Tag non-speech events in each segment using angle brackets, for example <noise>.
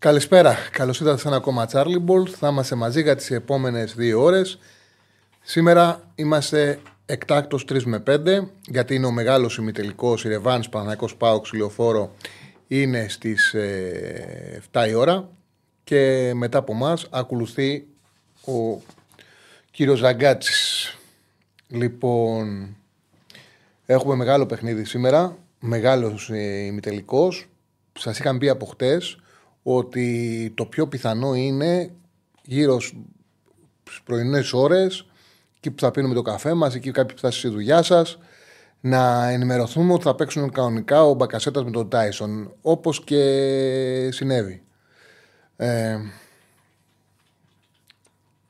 Καλησπέρα. Καλώς ήρθατε σε ένα ακόμα Charlie Ball. Θα είμαστε μαζί για τις επόμενες δύο ώρες. Σήμερα είμαστε εκτάκτος 3 με 5, γιατί είναι ο μεγάλος ημιτελικός η Ρεβάνς Παναγικός Πάο Ξυλιοφόρο είναι στις 7 η ώρα. Και μετά από εμά ακολουθεί ο κύριος Ζαγκάτση. Λοιπόν, έχουμε μεγάλο παιχνίδι σήμερα. Μεγάλος ημιτελικός. Σας είχαν πει από χτες ότι το πιο πιθανό είναι γύρω στις πρωινές ώρες, εκεί που θα πίνουμε το καφέ μας, εκεί κάποιοι που θα στη δουλειά σας, να ενημερωθούμε ότι θα παίξουν κανονικά ο Μπακασέτας με τον Τάισον, όπως και συνέβη. Ε,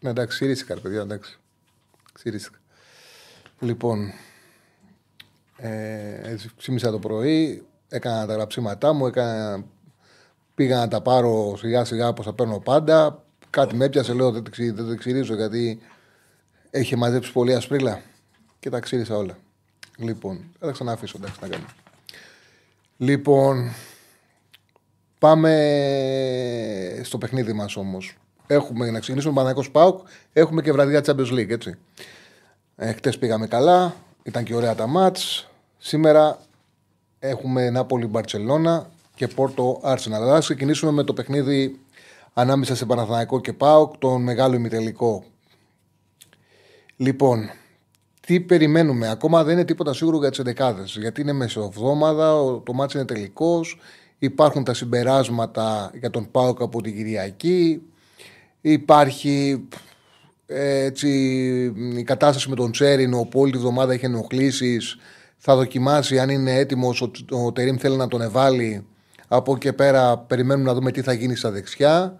ναι, εντάξει, ξύρισικα, ρε παιδιά, εντάξει. Ξύρισικα. Λοιπόν, ε, ξύμισα το πρωί, έκανα τα γραψίματά μου, έκανα Πήγα να τα πάρω σιγά σιγά όπως τα παίρνω πάντα. Κάτι με έπιασε, λέω δεν το ξυρίζω γιατί έχει μαζέψει πολύ ασπρίλα και τα ξύρισα όλα. Λοιπόν, θα τα ξαναφήσω, εντάξει να κάνω. Λοιπόν, πάμε στο παιχνίδι μας όμως. Έχουμε να ξεκινήσουμε Παναγικό Πάουκ, έχουμε και βραδιά Champions League, έτσι. Ε, Χτες πήγαμε καλά, ήταν και ωραία τα μάτς. Σήμερα έχουμε Νάπολη Μπαρσελόνα, και Πόρτο Άρσεναλ. Αλλά ξεκινήσουμε με το παιχνίδι ανάμεσα σε Παναθηναϊκό και ΠΑΟΚ, τον μεγάλο ημιτελικό. Λοιπόν, τι περιμένουμε; Ακόμα δεν είναι τίποτα σίγουρο για τις 11 Γιατί είναι μεσοβδόμαδα, το μάτι είναι τελικός. Υπάρχουν τα συμπεράσματα για τον ΠΑΟΚ από την Κυριακή. Υπάρχει έτσι, η κατάσταση με τον Τσέριν, όπου όλη τη βδομάδα έχει ενοχλήσεις. Θα δοκιμάσει αν είναι έτοιμος. Ο, ο Τερήμ θέλει να τον εβάλει από εκεί και πέρα περιμένουμε να δούμε τι θα γίνει στα δεξιά.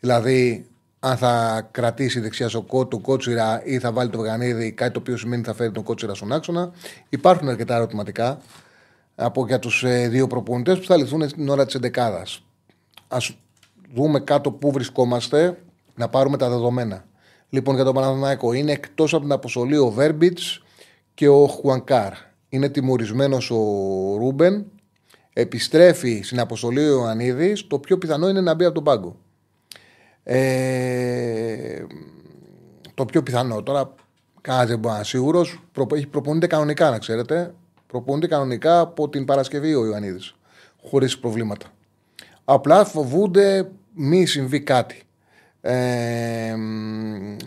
Δηλαδή, αν θα κρατήσει δεξιά στο κό, τον κότσιρα ή θα βάλει το βαγανίδι, κάτι το οποίο σημαίνει θα φέρει τον κότσιρα στον άξονα. Υπάρχουν αρκετά ερωτηματικά από για τους ε, δύο προπονητές που θα λυθούν την ώρα της 11 Α δούμε κάτω πού βρισκόμαστε, να πάρουμε τα δεδομένα. Λοιπόν, για τον Παναθηναϊκό είναι εκτός από την αποστολή ο Βέρμπιτς και ο Χουανκάρ. Είναι τιμωρισμένος ο Ρούμπεν επιστρέφει στην αποστολή ο Ιωαννίδης, το πιο πιθανό είναι να μπει από τον πάγκο. Ε, το πιο πιθανό. Τώρα, κανένας δεν μπορεί να σίγουρος. Προπονείται κανονικά, να ξέρετε. Προπονείται κανονικά από την Παρασκευή ο Ιωαννίδης. Χωρίς προβλήματα. Απλά φοβούνται μη συμβεί κάτι. Ε,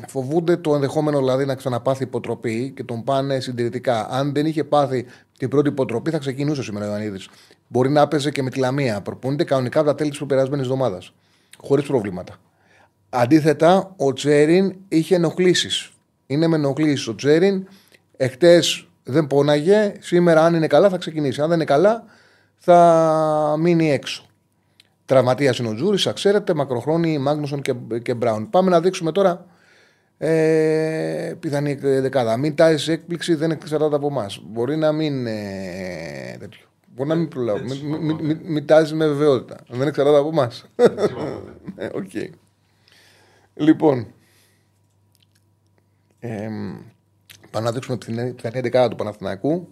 φοβούνται το ενδεχόμενο δηλαδή να ξαναπάθει υποτροπή και τον πάνε συντηρητικά. Αν δεν είχε πάθει την πρώτη υποτροπή, θα ξεκινούσε σήμερα ο Ιωαννίδης. Μπορεί να έπαιζε και με τη Λαμία. Προπονείται κανονικά από τα τέλη της περασμένης εβδομάδας. Χωρίς προβλήματα. Αντίθετα, ο Τσέριν είχε ενοχλήσεις. Είναι με ενοχλήσεις. Ο Τσέριν εχθές δεν πόναγε. Σήμερα, αν είναι καλά, θα ξεκινήσει. Αν δεν είναι καλά, θα μείνει έξω. Τραυματία είναι ο Τζούρι, ξέρετε, μακροχρόνιοι Μάγνουσον και, και Μπράουν. Πάμε να δείξουμε τώρα ε, πιθανή δεκάδα. Μην τάζει έκπληξη, δεν εξαρτάται από εμάς. Μπορεί να μην. Ε, τέτοιο. Μπορεί να μην προλάβω. Μην μη, μη, τάζει με βεβαιότητα. Δεν εξαρτάται από εμάς. Ναι, <laughs> οκ. Λοιπόν. Ε, πάμε να δείξουμε την πιθανή ενδεκάδα του Παναθηναϊκού.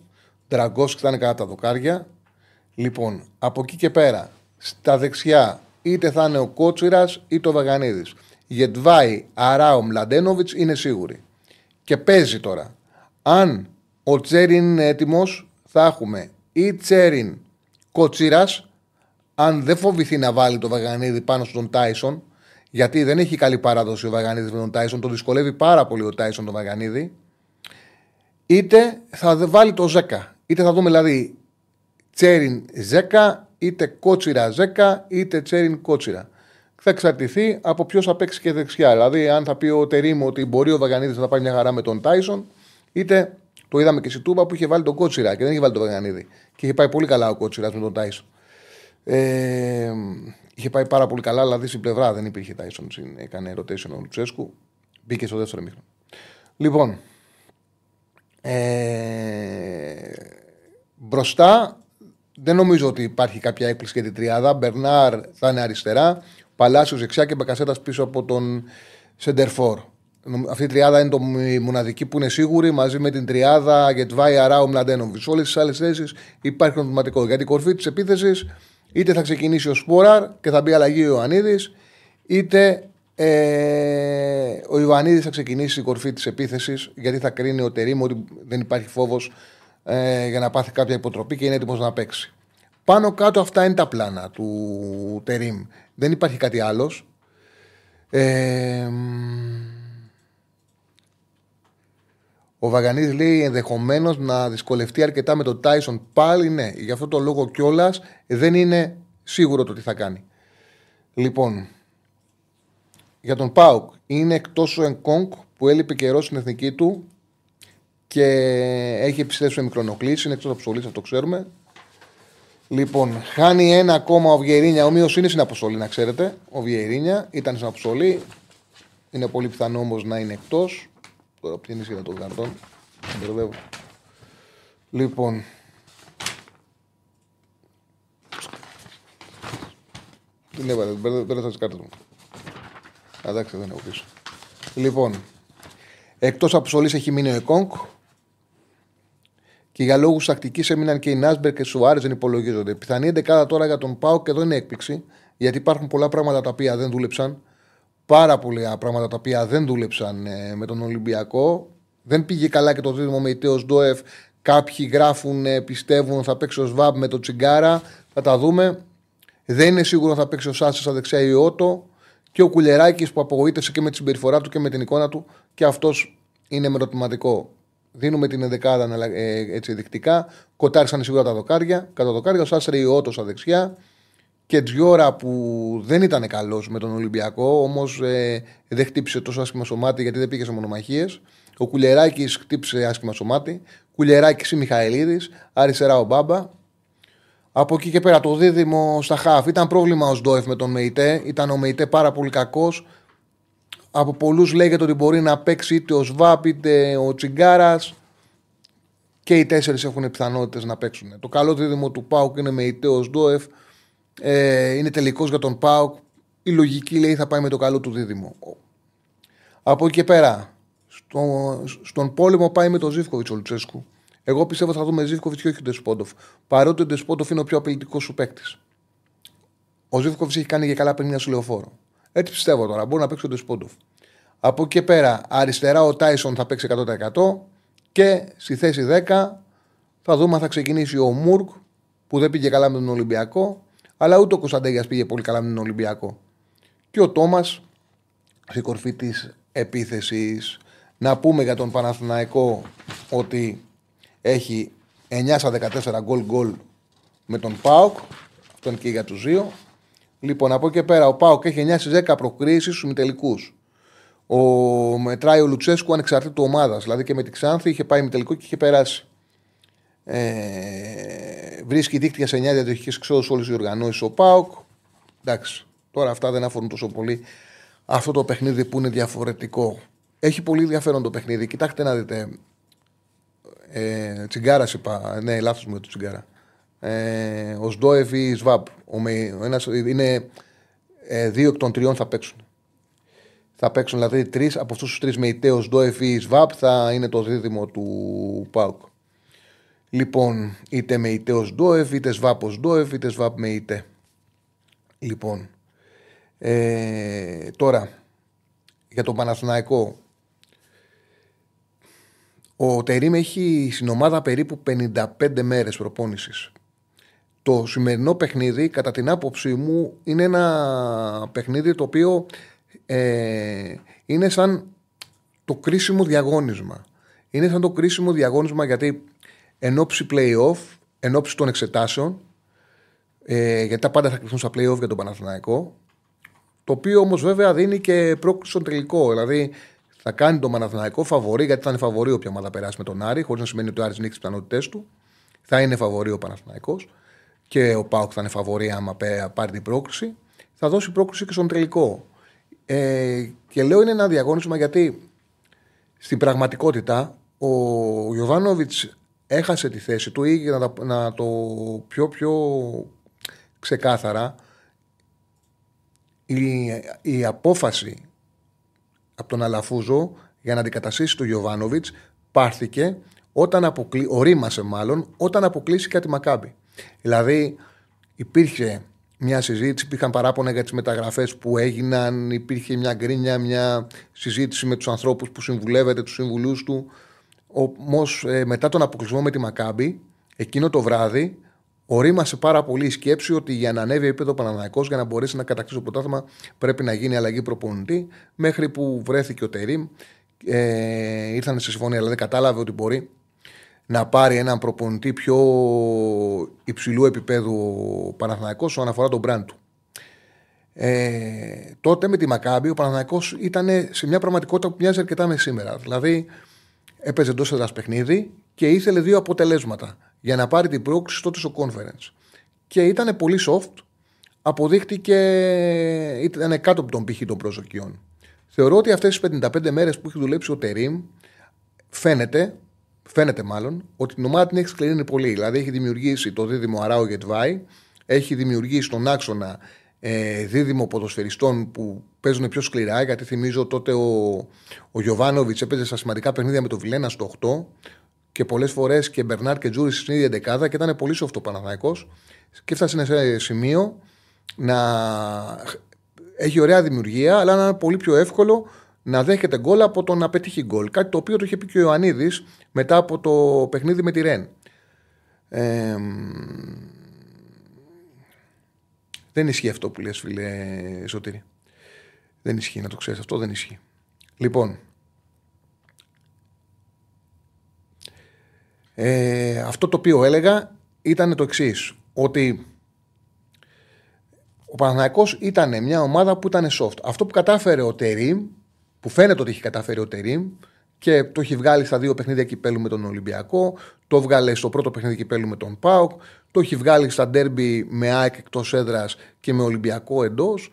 Ντραγκό θα είναι κατά τα δοκάρια. Λοιπόν, από εκεί και πέρα στα δεξιά είτε θα είναι ο Κότσιρας είτε ο Βαγανίδης. Γεντβάι, Αράο, Μλαντένοβιτς είναι σίγουροι. Και παίζει τώρα. Αν ο Τσέριν είναι έτοιμος, θα έχουμε ή Τσέριν Κότσιρας, αν δεν φοβηθεί να βάλει το Βαγανίδη πάνω στον Τάισον, γιατί δεν έχει καλή παράδοση ο Βαγανίδης με τον Τάισον, τον δυσκολεύει πάρα πολύ ο Τάισον τον Βαγανίδη, είτε θα βάλει το Ζέκα. Είτε θα δούμε δηλαδή Τσέριν Ζέκα είτε κότσιρα ζέκα είτε τσέριν κότσιρα. Θα εξαρτηθεί από ποιος θα παίξει και δεξιά. Δηλαδή, αν θα πει ο Τερήμ ότι μπορεί ο Βαγανίδης να πάει μια χαρά με τον Τάισον, είτε το είδαμε και στη Τούμπα που είχε βάλει τον κότσιρα και δεν είχε βάλει τον Βαγανίδη. Και είχε πάει πολύ καλά ο κότσιρας με τον Τάισον. Ε, είχε πάει πάρα πολύ καλά, δηλαδή στην πλευρά δεν υπήρχε Tyson. Έκανε rotation ο Λουτσέσκου. Μπήκε στο δεύτερο μήχρονο. Λοιπόν, ε, μπροστά δεν νομίζω ότι υπάρχει κάποια έκπληξη για την τριάδα. Μπερνάρ θα είναι αριστερά. Παλάσιος δεξιά και Μπακασέτας πίσω από τον Σεντερφόρ. Αυτή η τριάδα είναι το μοναδική που είναι σίγουρη μαζί με την τριάδα Γετβάη Αράου Μλαντένοβιτς. Όλες τις άλλες θέσεις υπάρχει προβληματικό. Για την κορφή της επίθεσης είτε θα ξεκινήσει ο Σπόραρ και θα μπει αλλαγή ο Ιωαννίδης, είτε ε, ο Ιωαννίδης θα ξεκινήσει στην κορφή της επίθεσης γιατί θα κρίνει ο Τερήμ ότι δεν υπάρχει φόβος ε, για να πάθει κάποια υποτροπή και είναι έτοιμος να παίξει. Πάνω κάτω αυτά είναι τα πλάνα του Τερήμ. Δεν υπάρχει κάτι άλλος. Ε, ο Βαγανής λέει ενδεχομένως να δυσκολευτεί αρκετά με τον Τάισον. Πάλι ναι, γι' αυτό το λόγο κιόλας δεν είναι σίγουρο το τι θα κάνει. Λοιπόν, για τον Πάουκ είναι εκτός ο Ενκόνκ που έλειπε καιρός στην εθνική του και έχει επιστρέψει με μικρονοκλήσει. Είναι εκτός αποστολής, αυτό το ξέρουμε. Λοιπόν, χάνει ένα ακόμα ο Βιερίνια. Ο είναι στην αποστολή, να ξέρετε. Ο Βιερίνια ήταν στην αποστολή. Είναι πολύ πιθανό όμως να είναι εκτός. Τώρα ποιο είναι για τον καρτόν. Μπερδεύω. Λοιπόν. Τι έβαλε, μπερδεύω τις κάρτες μου. Εντάξει, δεν έχω πίσω. Λοιπόν, εκτός αποστολής έχει μείνει ο Εκόνκ. Και για λόγους τακτικής έμειναν και οι Νάσμπερ και οι Σουάρες δεν υπολογίζονται. Πιθανή εντεκάδα τώρα για τον Πάο και εδώ είναι έκπληξη, γιατί υπάρχουν πολλά πράγματα τα οποία δεν δούλεψαν. Πάρα πολλά πράγματα τα οποία δεν δούλεψαν ε, με τον Ολυμπιακό. Δεν πήγε καλά και το δίδυμο με Ιτέος Ντόεφ. Κάποιοι γράφουν, ε, πιστεύουν θα παίξει ο Σβάμπ με το Τσιγκάρα. Θα τα δούμε. Δεν είναι σίγουρο θα παίξει ο Σάσα στα δεξιά ή ο Ότο. Και ο Κουλεράκης που απογοήτευσε και με τη συμπεριφορά του και με την εικόνα του. Και αυτός είναι με ερωτηματικό. Δίνουμε την ενδεκάδα ε, έτσι δεικτικά. Κοτάρισαν σίγουρα τα δοκάρια. Κατά δοκάρια, ο Σάσρε η Ότο στα δεξιά. Και Τζιώρα που δεν ήταν καλός με τον Ολυμπιακό, όμως ε, δεν χτύπησε τόσο άσχημα στο μάτι γιατί δεν πήγε σε μονομαχίες. Ο Κουλεράκη χτύπησε άσχημα στο μάτι. Κουλεράκη ή Μιχαηλίδης. Αριστερά ο Μπάμπα. Από εκεί και πέρα το δίδυμο στα χαφ. Ήταν πρόβλημα ο Σντόεφ με τον Μεϊτέ. Ήταν ο Μεϊτέ πάρα πολύ κακός. Από πολλούς λέγεται ότι μπορεί να παίξει είτε ο Σβάπ είτε ο Τσιγκάρας. Και οι τέσσερις έχουν πιθανότητες να παίξουν. Το καλό δίδυμο του Πάουκ είναι με ο Σντόεφ. Ε, είναι τελικός για τον Πάουκ. Η λογική λέει θα πάει με το καλό του δίδυμο. Από εκεί και πέρα, στο, στον πόλεμο πάει με τον Ζήφκοβιτς ο Λουτσέσκου. Εγώ πιστεύω θα δούμε Ζήφκοβιτς και όχι ο Ντεσπόντοφ. Παρότι ο Ντεσπόντοφ είναι ο πιο απειλητικός σου παίκτης. Ο Ζήφκοβιτς έχει κάνει και καλά παιχνίδια σου λεωφόρο. Έτσι πιστεύω τώρα. Μπορεί να παίξει ο Ντεσπόντοφ. Από εκεί και πέρα, αριστερά ο Τάισον θα παίξει 100% και στη θέση 10 θα δούμε αν θα ξεκινήσει ο Μουρκ που δεν πήγε καλά με τον Ολυμπιακό, αλλά ούτε ο Κωνσταντέγιας πήγε πολύ καλά με τον Ολυμπιακό. Και ο Τόμας στην κορφή της επίθεσης. Να πούμε για τον Παναθηναϊκό ότι έχει 9 στα 14 γκολ γκολ με τον Πάοκ. Αυτό είναι και για τους δύο. Λοιπόν, από εκεί και πέρα ο Πάοκ έχει 9 στις 10 προκρίσεις στους μητελικούς. Ο μετράει ο Λουτσέσκου ανεξαρτήτου ομάδας. Δηλαδή και με την Ξάνθη είχε πάει τελικό και είχε περάσει. Ε, βρίσκει δίκτυα σε 9 διαδοχικέ εξόδους όλες οι οργανώσεις ο Πάοκ. Εντάξει, τώρα αυτά δεν αφορούν τόσο πολύ αυτό το παιχνίδι που είναι διαφορετικό. Έχει πολύ ενδιαφέρον το παιχνίδι. Κοιτάξτε να δείτε. Ε, τσιγκάρα είπα. Ναι, λάθος μου το τσιγκάρα. Ε, ο Σντόεβ ή Σβάμπ. Ο, ο ένας, είναι ε, δύο εκ των τριών θα παίξουν. Θα παίξουν δηλαδή τρεις από αυτούς τους τρεις με ητέο Σντόεφ ή Σβάμπ θα είναι το δίδυμο του Πάουκ. Λοιπόν, είτε με ητέο Σντόεφ, είτε Σβάπ ω Σντόεφ, είτε Σβάπ με ητέ. Λοιπόν, ε, τώρα για τον Παναθηναϊκό ο Τερίμ έχει στην ομάδα περίπου 55 μέρες προπόνησης. Το σημερινό παιχνίδι, κατά την άποψή μου, είναι ένα παιχνίδι το οποίο ε, είναι σαν το κρίσιμο διαγώνισμα. Είναι σαν το κρίσιμο διαγώνισμα γιατί εν ώψη play-off, εν ώψη των εξετάσεων, ε, γιατί τα πάντα θα κρυφθούν στα play-off για τον Παναθηναϊκό, το οποίο όμως βέβαια δίνει και πρόκληση στον τελικό. Δηλαδή θα κάνει τον Παναθηναϊκό φαβορή, γιατί θα είναι φαβορή όποια ομάδα περάσει με τον Άρη, χωρίς να σημαίνει ότι ο Άρης νίκη τις πιθανότητές του. Θα είναι φαβορή ο Παναθηναϊκός και ο Πάοκ θα είναι φαβορή άμα πάρει την πρόκληση, θα δώσει πρόκληση και στον τελικό. Ε, και λέω είναι ένα διαγώνισμα γιατί στην πραγματικότητα ο Ιωβάνοβιτ έχασε τη θέση του ή για να, να το πιο πιο ξεκάθαρα η, η απόφαση από τον Αλαφούζο για να αντικαταστήσει τον Γιωβάνοβιτς πάρθηκε όταν αποκλεί, ορίμασε μάλλον, όταν αποκλείστηκε τη Μακάμπη. Δηλαδή υπήρχε μια συζήτηση, υπήρχαν παράπονα για τις μεταγραφές που έγιναν, υπήρχε μια γκρίνια, μια συζήτηση με τους ανθρώπους που συμβουλεύεται, τους συμβουλού του. Όμω ε, μετά τον αποκλεισμό με τη Μακάμπη, εκείνο το βράδυ, ορίμασε πάρα πολύ η σκέψη ότι για να ανέβει επίπεδο Παναναναϊκός, για να μπορέσει να κατακτήσει το πρωτάθλημα, πρέπει να γίνει αλλαγή προπονητή. Μέχρι που βρέθηκε ο Τερήμ, ε, ήρθαν σε συμφωνία, δηλαδή κατάλαβε ότι μπορεί να πάρει έναν προπονητή πιο υψηλού επίπεδου Παναθηναϊκός όσον αφορά τον brand του. Ε, τότε με τη Μακάμπη ο Παναθηναϊκός ήταν σε μια πραγματικότητα που μοιάζει αρκετά με σήμερα. Δηλαδή έπαιζε εντός έδρας παιχνίδι και ήθελε δύο αποτελέσματα για να πάρει την πρόκληση τότε στο conference. Και ήταν πολύ soft, αποδείχτηκε, ήταν κάτω από τον πύχη των προσδοκιών. Θεωρώ ότι αυτές τις 55 μέρες που έχει δουλέψει ο Τερήμ φαίνεται φαίνεται μάλλον, ότι την ομάδα την έχει σκληρύνει πολύ. Δηλαδή έχει δημιουργήσει το δίδυμο Αράου Γετβάη, έχει δημιουργήσει τον άξονα ε, δίδυμο ποδοσφαιριστών που παίζουν πιο σκληρά. Γιατί θυμίζω τότε ο, ο Γιωβάνοβιτς έπαιζε στα σημαντικά παιχνίδια με το Βιλένα στο 8 και πολλές φορές και Μπερνάρ και Τζούρι στην ίδια δεκάδα και ήταν πολύ σοφτό Παναθαϊκό. Και έφτασε σε ένα σημείο να έχει ωραία δημιουργία, αλλά να είναι πολύ πιο εύκολο να δέχεται γκολ από το να πετύχει γκολ. Κάτι το οποίο το είχε πει και ο Ιωαννίδης μετά από το παιχνίδι με τη Ρεν. Ε, δεν ισχύει αυτό που λες φίλε Σωτήρη. Δεν ισχύει να το ξέρεις αυτό, δεν ισχύει. Λοιπόν, ε, αυτό το οποίο έλεγα ήταν το εξής ότι ο Παναθηναϊκός ήταν μια ομάδα που ήταν soft. Αυτό που κατάφερε ο Τερίμ που φαίνεται ότι έχει καταφέρει ο Τερήμ και το έχει βγάλει στα δύο παιχνίδια κυπέλου με τον Ολυμπιακό, το βγάλε στο πρώτο παιχνίδι κυπέλου με τον Πάοκ, το έχει βγάλει στα ντέρμπι με ΑΕΚ εκτός έδρας και με Ολυμπιακό εντός.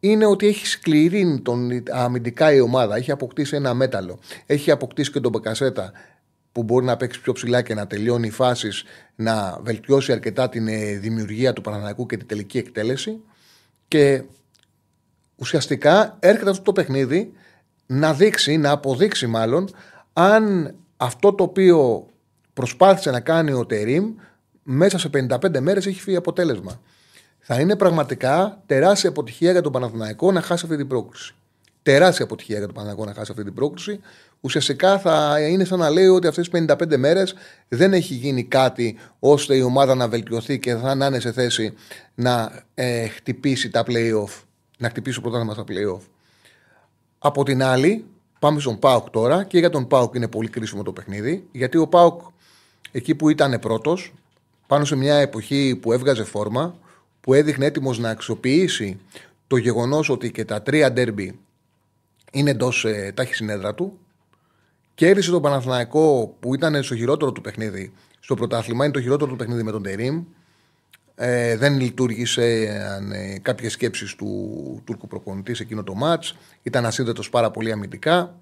Είναι ότι έχει σκληρύνει τον αμυντικά η ομάδα, έχει αποκτήσει ένα μέταλλο. Έχει αποκτήσει και τον Μπεκασέτα που μπορεί να παίξει πιο ψηλά και να τελειώνει φάσεις, να βελτιώσει αρκετά την ε, δημιουργία του Παναναναϊκού και την τελική εκτέλεση. Και ουσιαστικά έρχεται αυτό το παιχνίδι να δείξει, να αποδείξει μάλλον αν αυτό το οποίο προσπάθησε να κάνει ο Τερίμ μέσα σε 55 μέρες έχει φύγει αποτέλεσμα. Θα είναι πραγματικά τεράστια αποτυχία για τον Παναθηναϊκό να χάσει αυτή την πρόκληση. Τεράστια αποτυχία για τον Παναθηναϊκό να χάσει αυτή την πρόκληση. Ουσιαστικά θα είναι σαν να λέει ότι αυτές τις 55 μέρες δεν έχει γίνει κάτι ώστε η ομάδα να βελτιωθεί και θα είναι σε θέση να ε, χτυπήσει τα playoff. Να χτυπήσει το πρωτάθλημα στα playoff. Από την άλλη, πάμε στον Πάοκ τώρα και για τον Πάοκ είναι πολύ κρίσιμο το παιχνίδι. Γιατί ο Πάοκ εκεί που ήταν πρώτος, πάνω σε μια εποχή που έβγαζε φόρμα, που έδειχνε έτοιμος να αξιοποιήσει το γεγονός ότι και τα τρία ντέρμπι είναι εντός ε, τάχη συνέδρα του. Κέρδισε τον Παναθηναϊκό που ήταν στο χειρότερο του παιχνίδι στο πρωτάθλημα. Είναι το χειρότερο του παιχνίδι με τον Τερήμ. Ε, δεν λειτουργήσε ε, κάποιες σκέψεις του Τούρκου προπονητή σε εκείνο το μάτς. Ήταν ασύνδετος πάρα πολύ αμυντικά.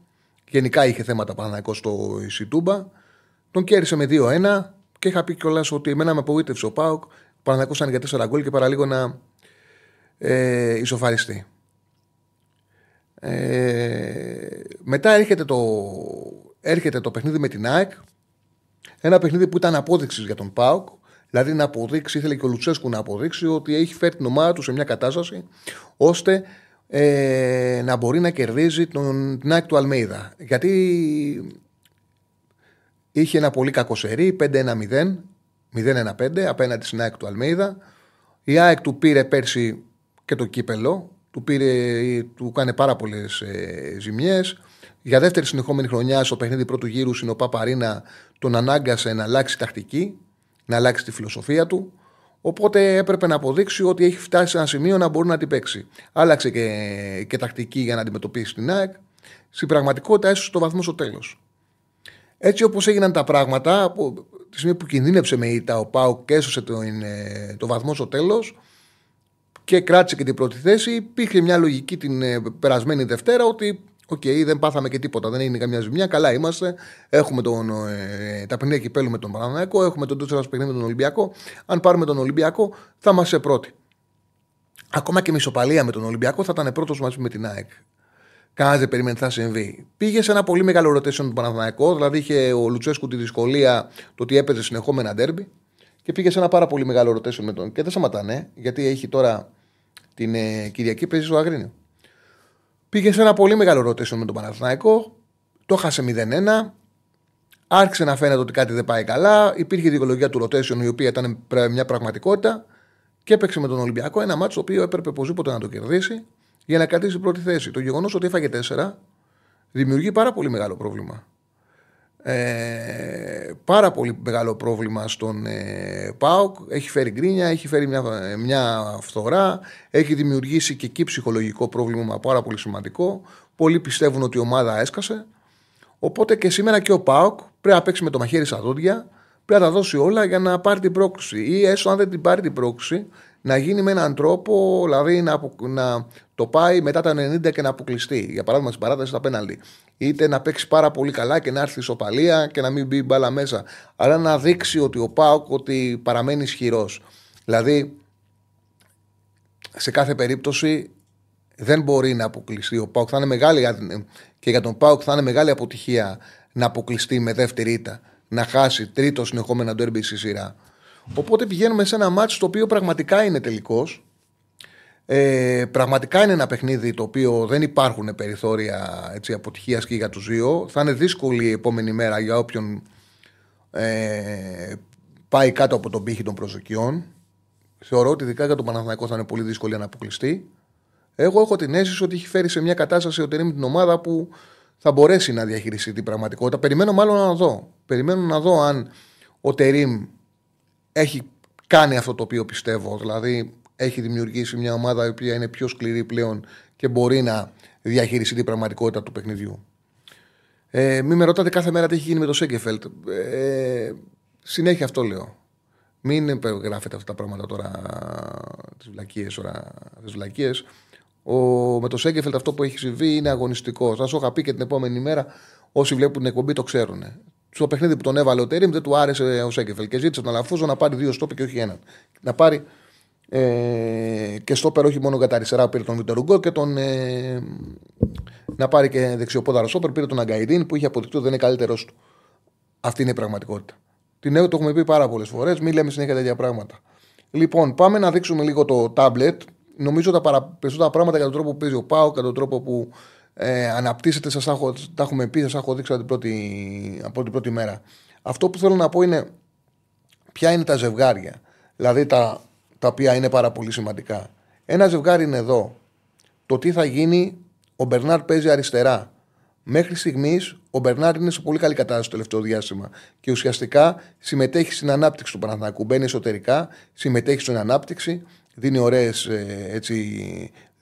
Γενικά είχε θέματα Παναναϊκό στο Ισιτούμπα. Τον κέρδισε με 2-1 και είχα πει κιόλας ότι εμένα με απογοήτευσε ο Πάοκ. Ο Παναναϊκό ήταν για 4 γκολ και παραλίγο να ε, ισοφαριστεί. Ε, μετά έρχεται το, έρχεται το παιχνίδι με την ΑΕΚ. Ένα παιχνίδι που ήταν απόδειξης για τον Πάοκ. Δηλαδή να αποδείξει, ήθελε και ο Λουτσέσκου να αποδείξει ότι έχει φέρει την ομάδα του σε μια κατάσταση ώστε ε, να μπορεί να κερδίζει τον, την ΑΕΚ του Αλμέιδα. Γιατί είχε ένα πολύ κακό σερί, 5-1-0, 0-1-5 απέναντι στην ΑΕΚ του Αλμέιδα. Η ΑΕΚ του πήρε πέρσι και το κύπελο, του, πήρε, του κάνει πάρα πολλές ε, ζημιές. Για δεύτερη συνεχόμενη χρονιά, στο παιχνίδι πρώτου γύρου, στην ΟΠΑ Παρίνα τον ανάγκασε να αλλάξει τακτική να αλλάξει τη φιλοσοφία του. Οπότε έπρεπε να αποδείξει ότι έχει φτάσει σε ένα σημείο να μπορεί να την παίξει. Άλλαξε και, και τακτική για να αντιμετωπίσει την ΑΕΚ. Στην πραγματικότητα έσωσε το βαθμό στο τέλος. Έτσι όπως έγιναν τα πράγματα, από τη στιγμή που κινδύνεψε με ήττα ο ΠΑΟΚ και έσωσε το, ε, το βαθμό στο τέλος και κράτησε και την πρώτη θέση, υπήρχε μια λογική την ε, περασμένη Δευτέρα ότι OK, okay, δεν πάθαμε και τίποτα, δεν έγινε καμιά ζημιά. Καλά είμαστε. Έχουμε τον, ε, τα παιχνίδια κυπέλου με τον Παναθηναϊκό, έχουμε τον Τούτσερα παιχνίδι με τον Ολυμπιακό. Αν πάρουμε τον Ολυμπιακό, θα είμαστε πρώτοι. Ακόμα και μισοπαλία με τον Ολυμπιακό θα ήταν πρώτος μαζί με την ΑΕΚ. Κανένας δεν περίμενε θα συμβεί. Πήγε σε ένα πολύ μεγάλο rotation του Παναθηναϊκό, δηλαδή είχε ο Λουτσέσκου τη δυσκολία το ότι έπαιζε συνεχόμενα ντέρμπι και πήγε σε ένα πάρα πολύ μεγάλο rotation με τον. Και δεν σταματάνε, γιατί έχει τώρα την ε, Κυριακή παίζει στο Αγρίνιο. Πήγε σε ένα πολύ μεγάλο rotation με τον Παναθηναϊκό, το χάσε 0-1. Άρχισε να φαίνεται ότι κάτι δεν πάει καλά. Υπήρχε η δικαιολογία του rotation η οποία ήταν μια πραγματικότητα και έπαιξε με τον Ολυμπιακό ένα μάτσο το οποίο έπρεπε οπωσδήποτε να το κερδίσει για να κρατήσει πρώτη θέση. Το γεγονός ότι έφαγε 4 δημιουργεί πάρα πολύ μεγάλο πρόβλημα. Ε, πάρα πολύ μεγάλο πρόβλημα στον ε, ΠΑΟΚ. Έχει φέρει γκρίνια, έχει φέρει μια, μια φθορά, έχει δημιουργήσει και εκεί ψυχολογικό πρόβλημα πάρα πολύ σημαντικό. Πολλοί πιστεύουν ότι η ομάδα έσκασε. Οπότε και σήμερα και ο ΠΑΟΚ πρέπει να παίξει με το μαχαίρι στα δόντια, πρέπει να τα δώσει όλα για να πάρει την πρόκληση. Ή έστω αν δεν την πάρει την πρόκληση, να γίνει με έναν τρόπο, δηλαδή να, να το πάει μετά τα 90 και να αποκλειστεί. Για παράδειγμα, στην παράταση στα πέναλτι. Είτε να παίξει πάρα πολύ καλά και να έρθει ισοπαλία και να μην μπει μπάλα μέσα. Αλλά να δείξει ότι ο Πάοκ ότι παραμένει ισχυρός. Δηλαδή, σε κάθε περίπτωση δεν μπορεί να αποκλειστεί. Ο Πάοκ θα είναι μεγάλη, και για τον Πάοκ θα είναι μεγάλη αποτυχία να αποκλειστεί με δεύτερη ήττα. Να χάσει τρίτο συνεχόμενο ντέρμπι στη σειρά. Οπότε πηγαίνουμε σε ένα μάτσο το οποίο πραγματικά είναι τελικός. Ε, πραγματικά είναι ένα παιχνίδι το οποίο δεν υπάρχουν περιθώρια έτσι, αποτυχίας και για τους δύο. Θα είναι δύσκολη η επόμενη μέρα για όποιον ε, πάει κάτω από τον πύχη των προσδοκιών. Θεωρώ ότι ειδικά για τον Παναθηναϊκό θα είναι πολύ δύσκολη να αποκλειστεί. Εγώ έχω την αίσθηση ότι έχει φέρει σε μια κατάσταση ο Τερήμ την ομάδα που θα μπορέσει να διαχειριστεί την πραγματικότητα. Περιμένω μάλλον να δω. Περιμένω να δω αν ο Τερήμ έχει κάνει αυτό το οποίο πιστεύω. Δηλαδή έχει δημιουργήσει μια ομάδα η οποία είναι πιο σκληρή πλέον και μπορεί να διαχειριστεί την πραγματικότητα του παιχνιδιού. Ε, μην με ρωτάτε κάθε μέρα τι έχει γίνει με το Σέγκεφελτ. Ε, συνέχεια αυτό λέω. Μην γράφετε αυτά τα πράγματα τώρα, τις βλακίες, τις βλακίες. με το Σέγκεφελτ αυτό που έχει συμβεί είναι αγωνιστικό. Θα σου είχα πει και την επόμενη μέρα, όσοι βλέπουν την εκπομπή το ξέρουν στο παιχνίδι που τον έβαλε ο Τερήμ δεν του άρεσε ο Σέκεφελ και ζήτησε τον Αλαφούζο να πάρει δύο στόπ και όχι έναν. Να πάρει ε, και στόπερ όχι μόνο για τα αριστερά που πήρε τον Βιτερουγκό και τον. Ε, να πάρει και δεξιοπόδαρο στόπερ πήρε τον Αγκαϊδίν που είχε αποδειχτεί ότι δεν είναι καλύτερος του. Αυτή είναι η πραγματικότητα. Την νέο το έχουμε πει πάρα πολλές φορές, μην λέμε συνέχεια τέτοια πράγματα. Λοιπόν, πάμε να δείξουμε λίγο το τάμπλετ. Νομίζω τα περισσότερα πράγματα για τον τρόπο που παίζει ο Πάο, για τον τρόπο που ε, αναπτύσσεται, σας έχω, τα έχουμε πει, σας έχω δείξει από την, πρώτη, από την πρώτη μέρα. Αυτό που θέλω να πω είναι ποια είναι τα ζευγάρια, δηλαδή τα, τα οποία είναι πάρα πολύ σημαντικά. Ένα ζευγάρι είναι εδώ. Το τι θα γίνει, ο Μπερνάρ παίζει αριστερά. Μέχρι στιγμής ο Μπερνάρ είναι σε πολύ καλή κατάσταση το τελευταίο διάστημα και ουσιαστικά συμμετέχει στην ανάπτυξη του Παναθηναϊκού. Μπαίνει εσωτερικά, συμμετέχει στην ανάπτυξη, δίνει ωραίες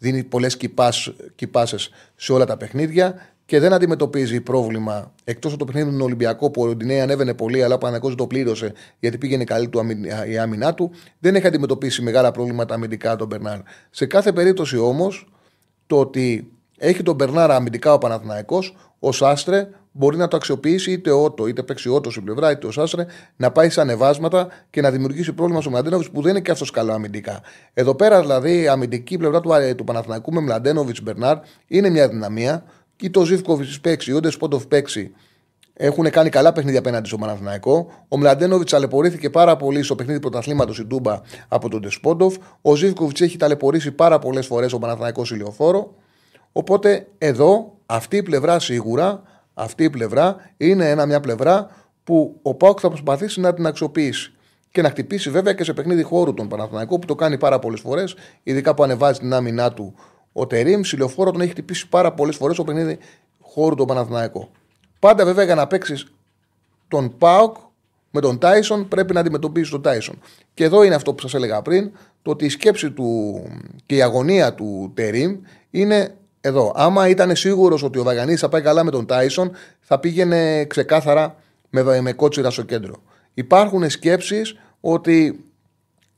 δίνει πολλές κυπάσει σε όλα τα παιχνίδια και δεν αντιμετωπίζει πρόβλημα εκτός από το παιχνίδι του Ολυμπιακό που ο Ροντινέη ανέβαινε πολύ, αλλά ο Παναγό το πλήρωσε γιατί πήγαινε καλή του η άμυνά του. Δεν έχει αντιμετωπίσει μεγάλα προβλήματα αμυντικά τον Μπερνάρ. Σε κάθε περίπτωση όμως, το ότι έχει τον Μπερνάρ αμυντικά ο Παναθηναϊκός, ο Σάστρε μπορεί να το αξιοποιήσει είτε ότο, είτε παίξει ότο στην πλευρά, είτε ο Σάστρε, να πάει σε ανεβάσματα και να δημιουργήσει πρόβλημα στο Μλαντένοβιτς που δεν είναι και αυτός καλό αμυντικά. Εδώ πέρα δηλαδή η αμυντική πλευρά του, ε, του Παναθηναϊκού με Μλαντένοβιτς Μπερνάρ είναι μια δυναμία. Και το Ζήφκοβιτς παίξει, ο Ντεσπότοφ παίξει. Έχουν κάνει καλά παιχνίδια απέναντι στο Παναθηναϊκό. Ο Μλαντένοβιτς ταλαιπωρήθηκε πάρα πολύ στο παιχνίδι πρωταθλήματος στην Τούμπα από τον Ντεσπότοφ. Ο Ζήφκοβιτς έχει ταλαιπωρήσει πάρα πολλές φορές ο Παναθηναϊκός ηλιοφόρο. Οπότε εδώ αυτή η πλευρά σίγουρα αυτή η πλευρά είναι ένα, μια πλευρά που ο Πάοκ θα προσπαθήσει να την αξιοποιήσει. Και να χτυπήσει βέβαια και σε παιχνίδι χώρου τον Παναθηναϊκό που το κάνει πάρα πολλές φορές, ειδικά που ανεβάζει την άμυνά του ο Τερήμ. Συλλοφόρο τον έχει χτυπήσει πάρα πολλές φορές στο παιχνίδι χώρου τον Παναθηναϊκό. Πάντα βέβαια για να παίξεις τον Πάοκ με τον Τάισον πρέπει να αντιμετωπίσει τον Τάισον. Και εδώ είναι αυτό που σας έλεγα πριν, το ότι η σκέψη του και η αγωνία του Τερήμ είναι εδώ. Άμα ήταν σίγουρος ότι ο Βαγανής θα πάει καλά με τον Τάισον, θα πήγαινε ξεκάθαρα με, με κότσιρα στο κέντρο. Υπάρχουν σκέψεις ότι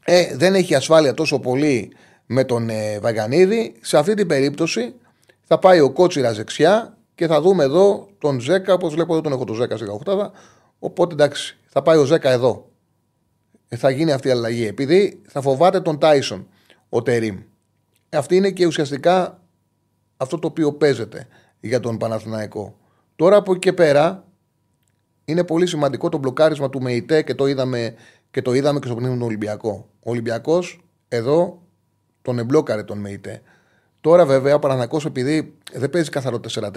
ε, δεν έχει ασφάλεια τόσο πολύ με τον ε, Βαγανίδη. Σε αυτή την περίπτωση θα πάει ο κότσιρα δεξιά και θα δούμε εδώ τον Ζέκα. Όπως βλέπω εδώ τον έχω τον Ζέκα σε 18. Οπότε εντάξει, θα πάει ο Ζέκα εδώ. Ε, θα γίνει αυτή η αλλαγή. Επειδή θα φοβάται τον Τάισον ο Τερήμ. Αυτή είναι και ουσιαστικά αυτό το οποίο παίζεται για τον Παναθηναϊκό. Τώρα από εκεί και πέρα είναι πολύ σημαντικό το μπλοκάρισμα του ΜΕΙΤΕ και το είδαμε και, το είδαμε και στο πνεύμα του Ολυμπιακό. Ο Ολυμπιακός εδώ τον εμπλόκαρε τον ΜΕΙΤΕ. Τώρα βέβαια ο Παναθηναϊκός επειδή δεν παίζει καθαρό 4-3-3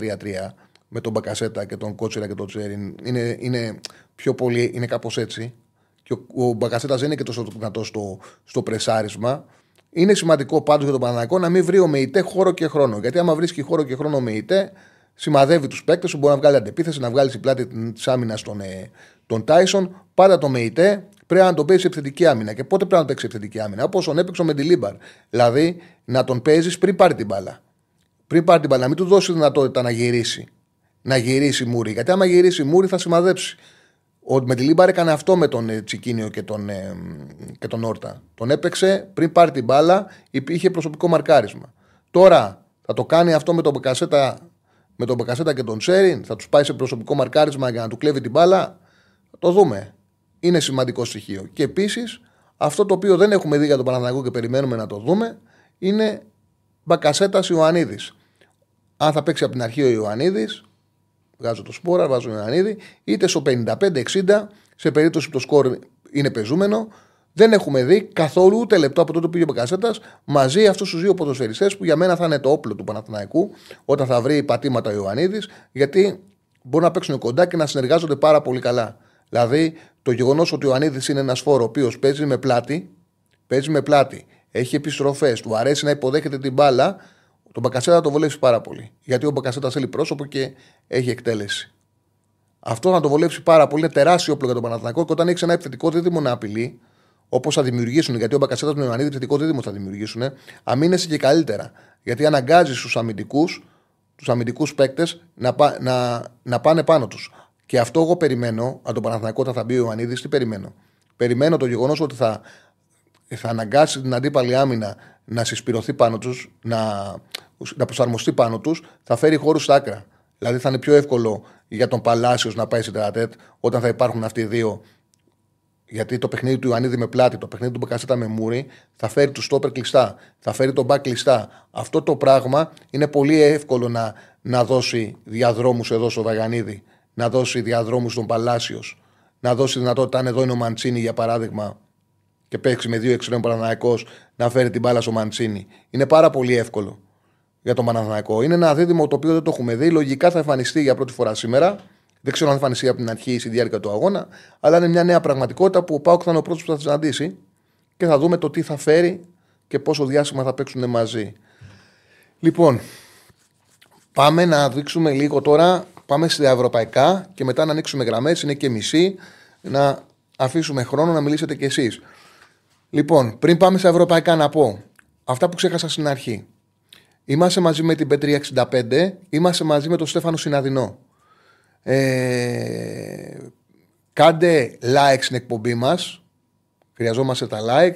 με τον Μπακασέτα και τον Κότσιρα και τον Τσέριν, είναι, είναι πιο πολύ, είναι κάπως έτσι. Και ο, ο Μπακασέτας δεν είναι και τόσο δυνατός στο, στο πρεσάρισμα. Είναι σημαντικό πάντως για τον Παναναναϊκό να μην βρει ο ΜΕΙΤΕ χώρο και χρόνο. Γιατί άμα βρίσκει χώρο και χρόνο ο ΜΕΙΤΕ, σημαδεύει τους παίκτες σου, μπορεί να βγάλει αντεπίθεση, να βγάλει στην πλάτη της άμυνας τον, ε, τον Τάισον. Πάντα τον Μεϊτέ πρέπει να τον παίζει επιθετική άμυνα. Και πότε πρέπει να τον παίξει επιθετική άμυνα; Όπως τον έπαιξε με τη Λίμπαρ. Δηλαδή να τον παίζεις πριν πάρει την μπάλα. Πριν πάρει την μπάλα, να μην του δώσεις δυνατότητα να γυρίσει. Να γυρίσει μούρη. Γιατί άμα γυρίσει μούρη θα σημαδέψει. Ο, με τη Λίμπαρ έκανε αυτό με τον ε, Τσικίνιο και τον, ε, και τον Όρτα. Τον έπαιξε πριν πάρει την μπάλα, είχε προσωπικό μαρκάρισμα. Τώρα θα το κάνει αυτό με τον Μπακασέτα, με τον Μπακασέτα και τον Τσέριν, θα τους πάει σε προσωπικό μαρκάρισμα για να του κλέβει την μπάλα. Θα το δούμε. Είναι σημαντικό στοιχείο. Και επίσης, αυτό το οποίο δεν έχουμε δει για τον Παναθηναϊκό και περιμένουμε να το δούμε, είναι Μπακασέτα Ιωαννίδης. Αν θα παίξει από την αρχή ο Ιωαννίδης, βγάζω το σπόρα, βάζω Ιωαννίδη, είτε στο 55-60, σε περίπτωση που το σκορ είναι πεζούμενο, δεν έχουμε δει καθόλου ούτε λεπτό από τότε που πήγε ο Μπακασέτα μαζί αυτούς τους δύο ποδοσφαιριστές που για μένα θα είναι το όπλο του Παναθηναϊκού όταν θα βρει πατήματα ο Ιωαννίδης, γιατί μπορούν να παίξουν κοντά και να συνεργάζονται πάρα πολύ καλά. Δηλαδή, το γεγονός ότι ο Ιωαννίδης είναι ένας φόρο ο οποίος παίζει με πλάτη, παίζει με πλάτη, έχει επιστροφές, του αρέσει να υποδέχεται την μπάλα, τον Μπακασέτα θα το βολέψει πάρα πολύ. Γιατί ο Μπακασέτα θέλει πρόσωπο και έχει εκτέλεση. Αυτό θα το βολέψει πάρα πολύ. Είναι τεράστιο όπλο για τον Παναθηναϊκό και όταν έχεις ένα επιθετικό δίδυμο να απειλεί, όπως θα δημιουργήσουν, γιατί ο Μπακασέτας με τον Ιωαννίδη επιθετικό δίδυμο θα δημιουργήσουν, αμήνεσαι και καλύτερα. Γιατί αναγκάζεις τους αμυντικούς τους αμυντικούς παίκτες να, να, να πάνε πάνω τους. Και αυτό εγώ περιμένω, αν τον Παναθηναϊκό θα μπει ο Ιωαννίδης, τι περιμένω. Περιμένω το γεγονός ότι θα, θα αναγκάσει την αντίπαλη άμυνα να συσπηρωθεί πάνω τους, να, να προσαρμοστεί πάνω τους, θα φέρει χώρους στα άκρα. Δηλαδή θα είναι πιο εύκολο για τον Παλάσιος να πάει σε τερατέτ όταν θα υπάρχουν αυτοί οι δύο. Γιατί το παιχνίδι του Ιωαννίδη με πλάτη, το παιχνίδι του Μπεκασέτα με μούρι, θα φέρει τους στόπερ κλειστά, θα φέρει τον μπακ κλειστά. Αυτό το πράγμα είναι πολύ εύκολο να, να δώσει διαδρόμους εδώ στο Βαγανίδη, να δώσει διαδρόμους στον Παλάσιος, να δώσει δυνατότητα, αν εδώ είναι ο Μαντσίνη για παράδειγμα, και παίξει με δύο εξτρέμου Παναναναϊκό να φέρει την μπάλα στο Μαντσίνη. Είναι πάρα πολύ εύκολο για τον Παναναναϊκό. Είναι ένα δίδυμο το οποίο δεν το έχουμε δει. Λογικά θα εμφανιστεί για πρώτη φορά σήμερα. Δεν ξέρω αν θα εμφανιστεί από την αρχή ή στη διάρκεια του αγώνα. Αλλά είναι μια νέα πραγματικότητα που ο Πάουκ θα είναι ο πρώτος που θα τη συναντήσει και θα δούμε το τι θα φέρει και πόσο διάστημα θα παίξουν μαζί. Λοιπόν, πάμε να δείξουμε λίγο τώρα. Πάμε στα ευρωπαϊκά και μετά να ανοίξουμε γραμμές. Είναι και μισή. Να αφήσουμε χρόνο να μιλήσετε κι εσείς. Λοιπόν, πριν πάμε στα ευρωπαϊκά, να πω αυτά που ξέχασα στην αρχή. Είμαστε μαζί με την Πέτρια 65, είμαστε μαζί με τον Στέφανο Συναδεινό. Ε, κάντε like στην εκπομπή μας, χρειαζόμαστε τα like,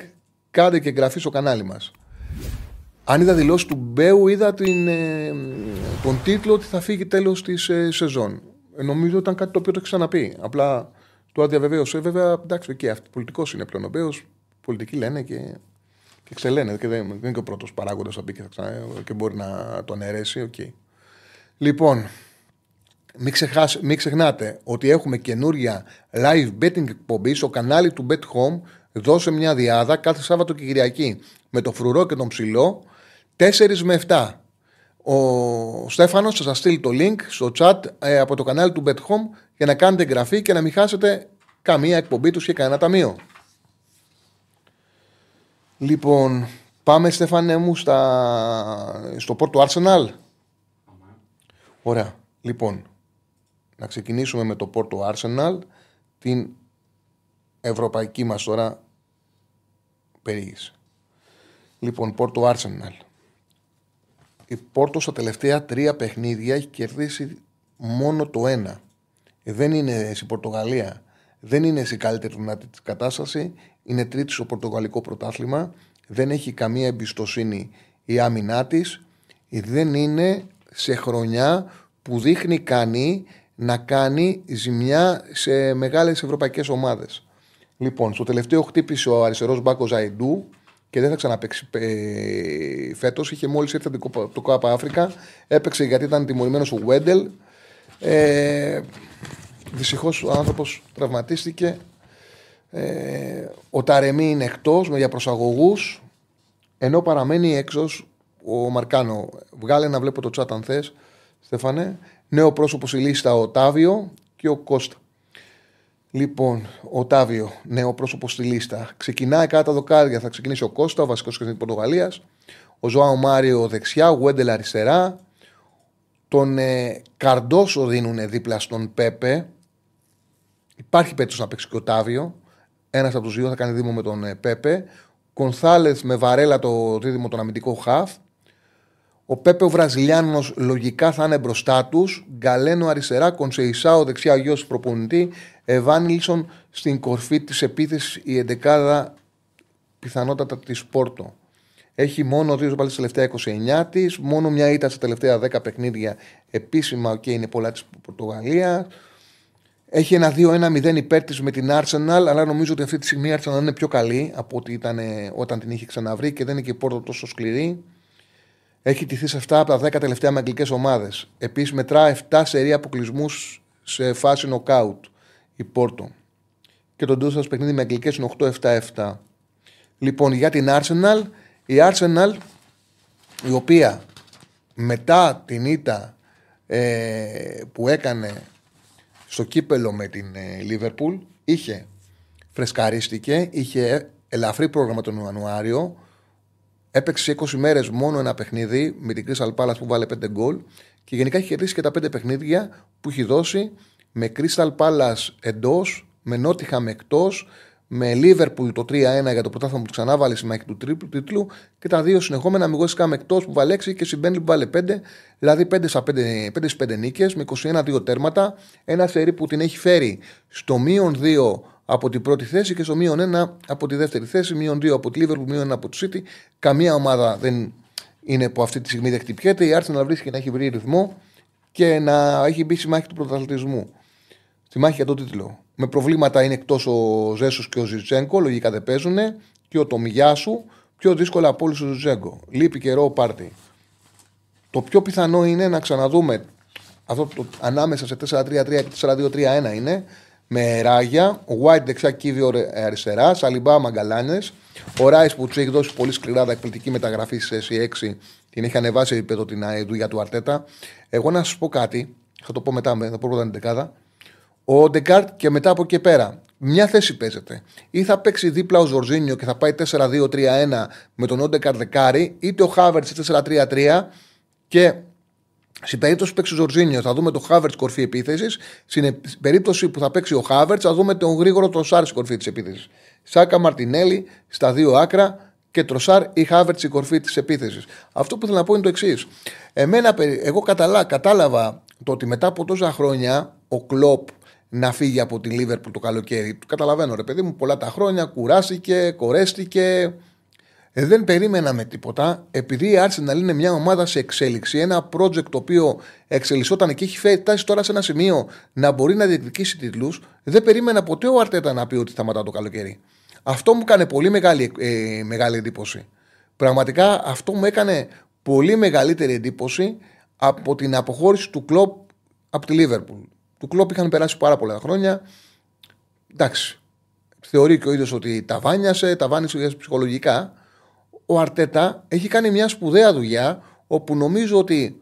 κάντε και εγγραφή στο κανάλι μας. Αν είδα δηλώσεις του Μπέου, είδα την, ε, τον τίτλο ότι θα φύγει τέλος της ε, σεζόν. Ε, νομίζω ήταν κάτι το οποίο το έχει ξαναπεί. Απλά το αδιαβεβαίωσε. Βέβαια, εντάξει, και αυτό πολιτικός είναι πλέον ο Μπέος πολιτικοί λένε και, και ξελένε. Και δεν, δεν είναι και ο πρώτος παράγοντας που μπει και, και μπορεί να τον αιρέσει. Okay. Λοιπόν, μην, ξεχάσει, μην ξεχνάτε ότι έχουμε καινούρια live betting εκπομπής στο κανάλι του Bet Home. Δώσε μια διάδα κάθε Σάββατο και Κυριακή με το φρουρό και τον ψηλό 4 με 7. Ο Στέφανος θα σας στείλει το link στο chat ε, από το κανάλι του Bet Home για να κάνετε εγγραφή και να μην χάσετε καμία εκπομπή τους και κανένα ταμείο. Λοιπόν, πάμε Στέφανε μου στα... στο πόρτο Arsenal. Ωραία. Λοιπόν, να ξεκινήσουμε με το πόρτο Arsenal, την ευρωπαϊκή μας τώρα περίγηση. Λοιπόν, πόρτο Arsenal. Η Πόρτο στα τελευταία τρία παιχνίδια έχει κερδίσει μόνο το ένα. Δεν είναι στην Πορτογαλία. Δεν είναι σε καλύτερη δυνατή της κατάσταση. Είναι τρίτη στο Πορτογαλικό πρωτάθλημα. Δεν έχει καμία εμπιστοσύνη η άμυνά της. Δεν είναι σε χρονιά που δείχνει κανεί να κάνει ζημιά σε μεγάλες ευρωπαϊκές ομάδες. Λοιπόν, στο τελευταίο χτύπησε ο αριστερός μπάκος Ζαϊντού και δεν θα ξαναπέξει ε, φέτος. Είχε μόλις έρθει από το ΚΑΠΑ Αφρικα. Έπαιξε γιατί ήταν τιμωρημένος ο Βέντελ. Ε, Δυστυχώς ο άνθρωπος τραυματίστηκε. Ε, ο Ταρεμή είναι εκτός με διαπροσαγωγούς. Ενώ παραμένει έξω ο Μαρκάνο. Βγάλε να βλέπω το τσάτ αν θες, Στέφανε. Νέο πρόσωπος στη λίστα ο Τάβιο και ο Κώστα. Λοιπόν, ο Τάβιο, νέο πρόσωπος στη λίστα. Ξεκινάει κάτω τα δοκάρια. Θα ξεκινήσει ο Κώστα, ο βασικός και της Πορτογαλίας. Ο Ζωάο Μάριο δεξιά, ο Γουέντελ αριστερά. Τον ε, Καρντόσο δίνουν δίπλα στον Πέπε. Υπάρχει περίπτωση να παίξει και ο Τάβιο. Ένας από τους δύο θα κάνει δήμο με τον ε, Πέπε. Κονθάλεθ με βαρέλα το δίδυμο τον αμυντικό χαφ. Ο Πέπε ο Βραζιλιάνος λογικά θα είναι μπροστά τους. Γκαλένο αριστερά, Κονσεϊσάο δεξιά, γιος προπονητή. Εβάνιλσον στην κορφή της επίθεσης η εντεκάδα πιθανότατα της Πόρτο. Έχει μόνο δύο πάλι στα τελευταία 29 της, μόνο μια ήττα στα τελευταία 10 παιχνίδια επίσημα και είναι πολλά της Πορτογαλίας. Έχει ένα 2-1-0 υπέρ της με την Arsenal, αλλά νομίζω ότι αυτή τη στιγμή η Arsenal είναι πιο καλή από ό,τι ήταν όταν την είχε ξαναβρει και δεν είναι και η Πόρτο τόσο σκληρή. Έχει τηθεί σε 7 από τα 10 τελευταία με αγγλικές ομάδες. Επίσης μετρά 7 σερή αποκλεισμούς σε φάση νοκάουτ η Πόρτο. Και το ντούσα παιχνίδι με αγγλικές είναι 8-7-7. Λοιπόν, για την Arsenal, η Arsenal η οποία μετά την ήττα ε, που έκανε στο κύπελο με την Λίβερπουλ είχε φρεσκαρίστηκε, είχε ελαφρύ πρόγραμμα τον Ιανουάριο, έπαιξε 20 μέρες μόνο ένα παιχνίδι με την Crystal Palace που βάλε 5 γκολ και γενικά έχει κερδίσει και τα 5 παιχνίδια που έχει δώσει με Crystal Palace εντός, με Nottingham εκτός, με Liverpool το 3-1 για το πρωτάθλημα που ξανά βάλει στη μάχη του τρίπλου τίτλου και τα δύο συνεχόμενα με West Ham εκτός που βάλε 6 και στην που βάλε 5, δηλαδή 5 στα 5, 5 5 νίκες με 21-2 τέρματα. Ένα σερί που την έχει φέρει στο μείον 2 από την πρώτη θέση και στο μείον 1 από τη δεύτερη θέση, μείον 2 από τη Liverpool, μείον 1 από τη City. Καμία ομάδα δεν είναι που αυτή τη στιγμή δεν χτυπιέται. Η Arsenal βρίσκει να έχει βρει ρυθμό και να έχει μπει στη μάχη του πρωταθλητισμού. Στη μάχη για τον τίτλο. Με προβλήματα είναι εκτός ο Ζέσος και ο Ζιτσέγκο, λογικά δεν παίζουν. Και ο Τομιγιάσου, πιο δύσκολα από όλους ο Ζιτσέγκο. Λείπει καιρό ο πάρτι. Το πιο πιθανό είναι να ξαναδούμε αυτό το, ανάμεσα σε 4-3-3 και 4-2-3-1 είναι με ράγια, ο White δεξιά κύβιο αριστερά, Σαλιμπά Μαγκαλάνες, ο Ράις που του έχει δώσει πολύ σκληρά εκπληκτική μεταγραφή σε S6, την έχει ανεβάσει επίπεδο την δουλειά του Αρτέτα. Εγώ να σας πω κάτι, θα το πω μετά, θα πω πρώτα την ενδεκάδα. Όντεγκαρντ και μετά από εκεί πέρα. Μια θέση παίζεται. Ή θα παίξει δίπλα ο Ζορζίνιο και θα πάει 4-2-3-1 με τον Όντεγκαρντ δεκάρι, είτε ο Χάβερτς 4-3-3 και στην περίπτωση που παίξει ο Ζορζίνιο θα δούμε τον Χάβερτς κορφή επίθεσης. Στην περίπτωση που θα παίξει ο Χάβερτς θα δούμε τον γρήγορο Τροσάρ κορφή της επίθεσης. Σάκα Μαρτινέλη στα δύο άκρα και Τροσάρ ή Χάβερτ η κορφή της επίθεσης. Αυτό που θέλω να πω είναι το εξής. εγώ κατάλαβα το ότι μετά από τόσα χρόνια ο Κλοπ να φύγει από τη Λίβερπουλ το καλοκαίρι. Το καταλαβαίνω, ρε παιδί μου, πολλά τα χρόνια, κουράστηκε, κορέστηκε. Ε, δεν περίμενα τίποτα, επειδή η Arsenal είναι μια ομάδα σε εξέλιξη, ένα project το οποίο εξελισσόταν και έχει φτάσει τώρα σε ένα σημείο να μπορεί να διεκδικήσει τίτλους, δεν περίμενα ποτέ ο Αρτέτα να πει ότι σταματά το καλοκαίρι. Αυτό μου έκανε πολύ μεγάλη, ε, μεγάλη εντύπωση. Πραγματικά αυτό μου έκανε πολύ μεγαλύτερη εντύπωση από την αποχώρηση του κλοπ από τη Λίβερπουλ. Του κλοπ είχαν περάσει πάρα πολλά χρόνια. Εντάξει. Θεωρεί και ο ίδιος ότι τα βάνιασε, τα βάνισε ψυχολογικά ο Αρτέτα έχει κάνει μια σπουδαία δουλειά όπου νομίζω ότι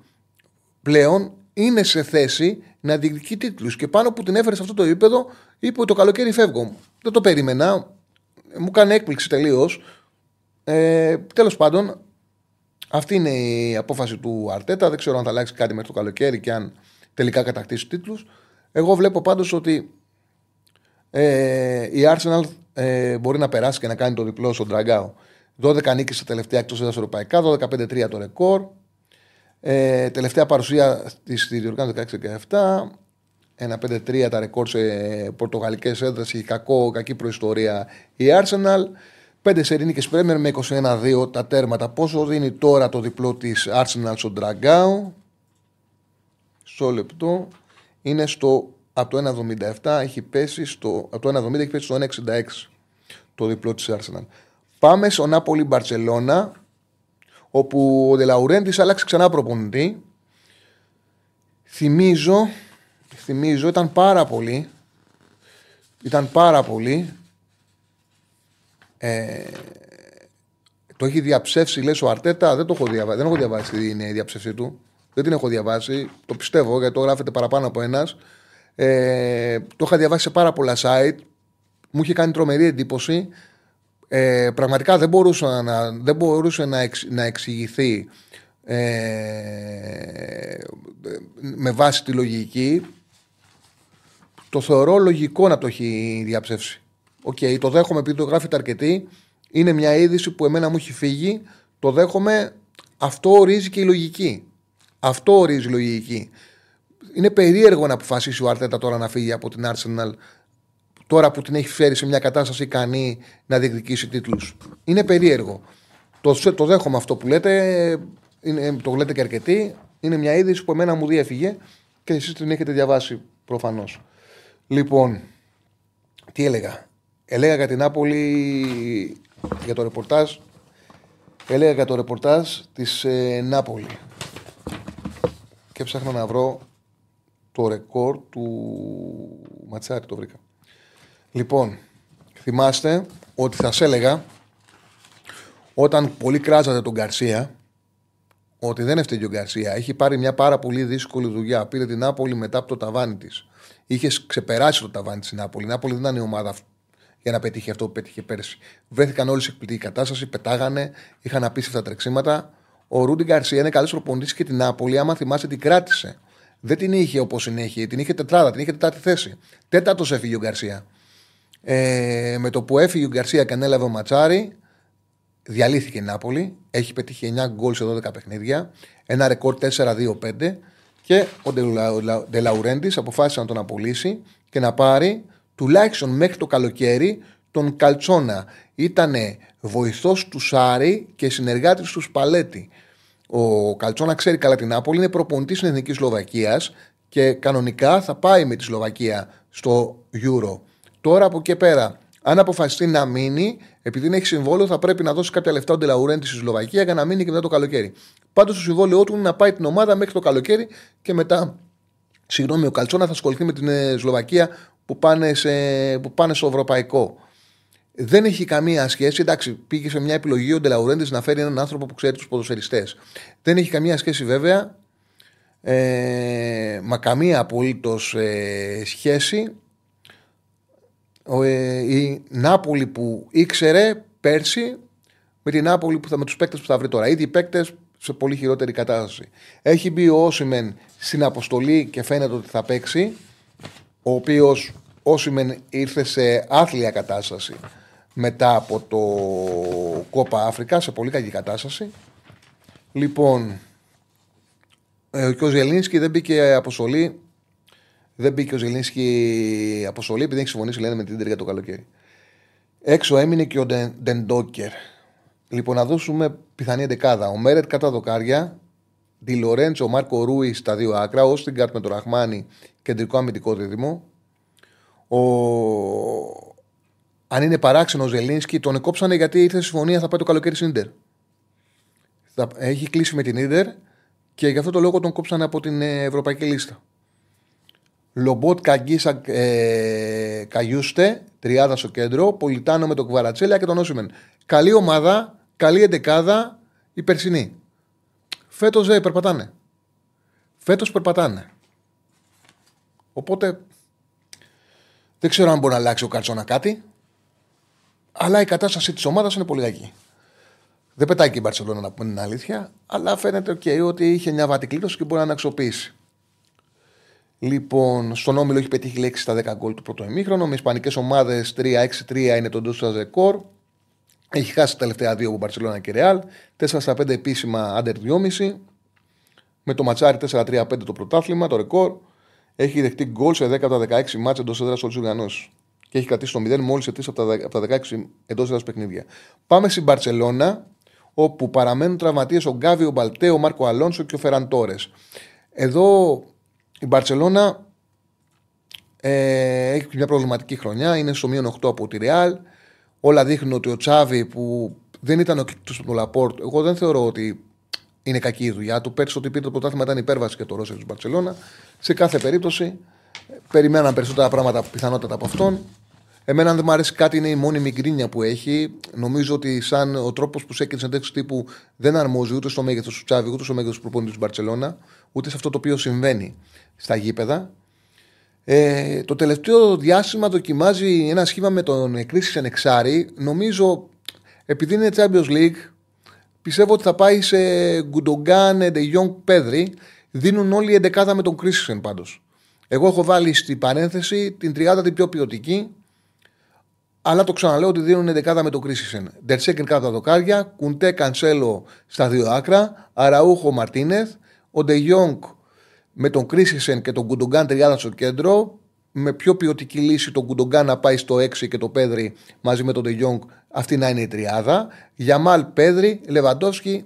πλέον είναι σε θέση να διεκδικεί τίτλους. Και πάνω που την έφερε σε αυτό το επίπεδο, είπε ότι το καλοκαίρι φεύγω. Δεν το περίμενα. Μου κάνει έκπληξη τελείως. Ε, Τέλος πάντων, αυτή είναι η απόφαση του Αρτέτα. Δεν ξέρω αν θα αλλάξει κάτι μέχρι το καλοκαίρι και αν τελικά κατακτήσει τίτλους. Εγώ βλέπω πάντως ότι ε, η Arsenal ε, μπορεί να περάσει και να κάνει το διπλό στον Τραγκάο. 12 νίκη στα τελευταία εκτός έδρας ευρωπαϊκά, 12-5-3 το ρεκόρ. Ε, τελευταία παρουσία στη διοργάνωσης 16-17. Ένα 5-3 τα ρεκόρ σε πορτογαλικές έδρες. Έχει κακό, κακή προϊστορία η Arsenal. 5 σερίνικε Πρέμερ με 21-2 τα τέρματα. Πόσο δίνει τώρα το διπλό της Arsenal στο Dragao; Στο λεπτό. Είναι στο. Από το 1,77 έχει πέσει στο. Από το 1,70 έχει πέσει στο 1,66 το διπλό της Arsenal. Πάμε στο Νάπολη Μπαρσελόνα. Όπου ο Δελαουρέντη άλλαξε ξανά προπονητή. Θυμίζω, θυμίζω, ήταν πάρα πολύ. Ήταν πάρα πολύ. Ε, το έχει διαψεύσει, λες, ο Αρτέτα. Δεν το έχω διαβάσει. Δεν έχω διαβάσει την διαψεύση του. Δεν την έχω διαβάσει. Το πιστεύω γιατί το γράφεται παραπάνω από ένας. Ε, το είχα διαβάσει σε πάρα πολλά site. Μου είχε κάνει τρομερή εντύπωση. Ε, πραγματικά δεν μπορούσε να, δεν μπορούσε να, να εξηγηθεί ε, με βάση τη λογική. Το θεωρώ λογικό να το έχει διαψεύσει. OK, okay, το δέχομαι επειδή το γράφετε αρκετοί. Είναι μια είδηση που εμένα μου έχει φύγει. Το δέχομαι. Αυτό ορίζει και η λογική. Αυτό ορίζει η λογική. Είναι περίεργο να αποφασίσει ο Αρτέτα τώρα να φύγει από την Arsenal τώρα που την έχει φέρει σε μια κατάσταση ικανή να διεκδικήσει τίτλους. Είναι περίεργο. Το, το δέχομαι αυτό που λέτε, είναι, το λέτε και αρκετοί. Είναι μια είδηση που εμένα μου διέφυγε και εσείς την έχετε διαβάσει προφανώς. Λοιπόν, τι έλεγα. Έλεγα για την Νάπολη για το ρεπορτάζ. Έλεγα για το ρεπορτάζ της ε, Νάπολη. Και ψάχνω να βρω το ρεκόρ του Ματσάρη, το βρήκα. Λοιπόν, θυμάστε ότι θα σε έλεγα όταν πολύ κράζατε τον Γκαρσία ότι δεν έφταιγε ο Γκαρσία. Έχει πάρει μια πάρα πολύ δύσκολη δουλειά. Πήρε την Νάπολη μετά από το ταβάνι της. Είχε ξεπεράσει το ταβάνι της Νάπολη. Η Νάπολη δεν ήταν η ομάδα για να πετύχει αυτό που πέτυχε πέρσι. Βρέθηκαν όλοι σε εκπληκτική κατάσταση, πετάγανε, είχαν απίστευτα τρεξίματα. Ο Ρούντι Γκαρσία είναι καλό προπονητής και την Νάπολη, άμα θυμάσαι, την κράτησε. Δεν την είχε όπως συνέχεια, την είχε τετράδα, την είχε τετράτη θέση. Τέταρτος έφυγε ο Γκαρσία. Ε, με το που έφυγε ο Γκαρσία και ανέλαβε ο Ματσάρη, διαλύθηκε η Νάπολη. Έχει πετύχει 9 γκολ σε 12 παιχνίδια. Ένα ρεκόρ 4-2-5. Και ο Ντελαουρέντη αποφάσισε να τον απολύσει και να πάρει τουλάχιστον μέχρι το καλοκαίρι τον Καλτσόνα. Ήταν βοηθός του Σάρι και συνεργάτης του Σπαλέτη. Ο Καλτσόνα ξέρει καλά την Νάπολη, είναι προπονητής της Εθνικής Σλοβακίας και κανονικά θα πάει με τη Σλοβακία στο Euro. Τώρα από εκεί πέρα, αν αποφασιστεί να μείνει, επειδή δεν έχει συμβόλαιο, θα πρέπει να δώσει κάποια λεφτά ο Ντελαουρέντη στη Σλοβακία για να μείνει και μετά το καλοκαίρι. Πάντως το συμβόλαιό του είναι να πάει την ομάδα μέχρι το καλοκαίρι και μετά. Συγγνώμη, ο Καλτσόνα θα ασχοληθεί με την ε, Σλοβακία που πάνε, σε, που πάνε στο ευρωπαϊκό. Δεν έχει καμία σχέση. Εντάξει, πήγε σε μια επιλογή ο Ντελαουρέντη να φέρει έναν άνθρωπο που ξέρει τους ποδοσφαιριστές. Δεν έχει καμία σχέση βέβαια. Ε, μα καμία απολύτως ε, σχέση ε, η Νάπολη που ήξερε πέρσι με την Νάπολη που θα, με τους παίκτες που θα βρει τώρα. Ήδη οι παίκτες σε πολύ χειρότερη κατάσταση. Έχει μπει ο Όσιμεν στην αποστολή και φαίνεται ότι θα παίξει. Ο οποίος Όσιμεν ήρθε σε άθλια κατάσταση μετά από το Κόπα Αφρικά, σε πολύ κακή κατάσταση. Λοιπόν, ε, και ο Ζελίνσκι δεν μπήκε αποστολή δεν μπήκε ο Ζελίνσκι αποστολή επειδή έχει συμφωνήσει λένε, με την Ιντερ για το καλοκαίρι. Έξω έμεινε και ο Ντεντόκερ. Λοιπόν, να δώσουμε πιθανή δεκάδα. Ο Μέρετ κατά δοκάρια. Ντι Λορέντσο, ο Μάριο Ρούι στα δύο άκρα. Ο Έστιγκαρντ με το Ραχμάνι, κεντρικό αμυντικό δίδυμο. Ο... Αν είναι παράξενο ο Ζελίνσκι, τον εκόψανε γιατί ήρθε συμφωνία θα πάει το καλοκαίρι στην Ίντερ. Έχει κλείσει με την Ίντερ και γι' αυτό το λόγο τον κόψανε από την ε, ευρωπαϊκή λίστα. Λομπότκα, Ανγκισά ε, Καγιούστε, τριάδα στο κέντρο. Πολιτάνο με τον Κβαρατσχέλια και τον Όσιμεν. Καλή ομάδα, καλή εντεκάδα, η περσινή. Φέτος δεν περπατάνε. Φέτος περπατάνε. Οπότε δεν ξέρω αν μπορεί να αλλάξει ο Καρτσόνα κάτι. Αλλά η κατάσταση της ομάδας είναι πολύ κακή. Δεν πετάει και η Μπαρσελόνα να πούμε την αλήθεια, αλλά φαίνεται okay, ότι είχε μια βάτη κλήρωση και μπορεί να αξιοποιήσει. Λοιπόν, στον όμιλο έχει πετύχει λέξη στα 10 γκολ του πρώτου εμίχρονου. Με ισπανικές ομάδες 3-6-3 είναι το ντόσου ρεκόρ. Έχει χάσει τα τελευταία δύο από Μπαρσελόνα και Ρεάλ. 4 στα 5 επίσημα άντερ 2,5. Με το ματσάρι 4-3-5 το πρωτάθλημα, το ρεκόρ. έχει δεχτεί γκολ σε 10 από τα 16 μάτια εντός έδρας όλε τι οργανώσει. Και έχει κρατήσει το 0 μόλις σε 3 από τα 16 εντός έδρας παιχνίδια. Πάμε στην Μπαρσελόνα, όπου παραμένουν τραυματίες ο Γκάβι, ο Μπαλτέ, ο Μάρκο Αλόνσο και ο Φεραντόρε. Εδώ η Μπαρσελόνα ε, έχει μια προβληματική χρονιά, είναι στο μείον 8 από τη Ρεάλ. Όλα δείχνουν ότι ο Τσάβη που δεν ήταν ο κύκλο του Λαπόρτ, εγώ δεν θεωρώ ότι είναι κακή η δουλειά του. Πέρσι ότι πήρε το πρωτάθλημα ήταν υπέρβαση και το Ρώσο της Μπαρσελόνα. Σε κάθε περίπτωση περιμέναν περισσότερα πράγματα πιθανότατα από αυτόν. Εμένα, αν δεν μου αρέσει κάτι, είναι η μόνη γκρίνια που έχει. Νομίζω ότι σαν ο τρόπος που σε έκανε τέτοιου τύπου δεν αρμόζει ούτε στο μέγεθος του Τσάβη, ούτε στο μέγεθος του προπονητή του Μπαρσελόνα, ούτε σε αυτό το οποίο συμβαίνει στα γήπεδα. Ε, το τελευταίο διάστημα δοκιμάζει ένα σχήμα με τον Κρίσι Εξάρι. Νομίζω, επειδή είναι Champions League, πιστεύω ότι θα πάει σε Γκουντογκάν, De Jong, Πέδρη. Δίνουν όλοι η εντεκάδα με τον Κρίσισεν πάντως. Εγώ έχω βάλει στην παρένθεση την τριάδα την πιο ποιοτική. Αλλά το ξαναλέω ότι δίνουν εντεκάδα με τον Κρίσισεν. Ντερσέκεν κάτω τα δοκάρια, Κουντέ Κανσέλο στα δύο άκρα, Αραούχο Μαρτίνεθ, ο Ντε με τον Κρίσισεν και τον Κουντογκάν τριάδα στο κέντρο. Με πιο ποιοτική λύση τον Κουντογκάν να πάει στο 6 και το Πέδρη μαζί με τον Ντεγιόνγκ, αυτή να είναι η τριάδα. Γιαμάλ Πέδρη, Λεβαντόφσκι.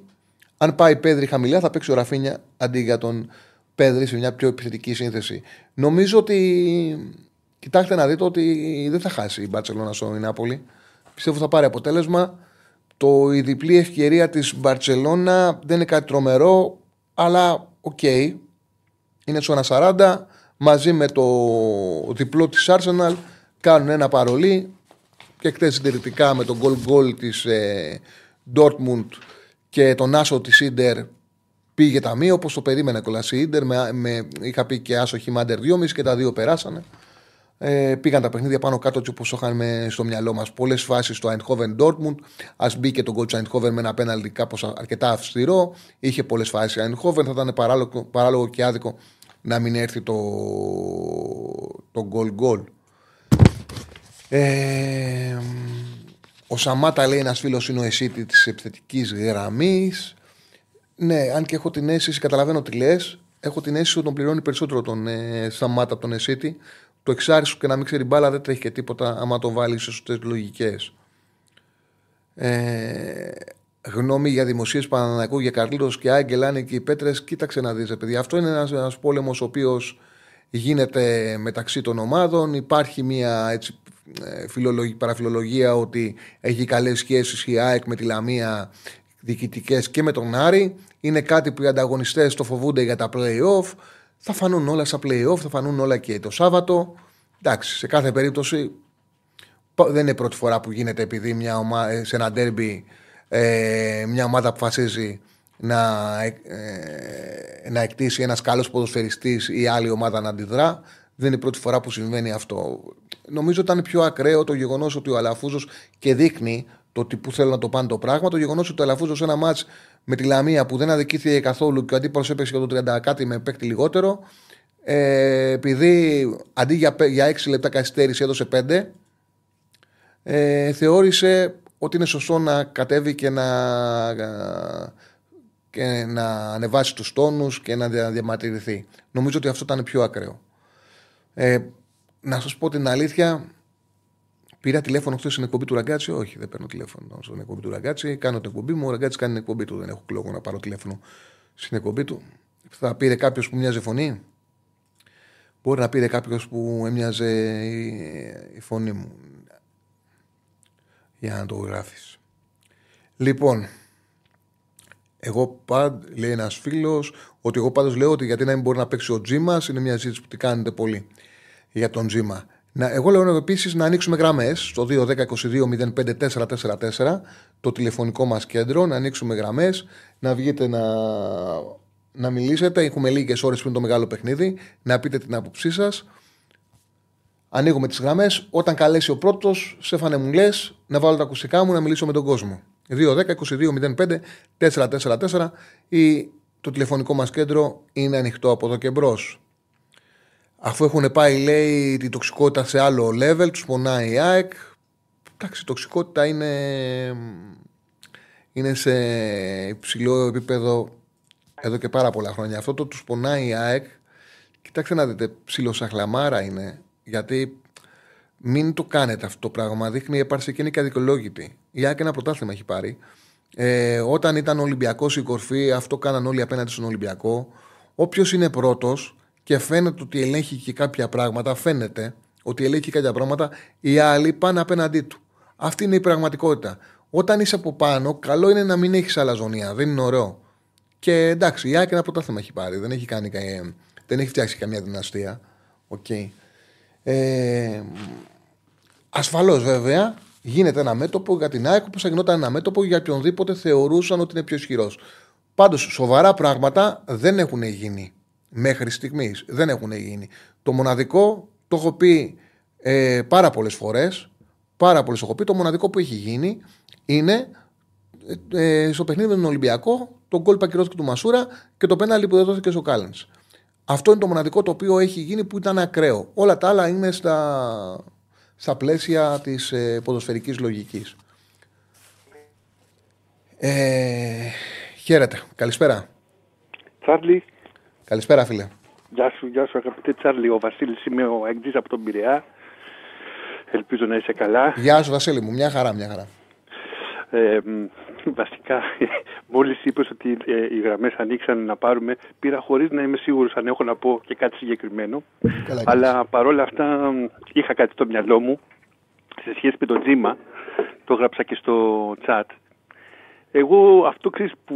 Αν πάει Πέδρη χαμηλά, θα παίξει ο Ραφίνια αντί για τον Πέδρη σε μια πιο επιθετική σύνθεση. Νομίζω ότι. Κοιτάξτε να δείτε ότι δεν θα χάσει η Μπαρσελόνα στο Νάπολη. Πιστεύω θα πάρει αποτέλεσμα. Το, η διπλή ευκαιρία της Μπαρσελόνα δεν είναι κάτι τρομερό, αλλά OK. Okay είναι στο 1,40 μαζί με το διπλό της Arsenal κάνουν ένα παρολί και χθες συντηρητικά με τον goal goal της ε, Dortmund και τον άσο της Ίντερ πήγε ταμείο όπως το περίμενε κόλλησε η Ίντερ με, με, είχα πει και άσο και under 2,5 και τα δύο περάσανε ε, πήγαν τα παιχνίδια πάνω κάτω έτσι όπως το είχαμε στο μυαλό μας. Πολλές φάσεις στο Eindhoven Dortmund. Α μπήκε τον coach Eindhoven με ένα πέναλτι κάπως αρκετά αυστηρό. Είχε πολλές φάσεις. Eindhoven θα ήταν παράλογο, παράλογο και άδικο να μην έρθει το, το goal goal. Ε, ο Σαμάτα λέει ένας φίλος είναι ο Εσίτη της επιθετικής γραμμής. Ναι, αν και έχω την αίσθηση, καταλαβαίνω τι λες. Έχω την αίσθηση ότι τον πληρώνει περισσότερο τον ε, Σαμάτα από τον Εσίτη το εξάρι σου και να μην ξέρει μπάλα δεν τρέχει και τίποτα άμα τον βάλει σε σωστές λογικές. Ε, γνώμη για δημοσίες Παναναναϊκού για Καρλίτος και Άγγελ, αν και οι Πέτρες, κοίταξε να δεις, παιδιά. Αυτό είναι ένας πόλεμος ο οποίος γίνεται μεταξύ των ομάδων. Υπάρχει μια έτσι, ε, παραφιλολογία ότι έχει καλές σχέσεις η ΑΕΚ με τη Λαμία διοικητικές και με τον Άρη. Είναι κάτι που οι ανταγωνιστές το φοβούνται για τα playoff. Θα φανούν όλα στα playoff, θα φανούν όλα και το Σάββατο. Εντάξει, σε κάθε περίπτωση δεν είναι πρώτη φορά που γίνεται επειδή μια ομάδα, ε, σε ένα ντέρμπι ε, μια ομάδα αποφασίζει να, ε, να εκτίσει ένας καλός ποδοσφαιριστής ή άλλη ομάδα να αντιδρά. Δεν είναι η πρώτη φορά που συμβαίνει αυτό. Νομίζω ότι ήταν πιο ακραίο το γεγονός ότι ο Αλαφούζος και δείχνει το ότι που θέλουν να το πάνε το πράγμα. Το γεγονός ότι ο Αλαφούζο σε ένα μάτς με τη Λαμία που δεν αδικήθηκε καθόλου και ο αντίπαλος έπαιξε για το 30 κάτι με παίκτη λιγότερο. Ε, επειδή αντί για, για 6 λεπτά καθυστέρηση έδωσε 5, ε, θεώρησε ότι είναι σωστό να κατέβει και να, και να ανεβάσει τους τόνους και να διαμαρτυρηθεί. Νομίζω ότι αυτό ήταν πιο ακραίο. Ε, να σας πω την αλήθεια, Πήρα τηλέφωνο χθες στην εκπομπή του Ραγκάτσι. Όχι, δεν παίρνω τηλέφωνο στην εκπομπή του Ραγκάτσι. Κάνω την εκπομπή μου. Ο Ραγκάτσι κάνει την εκπομπή του. Δεν έχω λόγο να πάρω τηλέφωνο στην εκπομπή του. Θα πήρε κάποιος που μοιάζει φωνή; Μπορεί να πήρε κάποιος που έμοιαζε η φωνή μου. Για να το γράφεις. Λοιπόν, εγώ πάντ, λέει ένας φίλος, ότι εγώ πάντως λέω ότι γιατί να μην μπορεί να παίξει ο Τζίμας, είναι μια ζήτηση που τη κάνετε πολύ για τον Τζίμα. Να, εγώ λέω επίση να ανοίξουμε γραμμές στο 2-10-22-05-444, το τηλεφωνικό μας κέντρο, να ανοίξουμε γραμμές, να βγείτε να, να μιλήσετε. Έχουμε λίγες ώρες πριν το μεγάλο παιχνίδι, να πείτε την άποψή σας. Ανοίγουμε τις γραμμές. Όταν καλέσει ο πρώτος, Στέφανε μου λες να βάλω τα ακουστικά μου να μιλήσω με τον κόσμο. 2-10-22-05-444 ή το τηλεφωνικό μας κέντρο είναι ανοιχτό από εδώ και μπρος αφού έχουν πάει, λέει, τη τοξικότητα σε άλλο level, τους πονάει η ΑΕΚ. Εντάξει, η τοξικότητα είναι, είναι σε υψηλό επίπεδο εδώ και πάρα πολλά χρόνια. Αυτό το τους πονάει η ΑΕΚ Κοιτάξτε να δείτε, ψιλοσαχλαμάρα είναι. Γιατί μην το κάνετε αυτό το πράγμα. Δείχνει η έπαρση και είναι και αδικολόγητη. Η Άκη ένα πρωτάθλημα έχει πάρει. Ε, όταν ήταν Ολυμπιακός η κορφή, αυτό κάναν όλοι απέναντι στον Ολυμπιακό. Όποιος είναι πρώτος και φαίνεται ότι ελέγχει και κάποια πράγματα, φαίνεται ότι ελέγχει κάποια πράγματα, οι άλλοι πάνε απέναντί του. Αυτή είναι η πραγματικότητα. Όταν είσαι από πάνω, καλό είναι να μην έχεις αλαζονία. Δεν είναι ωραίο. Και εντάξει, η Άκη ένα πρωτάθλημα έχει πάρει. Δεν έχει, κάνει, δεν έχει φτιάξει καμία δυναστεία. Okay. Ε, Ασφαλώς βέβαια γίνεται ένα μέτωπο για την ΑΕΚ όπως θα γινόταν ένα μέτωπο για οποιονδήποτε θεωρούσαν ότι είναι πιο ισχυρός. Πάντως σοβαρά πράγματα δεν έχουν γίνει μέχρι στιγμής. Δεν έχουν γίνει. Το μοναδικό, το έχω πει ε, πάρα πολλές φορές, πάρα πολλές έχω πει, το μοναδικό που έχει γίνει είναι ε, ε στο παιχνίδι με τον Ολυμπιακό, τον γκολ πακυρώθηκε του Μασούρα και το πέναλι που δόθηκε στο Κάλενς. Αυτό είναι το μοναδικό το οποίο έχει γίνει που ήταν ακραίο. Όλα τα άλλα είναι στα, στα πλαίσια της ε, ποδοσφαιρικής λογικής. Ε, χαίρετε. Καλησπέρα. Τσάρλι. Καλησπέρα φίλε. Γεια σου, γεια σου αγαπητέ Τσάρλι. Ο Βασίλης είμαι ο Αγγλής από τον Πειραιά. Ελπίζω να είσαι καλά. Γεια σου Βασίλη μου. Μια χαρά, μια χαρά. Ε, βασικά, <laughs> μόλις είπες ότι ε, οι γραμμές ανοίξαν να πάρουμε, πήρα χωρίς να είμαι σίγουρος αν έχω να πω και κάτι συγκεκριμένο. Καλά, Αλλά παρόλα αυτά είχα κάτι στο μυαλό μου σε σχέση με το τζίμα. Το έγραψα και στο chat. Εγώ αυτό ξέρεις που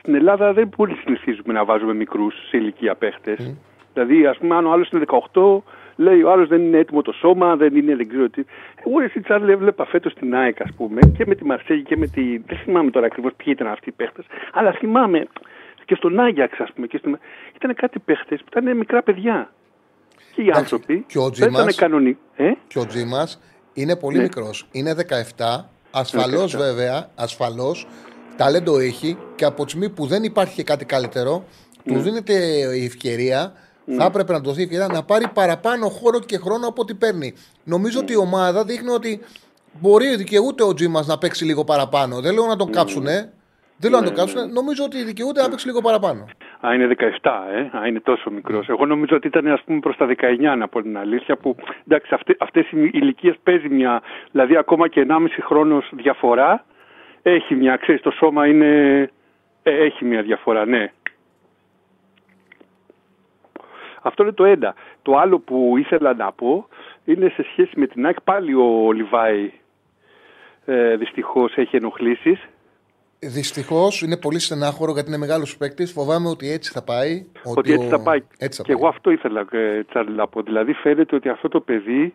στην Ελλάδα δεν πολύ συνηθίζουμε να βάζουμε μικρούς σε ηλικία παίχτες. Mm. Δηλαδή, ας πούμε, αν ο άλλος είναι 18, λέει ο άλλος δεν είναι έτοιμο το σώμα, δεν είναι, δεν ξέρω τι. Εγώ εσύ Τσάρλ έβλεπα φέτος την ΑΕΚ, ας πούμε, και με τη Μαρσέγη και με τη. Δεν θυμάμαι τώρα ακριβώς ποιοι ήταν αυτοί οι παίχτες, αλλά θυμάμαι και στον Άγιαξ, ας πούμε. Και στον... Ήταν κάτι παίχτες που ήταν μικρά παιδιά. Και οι άνθρωποι και ο δεν ήταν κανονικοί. Ε; Και ο Τζίμας είναι πολύ ναι. μικρός. Είναι 17. Ασφαλώς βέβαια, ασφαλώς ταλέντο έχει και από τη στιγμή που δεν υπάρχει κάτι καλύτερο, ναι. του δίνεται η ευκαιρία ναι. θα έπρεπε να δοθεί ευκαιρία να πάρει παραπάνω χώρο και χρόνο από ό,τι παίρνει. Νομίζω ότι η ομάδα δείχνει ότι μπορεί δικαιούται ο Τζίμας να παίξει λίγο παραπάνω. Δεν λέω να τον κάψουνε. Δεν λέω να τον ναι, κάψουνε. Νομίζω ότι δικαιούται να παίξει λίγο παραπάνω. Α, είναι 17, ε. Α, είναι τόσο μικρός. Εγώ νομίζω ότι ήταν ας πούμε προς τα 19 να πω την αλήθεια. Που εντάξει, αυτέ οι ηλικίες παίζει μια. Δηλαδή, ακόμα και 1,5 χρόνος διαφορά έχει μια. Ξέρεις, το σώμα είναι. Ε, έχει μια διαφορά, ναι. Αυτό είναι το ένα. Το άλλο που ήθελα να πω είναι σε σχέση με την ΑΕΚ. Πάλι ο Λιβάη ε, δυστυχώς έχει ενοχλήσεις. Δυστυχώς είναι πολύ στενάχωρο γιατί είναι μεγάλος παίκτης. Φοβάμαι ότι έτσι θα πάει. Ότι, ότι έτσι θα πάει. Έτσι θα και εγώ αυτό ήθελα, ε, Τσάρλι, να πω. Δηλαδή φαίνεται ότι αυτό το παιδί.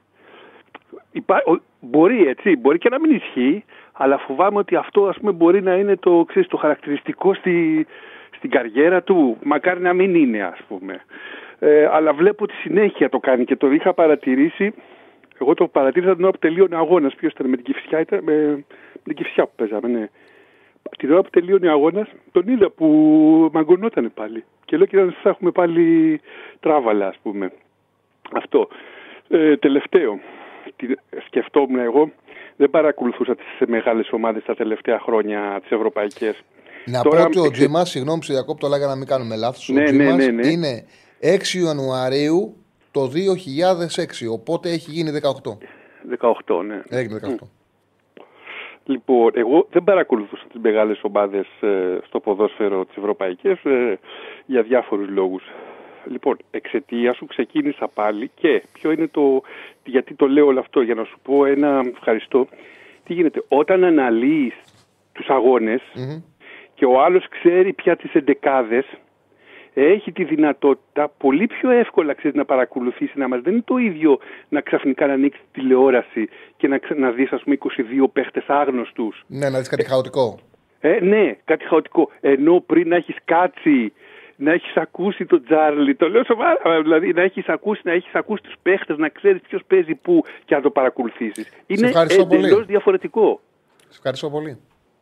Υπά... Μπορεί έτσι, μπορεί και να μην ισχύει, αλλά φοβάμαι ότι αυτό ας πούμε, μπορεί να είναι το, ξέρεις, το χαρακτηριστικό στη, στην καριέρα του. Μακάρι να μην είναι, ας πούμε. Ε, αλλά βλέπω ότι συνέχεια το κάνει και το είχα παρατηρήσει. Εγώ το παρατήρησα την ώρα που τελείωνε ο αγώνας. Ποιος ήταν με την κυφσιά, ήταν με, με την κυφσιά που παίζαμε, ναι. Την ώρα που τελείωνε ο αγώνας, τον είδα που μαγκωνόταν πάλι. Και λέω και να θα έχουμε πάλι τράβαλα, ας πούμε. Αυτό. Ε, τελευταίο. Σκεφτόμουν εγώ, δεν παρακολουθούσα τις μεγάλες ομάδες τα τελευταία χρόνια, τις ευρωπαϊκές. Να Τώρα, πω ότι ο Τζιμάς, συγγνώμη που διακόπτω, αλλά για να μην κάνουμε λάθος. Ναι, ναι, ναι, ναι. είναι 6 Ιανουαρίου το 2006. Οπότε έχει γίνει 18. 18, ναι. Έγινε 18. Λοιπόν, εγώ δεν παρακολουθούσα τις μεγάλες ομάδες ε, στο ποδόσφαιρο τις ευρωπαϊκές ε, για διάφορους λόγους. Λοιπόν, εξαιτία σου ξεκίνησα πάλι και ποιο είναι το... Γιατί το λέω όλο αυτό, για να σου πω ένα ευχαριστώ. Τι γίνεται, όταν αναλύεις τους αγωνες και ο άλλος ξέρει πια τις εντεκάδες, έχει τη δυνατότητα πολύ πιο εύκολα ξέρεις, να παρακολουθήσει να μας. Δεν είναι το ίδιο να ξαφνικά να ανοίξεις τηλεόραση και να, να δεις ας πούμε 22 παίχτες άγνωστους. Ναι, να δεις κάτι χαοτικό. Ε, ναι, κάτι χαοτικό. Ενώ πριν να έχεις κάτσει να έχεις ακούσει τον Τζάρλι, το λέω σοβαρά, δηλαδή να έχεις ακούσει, να έχεις ακούσει τους παίχτες, να ξέρεις ποιος παίζει πού και να το παρακολουθήσεις. Είναι εντελώς διαφορετικό. Σε ευχαριστώ πολύ.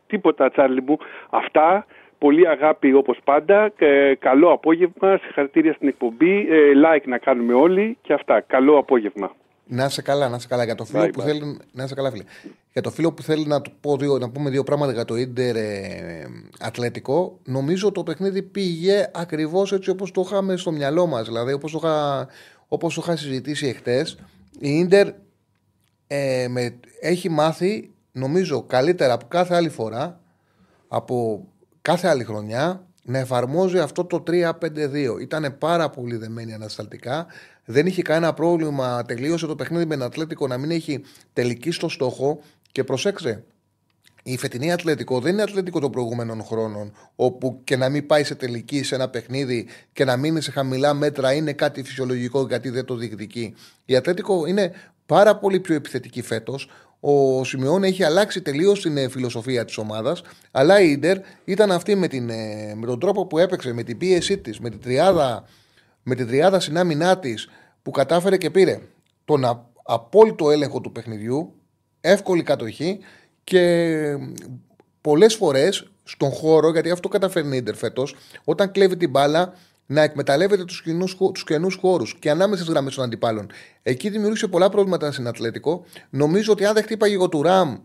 Τίποτα, Τσάρλι μου. Αυτά Πολύ αγάπη όπως πάντα. Ε, καλό απόγευμα. Συγχαρητήρια στην εκπομπή. Ε, like να κάνουμε όλοι και αυτά. Καλό απόγευμα. Να σε καλά, να σε καλά. Για το φίλο που θέλει. Να σε καλά, φίλε. Για το φίλο που θέλει να, του πω δύο, να πούμε δύο πράγματα για το Ιντερ ε, Ατλέτικο, νομίζω το παιχνίδι πήγε ακριβώς έτσι όπως το είχαμε στο μυαλό μας. Δηλαδή, όπως το, είχα, όπως το είχα συζητήσει εχθές, η Ιντερ ε, έχει μάθει, νομίζω, καλύτερα από κάθε άλλη φορά, από κάθε άλλη χρονιά, να εφαρμόζει αυτό το 3-5-2. Ήταν πάρα πολύ δεμένη ανασταλτικά. Δεν είχε κανένα πρόβλημα. Τελείωσε το παιχνίδι με ένα Ατλέτικο να μην έχει τελική στο στόχο. Και προσέξτε, η φετινή Ατλέτικο δεν είναι Ατλέτικο των προηγούμενων χρόνων, όπου και να μην πάει σε τελική σε ένα παιχνίδι και να μείνει σε χαμηλά μέτρα είναι κάτι φυσιολογικό γιατί δεν το διεκδικεί. Η Ατλέτικο είναι πάρα πολύ πιο επιθετική φέτος. Ο Σιμεών έχει αλλάξει τελείως την ε, φιλοσοφία της ομάδας. Αλλά η Ιντερ ήταν αυτή με, την, ε, με τον τρόπο που έπαιξε, με την πίεσή της, με την τριάδα, με την τριάδα συνάμυνά της που κατάφερε και πήρε τον απόλυτο έλεγχο του παιχνιδιού, εύκολη κατοχή και πολλές φορές στον χώρο, γιατί αυτό καταφέρνει η Ιντερ φέτος, όταν κλέβει την μπάλα, να εκμεταλλεύεται τους καινού χώρους και ανάμεσα στις γραμμές των αντιπάλων. Εκεί δημιούργησε πολλά προβλήματα στην Ατλέτικο. Νομίζω ότι αν δεν χτύπαγε εγώ του Ραμ,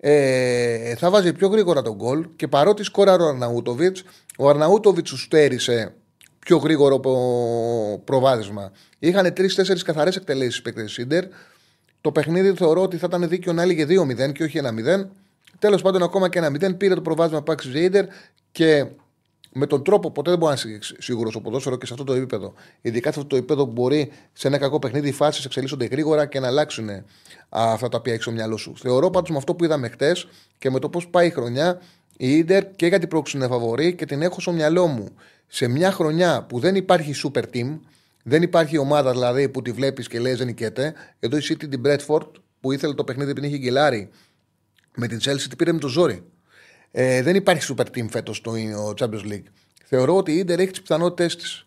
ε, θα βάζει πιο γρήγορα τον γκολ και παρότι σκόραρε ο Αρναούτοβιτς, ο Αρναούτοβιτς σου στέρισε πιο γρήγορο προβάδισμα. Είχαν τρει-τέσσερι καθαρές εκτελέσεις παίκτες Σίντερ. Το παιχνίδι θεωρώ ότι θα ήταν δίκαιο να έλεγε 2-0 και όχι 1-0. Τέλος πάντων, ακόμα και 1-0 πήρε το προβάδισμα Πάξ Ζέιντερ και με τον τρόπο ποτέ δεν μπορεί να είσαι σίγουρος ο ποδόσφαιρο και σε αυτό το επίπεδο. Ειδικά σε αυτό το επίπεδο που μπορεί σε ένα κακό παιχνίδι οι φάσεις εξελίσσονται γρήγορα και να αλλάξουν αυτά τα οποία έχεις στο μυαλό σου. Θεωρώ πάντως με αυτό που είδαμε χτες και με το πώς πάει η χρονιά, η ντερ και για την πρόξη είναι φαβορή και την έχω στο μυαλό μου. Σε μια χρονιά που δεν υπάρχει super team, δεν υπάρχει ομάδα δηλαδή που τη βλέπεις και λέει δεν νικέται. Εδώ η City την Bradford που ήθελε το παιχνίδι που είχε γκελάρει με την Chelsea, την πήρε με το ζόρι. Ε, δεν υπάρχει super team φέτος στο Champions League. Θεωρώ ότι η Ιντερ έχει τις πιθανότητές της.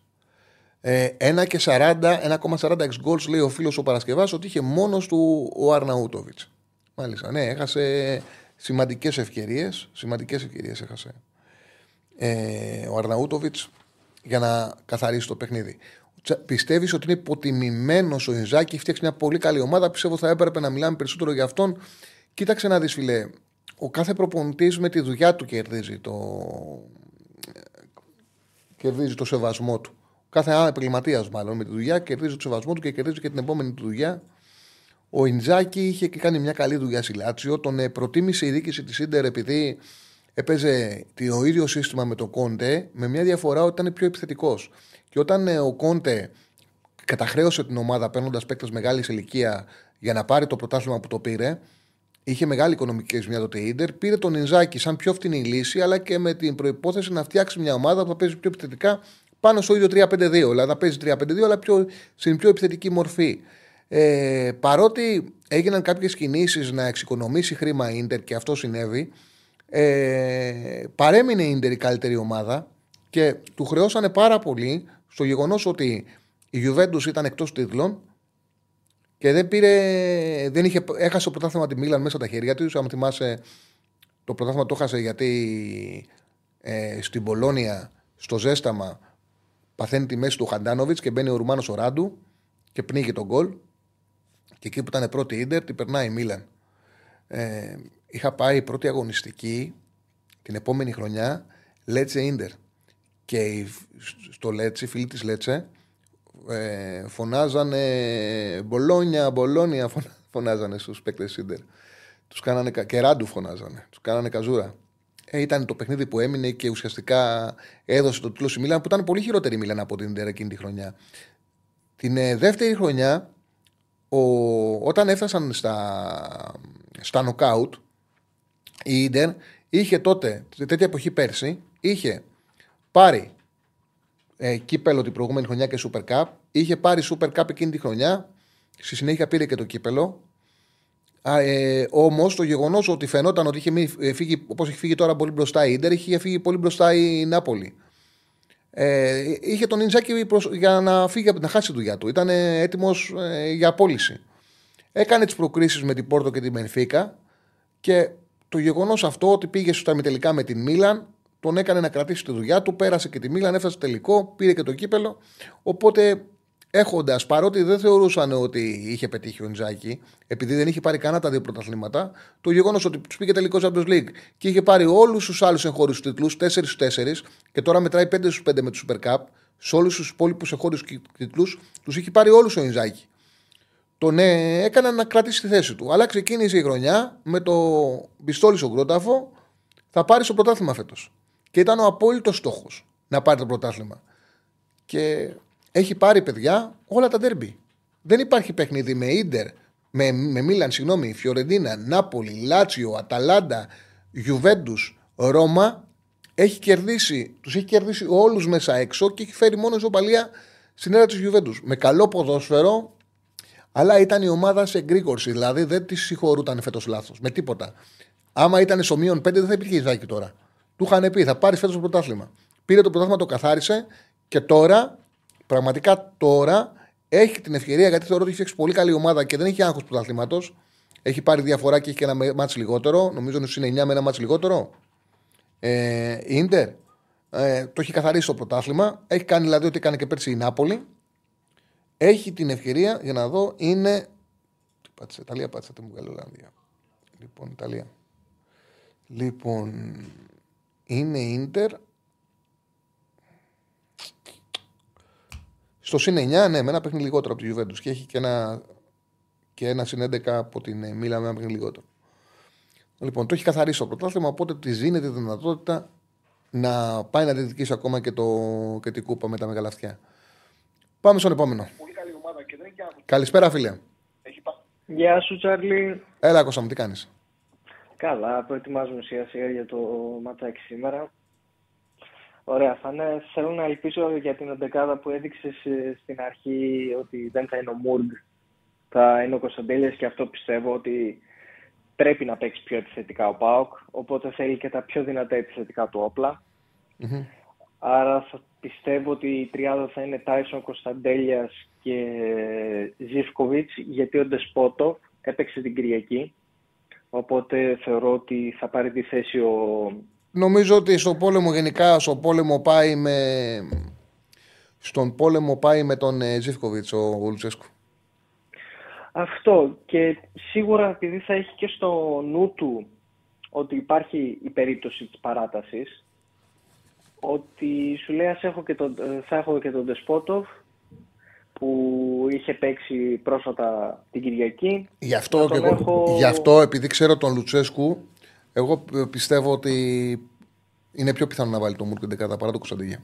Ε, 1 και 40, 1,40 ex goals λέει ο φίλος ο Παρασκευάς ότι είχε μόνος του ο Αρναούτοβιτ. Μάλιστα, ναι, έχασε σημαντικές ευκαιρίες. Σημαντικές ευκαιρίες έχασε ε, ο Αρναούτοβιτς για να καθαρίσει το παιχνίδι. Πιστεύεις ότι είναι υποτιμημένος ο Ιζάκη, φτιάξει μια πολύ καλή ομάδα. Πιστεύω θα έπρεπε να μιλάμε περισσότερο για αυτόν. Κοίταξε να δεις, φιλέ ο κάθε προπονητής με τη δουλειά του κερδίζει το, κερδίζει το σεβασμό του. Ο κάθε επαγγελματίας, μάλλον, με τη δουλειά κερδίζει το σεβασμό του και κερδίζει και την επόμενη του δουλειά. Ο Ιντζάκη είχε και κάνει μια καλή δουλειά στη Λάτσιο. Τον ε, προτίμησε η διοίκηση της Ιντερ επειδή έπαιζε το ίδιο σύστημα με τον Κόντε, με μια διαφορά ότι ήταν πιο επιθετικός. Και όταν ε, ο Κόντε καταχρέωσε την ομάδα παίρνοντας παίκτες μεγάλης ηλικία για να πάρει το πρωτάθλημα που το πήρε, Είχε μεγάλη οικονομική ζημιά τότε η Ιντερ. Πήρε τον Ινζάκη σαν πιο φτηνή λύση, αλλά και με την προπόθεση να φτιάξει μια ομάδα που θα παίζει πιο επιθετικά πάνω στο ίδιο 3-5-2. Δηλαδή να παίζει 3-5-2, αλλά πιο, στην πιο επιθετική μορφή. Ε, παρότι έγιναν κάποιες κινήσεις να εξοικονομήσει χρήμα η Ιντερ και αυτό συνέβη, ε, παρέμεινε η Ιντερ η καλύτερη ομάδα και του χρεώσανε πάρα πολύ στο γεγονός ότι η Juventus ήταν εκτός τίτλων και δεν πήρε. Δεν είχε, έχασε το πρωτάθλημα τη Μίλαν μέσα τα χέρια τους. Αν θυμάσαι, το πρωτάθλημα το έχασε γιατί ε, στην Πολώνια, στο ζέσταμα, παθαίνει τη μέση του Χαντάνοβιτς και μπαίνει ο Ρουμάνος ο Ράντου και πνίγει τον γκολ. Και εκεί που ήταν πρώτη ίντερ, την περνάει η Μίλαν. Ε, είχα πάει πρώτη αγωνιστική την επόμενη χρονιά Λέτσε ίντερ. Και στο Λέτσε, φίλοι της Λέτσε, ε, φωνάζανε Μπολόνια, Μπολόνια, φωνάζανε στους παίκτες Σίντερ. Τους κάνανε και ράντου φωνάζανε. Τους κάνανε καζούρα. Ε, ήταν το παιχνίδι που έμεινε και ουσιαστικά έδωσε το τίτλο στη Μίλαν που ήταν πολύ χειρότερη η Μίλαν από την Ιντερ εκείνη τη χρονιά. Την ε, δεύτερη χρονιά, ο, όταν έφτασαν στα, στα νοκάουτ, η Ιντερ είχε τότε, τέτοια εποχή πέρσι, είχε πάρει ε, κύπελο την προηγούμενη χρονιά και Super Cup. Είχε πάρει Super Cup εκείνη τη χρονιά. Στη συνέχεια πήρε και το κύπελο. Ε, Όμως το γεγονός ότι φαινόταν ότι είχε ε, φύγει, όπως έχει φύγει τώρα πολύ μπροστά η Ιντερ, είχε φύγει πολύ μπροστά η Νάπολη. Ε, είχε τον Ινζάκη για να φύγει να χάσει τη δουλειά του. Ήταν έτοιμος ε, για απόλυση. Έκανε τις προκρίσεις με την Πόρτο και την Μενφίκα και το γεγονός αυτό ότι πήγε στα τελικά με την Μίλαν τον έκανε να κρατήσει τη δουλειά του, πέρασε και τη Μίλαν, έφτασε τελικό, πήρε και το κύπελο. Οπότε έχοντας, παρότι δεν θεωρούσαν ότι είχε πετύχει ο Ιντζάκη, επειδή δεν είχε πάρει κανένα τα δύο πρωταθλήματα, το γεγονός ότι τους πήγε τελικός Champions League και είχε πάρει όλους τους άλλους εγχώριους τίτλους, 4 στους 4, και τώρα μετράει 5 στους 5 με του Super Cup, σε όλους τους υπόλοιπους εγχώριους τίτλους, τους είχε πάρει όλους ο Ιντζάκη. Τον ναι, έκαναν να κρατήσει τη θέση του. Αλλά ξεκίνησε η χρονιά με το πιστόλι στον κρόταφο, θα πάρει το πρωτάθλημα φέτος. Και ήταν ο απόλυτος στόχος να πάρει το πρωτάθλημα. Και έχει πάρει παιδιά όλα τα ντέρμπι. Δεν υπάρχει παιχνίδι με Ιντερ, με, με Μίλαν, συγγνώμη, Φιωρεντίνα, Νάπολη, Λάτσιο, Αταλάντα, Γιουβέντους, Ρώμα. Έχει κερδίσει, τους έχει κερδίσει όλους μέσα έξω και έχει φέρει μόνο ισοπαλία στην έδρα της Γιουβέντους. Με καλό ποδόσφαιρο, αλλά ήταν η ομάδα σε γκρίκορση. Δηλαδή δεν τη συγχωρούταν φέτος λάθος. Με τίποτα. Άμα ήταν στο μείον 5 δεν θα υπήρχε Ιζάκη τώρα. Του είχαν πει θα πάρεις φέτος το πρωτάθλημα. Πήρε το πρωτάθλημα, το καθάρισε και τώρα πραγματικά τώρα έχει την ευκαιρία γιατί θεωρώ ότι έχει πολύ καλή ομάδα και δεν έχει άγχος πρωταθλήματος. Έχει πάρει διαφορά και έχει και ένα μάτς λιγότερο. Νομίζω ότι είναι 9 με ένα μάτς λιγότερο. Ε, Ιντερ. Ε, το έχει καθαρίσει το πρωτάθλημα. Έχει κάνει δηλαδή ότι έκανε και πέρσι η Νάπολη. Έχει την ευκαιρία για να δω είναι. Τι πάτησε, Ιταλία πάτησε, τι μου βγάλει Ολλανδία. Λοιπόν, Ιταλία. Λοιπόν, είναι Ιντερ Στο συν 9, ναι, με ένα παιχνίδι λιγότερο από τη Juventus και έχει και ένα, και ένα συν 11 από την Μίλα με ένα παιχνίδι λιγότερο. Λοιπόν, το έχει καθαρίσει το πρωτάθλημα, οπότε τη δίνεται τη δυνατότητα να πάει να διεκδικήσει ακόμα και, το, και την κούπα με τα μεγάλα αυτιά. Πάμε στον επόμενο. Πολύ καλή ομάδα και δεν Καλησπέρα, φίλε. Γεια σου, Τσάρλι. Έλα, Κώστα μου, τι κάνεις; Καλά, προετοιμάζουμε σιγά σιγά για το ματσάκι σήμερα. Ωραία, θα είναι, θέλω να ελπίσω για την εντεκάδα που έδειξες ε, στην αρχή ότι δεν θα είναι ο Μουργκ, θα είναι ο Κωνσταντέλιας και αυτό πιστεύω ότι πρέπει να παίξει πιο επιθετικά ο ΠΑΟΚ, οπότε θέλει και τα πιο δυνατά επιθετικά του οπλα Άρα θα πιστεύω ότι η τριάδα θα είναι Τάισον, Κωνσταντέλιας και Ζιφκοβιτς, γιατί ο Ντεσπότο έπαιξε την Κυριακή, οπότε θεωρώ ότι θα πάρει τη θέση ο Νομίζω ότι στο πόλεμο γενικά, στο πόλεμο πάει με... Στον πόλεμο πάει με τον ε, Ζήφκοβιτς ο Λουτσέσκου. Αυτό και σίγουρα επειδή θα έχει και στο νου του ότι υπάρχει η περίπτωση της παράτασης ότι σου λέει ας έχω και τον, θα έχω και τον Ντεσπότοφ που είχε παίξει πρόσφατα την Κυριακή. Γι' αυτό, και έχω... γι αυτό επειδή ξέρω τον Λουτσέσκου εγώ πιστεύω ότι είναι πιο πιθανό να βάλει το Μούρκ την παρά το Κωνσταντινιά.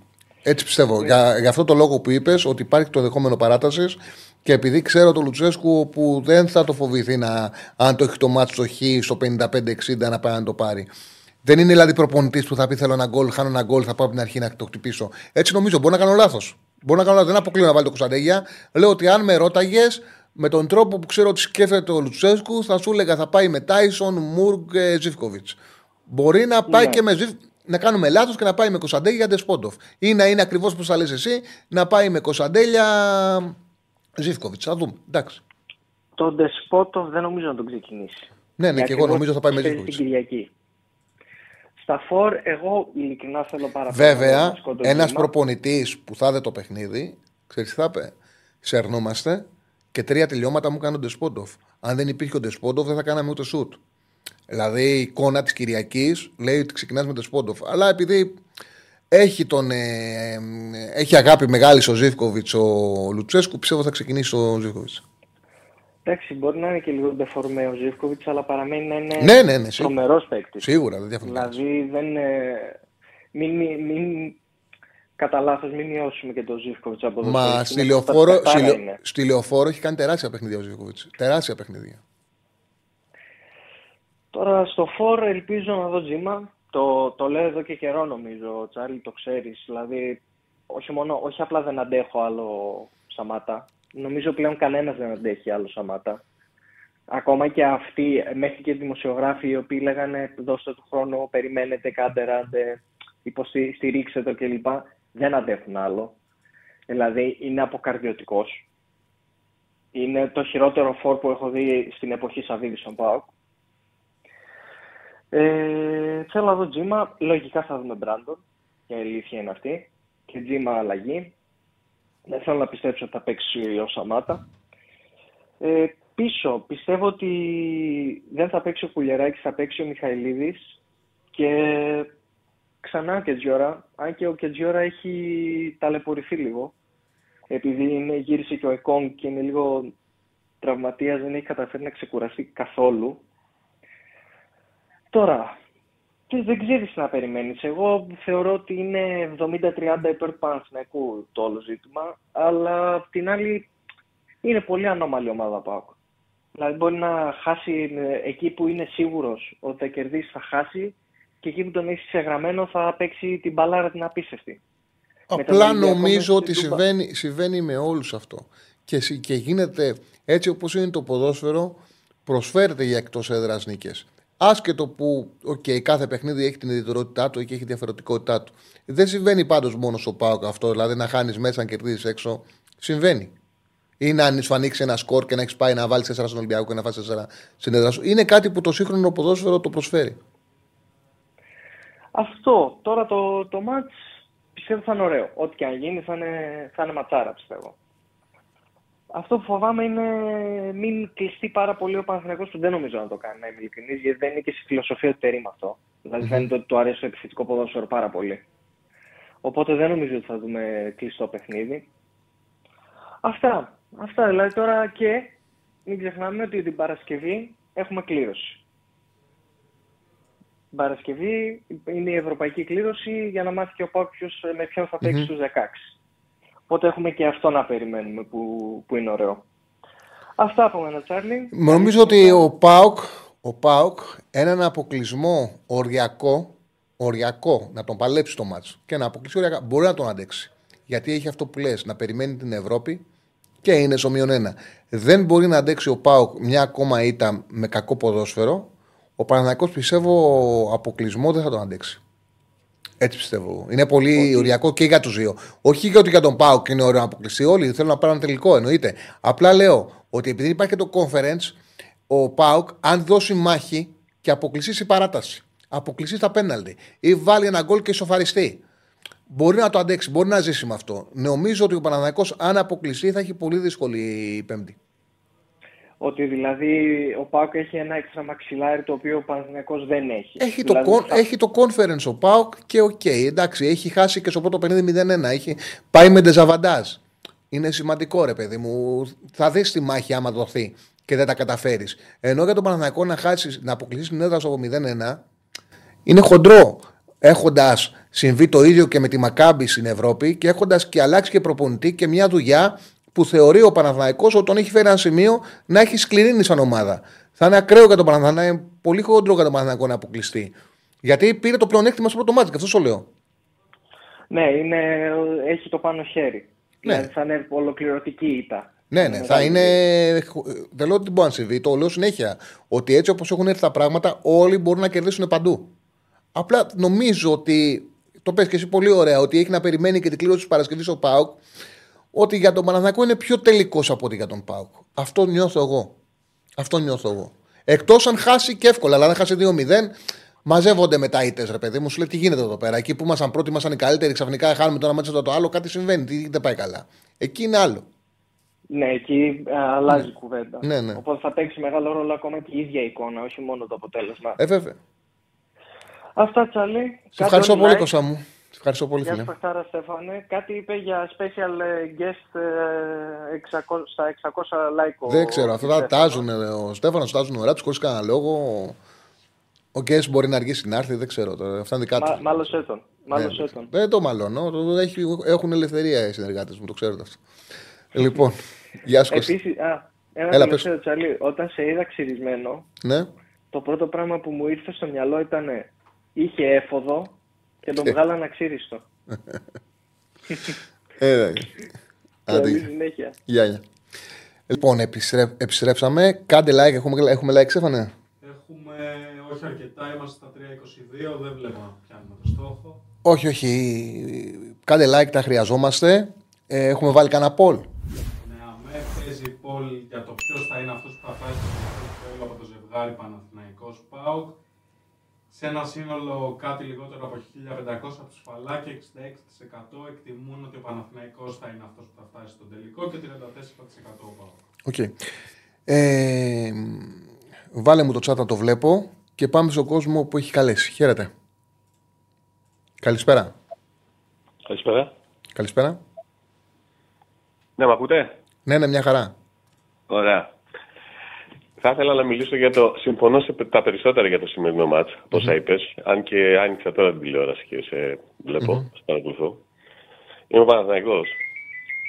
Έτσι πιστεύω. Για, για αυτό το λόγο που είπες, ότι υπάρχει το δεχόμενο παράτασης και επειδή ξέρω τον Λουτσέσκου που δεν θα το φοβηθεί να, αν το έχει το μάτσο στο χ στο 55-60 να πάει να το πάρει. Δεν είναι δηλαδή προπονητής που θα πει θέλω ένα γκολ, χάνω ένα γκολ, θα πάω από την αρχή να το χτυπήσω. Έτσι νομίζω. Μπορεί να κάνω λάθος. Μπορεί να κάνω λάθος. Δεν αποκλείω να βάλει το Κωνσταντέγια. Λέω ότι αν με ρώταγες, με τον τρόπο που ξέρω ότι σκέφτεται ο Λουτσέσκου, θα σου έλεγα θα πάει με Τάισον, Μουργκ, Ζήφκοβιτς. Μπορεί να πάει ναι. και με Ζήφ... να κάνουμε λάθος και να πάει με Κωνσταντέλια Ντεσπόντοφ. Ή να είναι ακριβώς όπως θα λες εσύ, να πάει με Κωνσταντέλια Ζήφκοβιτς. Θα δούμε. Εντάξει. Τον Ντεσπότοφ δεν νομίζω να τον ξεκινήσει. Ναι, ναι, και εγώ νομίζω θα πάει με Ζήφκοβιτς. Στην Κυριακή. Στα φορ, εγώ ειλικρινά θέλω πάρα πολύ. Βέβαια, ένας προπονητής που θα δει το παιχνίδι, ξέρεις τι θα πει; Ξερνόμαστε και τρία τελειώματα μου κάνει ο Ντεσπόντοφ. Αν δεν υπήρχε ο Ντεσπόντοφ, δεν θα κάναμε ούτε σουτ. Δηλαδή η εικόνα της Κυριακής λέει ότι ξεκινάς με τον Ντεσπόντοφ. Αλλά επειδή έχει, τον, ε, έχει αγάπη μεγάλη στο Ζήφκοβιτς ο Λουτσέσκου, πιστεύω θα ξεκινήσει ο Ζήφκοβιτς. Εντάξει, μπορεί να είναι και λίγο ντεφορμέ ο Ζήφκοβιτς, αλλά παραμένει να είναι ναι, ναι, ναι, τρομερός παίκτης. Σίγουρα, δεν διαφωνώ. Δηλαδή δεν. Μην, μην, κατά λάθος μην μειώσουμε και τον Ζήφκοβιτς από εδώ. Μα στη λεωφόρο, στη λεωφόρο έχει κάνει τεράστια παιχνίδια ο Ζήφκοβιτς. Τεράστια παιχνίδια. Τώρα στο φόρ ελπίζω να δω τζίμα. Το, το λέω εδώ και καιρό νομίζω, Τσάρλι, το ξέρεις. Δηλαδή, όχι, μόνο, όχι απλά δεν αντέχω άλλο Σαμάτα. Νομίζω πλέον κανένας δεν αντέχει άλλο Σαμάτα. Ακόμα και αυτοί, μέχρι και δημοσιογράφοι οι οποίοι λέγανε δώστε του χρόνο, περιμένετε, κάντε ράντε, υποστηρίξτε το κλπ δεν αντέχουν άλλο. Δηλαδή είναι αποκαρδιωτικός. Είναι το χειρότερο φόρ που έχω δει στην εποχή Σαββίδης στον ΠΑΟΚ. Ε, θέλω να δω Τζίμα. Λογικά θα δούμε Μπράντον. Η αλήθεια είναι αυτή. Και Τζίμα αλλαγή. Δεν θέλω να πιστέψω ότι θα παίξει ο Σαμάτα. Ε, πίσω, πιστεύω ότι δεν θα παίξει ο Κουλιεράκης, θα παίξει ο Μιχαηλίδης και ξανά ο Κετζιόρα, αν και ο Κετζιόρα έχει ταλαιπωρηθεί λίγο, επειδή είναι, γύρισε και ο Εκόνγκ και είναι λίγο τραυματίας, δεν έχει καταφέρει να ξεκουραστεί καθόλου. Τώρα, και δεν ξέρεις να περιμένεις. Εγώ θεωρώ ότι είναι 70-30 υπέρ του Παναθηναϊκού το όλο ζήτημα, αλλά απ' την άλλη είναι πολύ ανώμαλη ομάδα ΠΑΟΚ. Δηλαδή μπορεί να χάσει ε, εκεί που είναι σίγουρος ότι θα κερδίσει, θα χάσει και εκεί που τον έχεις ξεγραμμένο θα παίξει την μπαλάρα την απίστευτη. Απλά νομίζω ότι συμβαίνει, συμβαίνει με όλους αυτό. Και, και γίνεται έτσι όπως είναι το ποδόσφαιρο, προσφέρεται για εκτός έδρας νίκες. Άσχετο που okay, κάθε παιχνίδι έχει την ιδιαιτερότητά του και έχει τη διαφορετικότητά του. Δεν συμβαίνει πάντως μόνος στο Πάοκ αυτό, δηλαδή να χάνεις μέσα, να κερδίζεις έξω. Συμβαίνει. Ή να σου ανοίξει ένα σκορ και να έχεις πάει να βάλεις 4 στον Ολυμπιακό και να φάσει 4 στην έδρα σου. Είναι κάτι που το σύγχρονο ποδόσφαιρο το προσφέρει. Αυτό. Τώρα το, το match πιστεύω θα είναι ωραίο. Ό,τι και αν γίνει θα είναι, θα είναι ματσάρα πιστεύω. Αυτό που φοβάμαι είναι μην κλειστεί πάρα πολύ ο Παναθηναϊκός που δεν νομίζω να το κάνει, να είμαι ειλικρινής, γιατί δεν είναι και στη φιλοσοφία του τερίμ αυτό. Δηλαδή φαίνεται ότι του αρέσει το επιθετικό ποδόσφαιρο πάρα πολύ. Οπότε δεν νομίζω ότι θα δούμε κλειστό παιχνίδι. Αυτά. Αυτά δηλαδή τώρα και μην ξεχνάμε ότι την Παρασκευή έχουμε κλήρωση. Την Παρασκευή είναι η ευρωπαϊκή κλήρωση για να μάθει και ο Πάκος με ποιον θα παιξει στους 16. Οπότε έχουμε και αυτό να περιμένουμε που, που είναι ωραίο. Αυτά από μένα, Τσάρλι. Νομίζω ότι ο Πάοκ, ο Πάοκ έναν αποκλεισμό οριακό, οριακό, να τον παλέψει το μάτς και να αποκλείσει οριακά, μπορεί να τον αντέξει. Γιατί έχει αυτό που λες, να περιμένει την Ευρώπη και είναι στο μείον ένα. Δεν μπορεί να αντέξει ο Πάοκ μια ακόμα ήττα με κακό ποδόσφαιρο. Ο Παναναναϊκός πιστεύω αποκλεισμό δεν θα τον αντέξει. Έτσι πιστεύω. Είναι πολύ ότι... οριακό και για τους δύο. Όχι γιατί για τον Πάο και είναι ωραίο να αποκλειστεί. Όλοι θέλουν να πάρουν τελικό, εννοείται. Απλά λέω ότι επειδή υπάρχει και το conference, ο ΠΑΟΚ, αν δώσει μάχη και αποκλειστεί σε παράταση, αποκλειστεί στα πέναλτι ή βάλει ένα γκολ και ισοφαριστεί, μπορεί να το αντέξει, μπορεί να ζήσει με αυτό. Νομίζω ότι ο Παναθηναϊκός αν αποκλειστεί θα έχει πολύ δύσκολη η Πέμπτη. Ότι δηλαδή ο ΠΑΟΚ έχει ένα έξτρα μαξιλάρι το οποίο ο Παναθηναϊκός δεν έχει. Έχει, το, δηλαδή, έχει το conference ο ΠΑΟΚ και OK. Okay, εντάξει, έχει χάσει και στο πρώτο παιχνίδι 0-1. Έχει πάει με ντεζαβαντάζ. Είναι σημαντικό ρε παιδί μου. Θα δεις τη μάχη άμα δοθεί και δεν τα καταφέρεις. Ενώ για τον Παναθηναϊκό να χάσεις, να αποκλείσεις την έδρα στο 0-1 είναι χοντρό. Έχοντας συμβεί το ίδιο και με τη Μακάμπη στην Ευρώπη και έχοντας και αλλάξει και προπονητή και μια δουλειά που θεωρεί ο Παναθηναϊκός ότι τον έχει φέρει ένα σημείο να έχει σκληρίνει σαν ομάδα. Θα είναι ακραίο για τον Παναθηναϊκό, είναι πολύ χοντρό για τον Παναθηναϊκό να αποκλειστεί. Γιατί πήρε το πλεονέκτημα στο πρώτο μάτι, και αυτό σου λέω. Ναι, είναι, έχει το πάνω χέρι. Ναι. Δηλαδή θα είναι ολοκληρωτική ήττα. Ναι, ναι, θα είναι. Δεν λέω ότι μπορεί να συμβεί, το λέω συνέχεια. Ότι έτσι όπως έχουν έρθει τα πράγματα, όλοι μπορούν να κερδίσουν παντού. Απλά νομίζω ότι. Το πες και εσύ πολύ ωραία, ότι έχει να περιμένει και την κλήρωση της Παρασκευής ο Πάουκ ότι για τον Παναθηναϊκό είναι πιο τελικός από ότι για τον Πάουκ. Αυτό νιώθω εγώ. Αυτό νιώθω εγώ. Εκτός αν χάσει και εύκολα, αλλά αν χάσει 2-0, μαζεύονται μετά οι ρε παιδί μου. Σου λέει τι γίνεται εδώ πέρα; Εκεί που ήμασταν πρώτοι, ήμασταν οι καλύτεροι, ξαφνικά χάνουμε το ένα μάτσο το άλλο, κάτι συμβαίνει. Τι δεν πάει καλά. Εκεί είναι άλλο. Ναι, εκεί αλλάζει η ναι. κουβέντα. Ναι, ναι. Οπότε θα παίξει μεγάλο ρόλο ακόμα και η ίδια εικόνα, όχι μόνο το αποτέλεσμα. Ε, βέβαια. Αυτά, Τσαλή. Σε ευχαριστώ πολύ, Κώστα μου. Ευχαριστώ πολύ, φίλε. Γεια σας, Στέφανε. Κάτι είπε για special ε, guest 600, ε, στα 600 like. Δεν ξέρω, αυτά τα τάζουν. Ο Στέφανος τάζουν ωραία τους χωρίς κανένα λόγο. Ο guest μπορεί να αργήσει να έρθει, δεν ξέρω τώρα. Αυτά είναι δικά του. Μάλωσε τον. Μάλωσε ναι, τον. Δεν το μαλώνω. Έχουν ελευθερία οι συνεργάτες μου, το ξέρετε αυτό. λοιπόν, γεια σας. Επίσης, ένα Έλα, τελευταίο τσαλί. Όταν σε είδα ξυρισμένο, ναι. το πρώτο πράγμα που μου ήρθε στο μυαλό ήταν είχε έφοδο και τον βγάλανε αξίριστο. Ε, Καλή συνέχεια. Γεια, γεια. Λοιπόν, επιστρέψαμε. Κάντε like. Έχουμε, έχουμε like, Στέφανε. Έχουμε όχι αρκετά. Είμαστε στα 3.22. Δεν βλέπω να πιάνουμε το στόχο. Όχι, όχι. Κάντε like, τα χρειαζόμαστε. Ε, έχουμε βάλει κανένα poll. Ναι, αμέ παίζει poll για το ποιος θα είναι αυτός που θα πάει στο από το ζευγάρι Παναθηναϊκός ΠΑΟΚ. Σε ένα σύνολο κάτι λιγότερο από 1500 ψηφαλά και 66% εκτιμούν ότι ο Παναθηναϊκός θα είναι αυτός που θα φτάσει στον τελικό και 34% ο ΠΑΟΚ. Okay. Ε, βάλε μου το chat να το βλέπω και πάμε στον κόσμο που έχει καλέσει. Χαίρετε. Καλησπέρα. Καλησπέρα. Καλησπέρα. Ναι, με ακούτε; Ναι, ναι, μια χαρά. Ωραία. Θα ήθελα να μιλήσω για το. Συμφωνώ σε τα περισσότερα για το σημερινό μάτς, mm-hmm. όσα είπες. Αν και άνοιξα τώρα την τηλεόραση και σε βλέπω, mm-hmm. σε παρακολουθώ. Είμαι ο Παναθηναϊκός.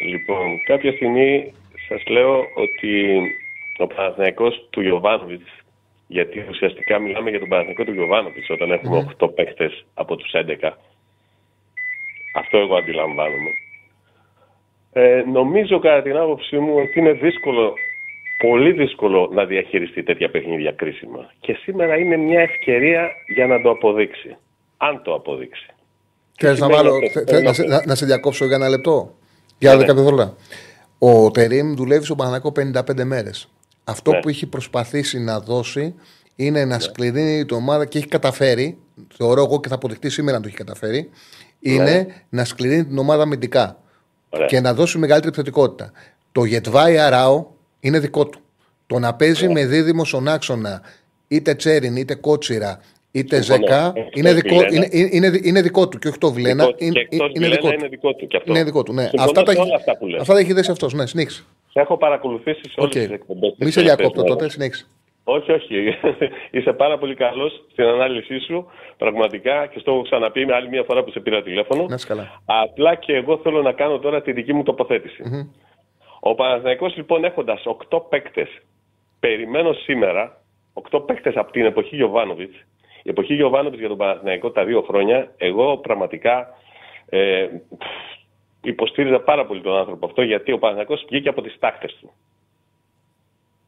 Λοιπόν, κάποια στιγμή σας λέω ότι ο Παναθηναϊκός του Γιωβάνοβιτ, γιατί ουσιαστικά μιλάμε για τον Παναθηναϊκό του Γιωβάνοβιτ όταν έχουμε mm-hmm. 8 παίχτες από τους 11. Αυτό εγώ αντιλαμβάνομαι. Ε, νομίζω κατά την άποψή μου ότι είναι δύσκολο πολύ δύσκολο να διαχειριστεί τέτοια παιχνίδια κρίσιμα. Και σήμερα είναι μια ευκαιρία για να το αποδείξει. Αν το αποδείξει. Θέλεις να, βάλω, να, σε, να, να σε διακόψω για ένα λεπτό. Για ναι. δεκαπεδόλα. Ο Τερήμ δουλεύει στο Παναγό 55 μέρες. Αυτό ναι. που έχει προσπαθήσει να δώσει είναι να ναι. σκληρύνει την ομάδα και έχει καταφέρει. Θεωρώ εγώ και θα αποδειχτεί σήμερα να το έχει καταφέρει. Είναι ναι. να σκληρύνει την ομάδα αμυντικά. Και να δώσει μεγαλύτερη επιθετικότητα. Το Γετβάη Αράο είναι δικό του. Το να παίζει με δίδυμος στον άξονα είτε Τσέριν, είτε Κότσιρα, είτε Ζεκά, είναι δικό, είναι, είναι, είναι δικό του. Και όχι το Βλένα. είναι, είναι, δικό είναι δικό του. Και αυτό. Είναι δικό του, ναι. Αυτά τα, έχει, αυτά, που αυτά τα έχει δέσει αυτός. Ναι, συνήθω. Έχω παρακολουθήσει σε όλες okay. τις εκπομπές. Μη σε διακόπτω τότε, συνέχισε. Όχι, όχι. <laughs> Είσαι πάρα πολύ καλός στην ανάλυση σου. Πραγματικά και στο έχω ξαναπεί με άλλη μια φορά που σε πήρα τηλέφωνο. Να καλά. Απλά και εγώ θέλω να κάνω τώρα τη δική μου τοποθέτηση. Mm-hmm. Ο Παναθηναϊκός λοιπόν έχοντας 8 παίκτες, περιμένω σήμερα, 8 παίκτες από την εποχή Γιωβάνοβιτς, η εποχή Γιωβάνοβιτς για τον Παναθηναϊκό τα δύο χρόνια, εγώ πραγματικά ε, υποστήριζα πάρα πολύ τον άνθρωπο αυτό, γιατί ο Παναθηναϊκός βγήκε από τις τάχτες του.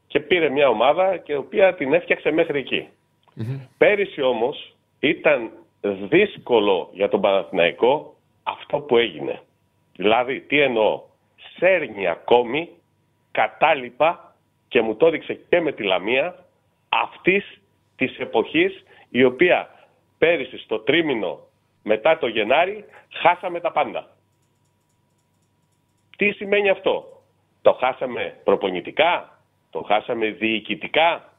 Και πήρε μια ομάδα και η οποία την έφτιαξε μέχρι εκεί. Mm-hmm. Πέρυσι όμως ήταν δύσκολο για τον Παναθηναϊκό αυτό που έγινε. Δηλαδή, τι εννοώ; Σέρνει ακόμη κατάλοιπα και μου το έδειξε και με τη Λαμία αυτής της εποχής η οποία πέρυσι στο τρίμηνο μετά το Γενάρη χάσαμε τα πάντα. Τι σημαίνει αυτό; Το χάσαμε προπονητικά, το χάσαμε διοικητικά,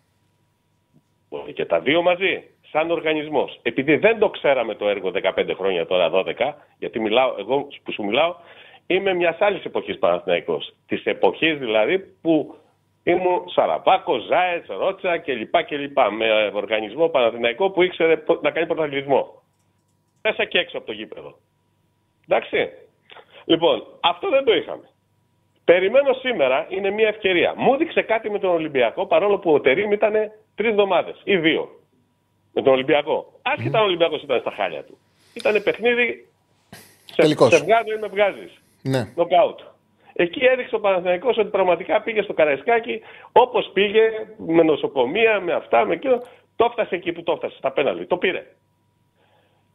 μπορεί και τα δύο μαζί, σαν οργανισμός. Επειδή δεν το ξέραμε το έργο 15 χρόνια τώρα 12, γιατί μιλάω, εγώ που σου μιλάω είμαι μιας άλλης εποχής Παναθυναϊκό. Της εποχής δηλαδή που ήμουν Σαραπάκο, Ζάετς, Ρότσα κλπ. κλπ. Με οργανισμό Παναθηναϊκό που ήξερε να κάνει πρωταθλητισμό. Μέσα και έξω από το γήπεδο. Εντάξει. Λοιπόν, αυτό δεν το είχαμε. Περιμένω σήμερα, είναι μια ευκαιρία. Μου έδειξε κάτι με τον Ολυμπιακό, παρόλο που ο Τερήμ ήταν τρεις εβδομάδες ή δύο. Με τον Ολυμπιακό. Άσχετα mm. ο Ολυμπιακός ήταν στα χάλια του. Ήταν παιχνίδι. Σε, σε βγάζω ή με βγάζεις. Ναι. Νοκάουτ. Εκεί έδειξε ο Παναθηναϊκός ότι πραγματικά πήγε στο Καραϊσκάκι όπως πήγε με νοσοκομεία, με αυτά, με εκείνο. Το έφτασε εκεί που το έφτασε, στα πέναλι. Το πήρε.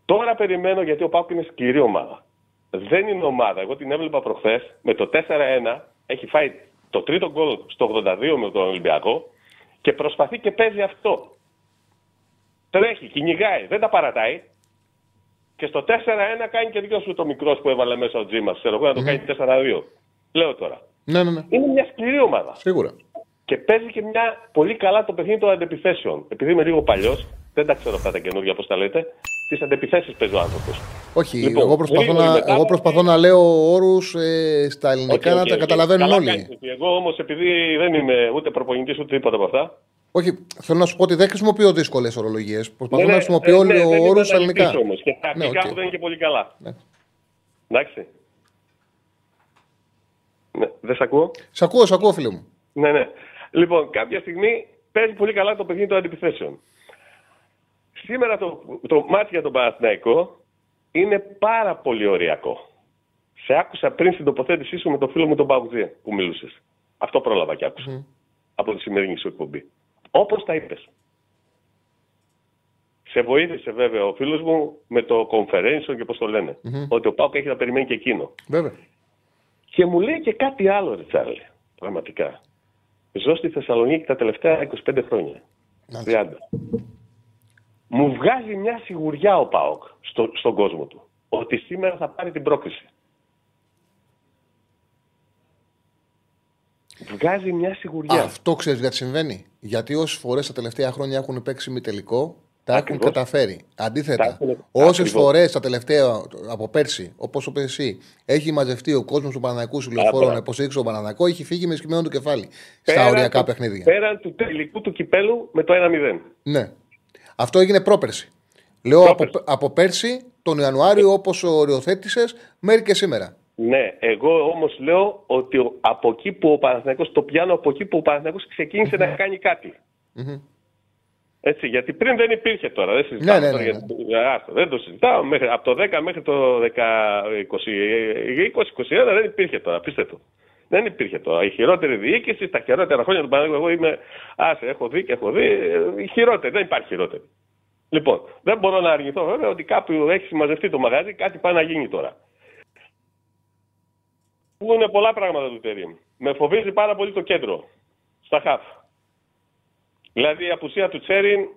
Τώρα περιμένω γιατί ο Πάκου είναι σκληρή ομάδα. Δεν είναι ομάδα. Εγώ την έβλεπα προχθές με το 4-1. Έχει φάει το τρίτο γκολ στο 82 με τον Ολυμπιακό και προσπαθεί και παίζει αυτό. Τρέχει, κυνηγάει, δεν τα παρατάει. Και στο 4-1 κάνει και δυο σου το μικρό που έβαλε μέσα ο Τζίμας. Ξέρω εγώ να το mm. κάνει 4-2. Λέω τώρα. Ναι, ναι, ναι. Είναι μια σκληρή ομάδα. Σίγουρα. Και παίζει και μια πολύ καλά το παιχνίδι των αντεπιθέσεων. Επειδή είμαι λίγο παλιός, δεν τα ξέρω αυτά τα καινούργια πώ τα λέτε. Τις αντεπιθέσεις παίζει ο άνθρωπος. Όχι, λοιπόν, εγώ, προσπαθώ να, μετά... εγώ προσπαθώ να λέω όρους ε, στα ελληνικά okay, okay, να τα okay. καταλαβαίνουν Καλά όλοι. Κάνεις. Εγώ όμως, επειδή δεν είμαι ούτε προπονητής ούτε τίποτα από αυτά, όχι, θέλω να σου πω ότι δεν χρησιμοποιώ δύσκολες ορολογίες. Προσπαθώ ναι, να χρησιμοποιώ ναι, ναι, όρους ελληνικά. Όμως, και τα ναι, okay. μου δεν είναι και πολύ καλά. Ναι. Εντάξει. Ναι, δεν σε ακούω; Σε ακούω, σε ακούω, φίλε μου. Ναι, ναι. Λοιπόν, κάποια στιγμή παίζει πολύ καλά το παιχνίδι των αντιπιθέσεων. Σήμερα το, το μάτι για τον Παναθηναϊκό είναι πάρα πολύ ωριακό. Σε άκουσα πριν στην τοποθέτησή σου με τον φίλο μου τον Παγκουζή που μιλούσε. Αυτό πρόλαβα και άκουσα. Mm. Από τη σημερινή σου εκπομπή. Όπως τα είπες. Σε βοήθησε βέβαια ο φίλος μου με το conference και πώς το λενε Ότι ο Πάουκ έχει να περιμένει και εκείνο. Βέβαια. Και μου λέει και κάτι άλλο, Ριτσάρλι. Πραγματικά. Ζω στη Θεσσαλονίκη τα τελευταία 25 χρόνια. 30. μου βγάζει μια σιγουριά ο ΠΑΟΚ στο, στον κόσμο του. Ότι σήμερα θα πάρει την πρόκληση. Βγάζει μια σιγουριά. Αυτό ξέρεις γιατί συμβαίνει; Γιατί όσες φορές τα τελευταία χρόνια έχουν παίξει μη τελικό, τα έχουν καταφέρει. Αντίθετα, όσες φορές τα τελευταία από πέρσι, όπως ο εσύ, έχει μαζευτεί ο κόσμος του Παναναναϊκού Συλλοφόρου να υποστηρίξει τον Παναναναϊκό, έχει φύγει με σκημένο του κεφάλι στα οριακά παιχνίδια. Πέραν του τελικού του κυπέλου με το 1-0. Ναι. Αυτό έγινε πρόπερση. Λέω από, από πέρσι, τον Ιανουάριο, όπως οριοθέτησες, μέχρι και σήμερα. Ναι, εγώ όμως λέω ότι από εκεί που ο Παναθηναϊκός το πιάνω, από εκεί που ο Παναθηναϊκός ξεκίνησε να κάνει κάτι. Έτσι, γιατί πριν δεν υπήρχε τώρα. Δεν συζητάω. Ναι, ναι, ναι, ναι. δεν το συζητάω. Μέχρι, από το 10 μέχρι το 20-21 δεν υπήρχε τώρα. Πίστευτο. Δεν υπήρχε τώρα. Η χειρότερη διοίκηση, στα χειρότερα χρόνια του Παναγιώτη, εγώ είμαι. Άσε, έχω δει και έχω δει. Η χειρότερη. Δεν υπάρχει χειρότερη. Λοιπόν, δεν μπορώ να αρνηθώ βέβαια ότι κάπου έχει συμμαζευτεί το μαγαζί, κάτι πάει να γίνει τώρα. Πού είναι πολλά πράγματα του Τερήμ. Με φοβίζει πάρα πολύ το κέντρο. Στα χαφ. Δηλαδή η απουσία του Τσέριν,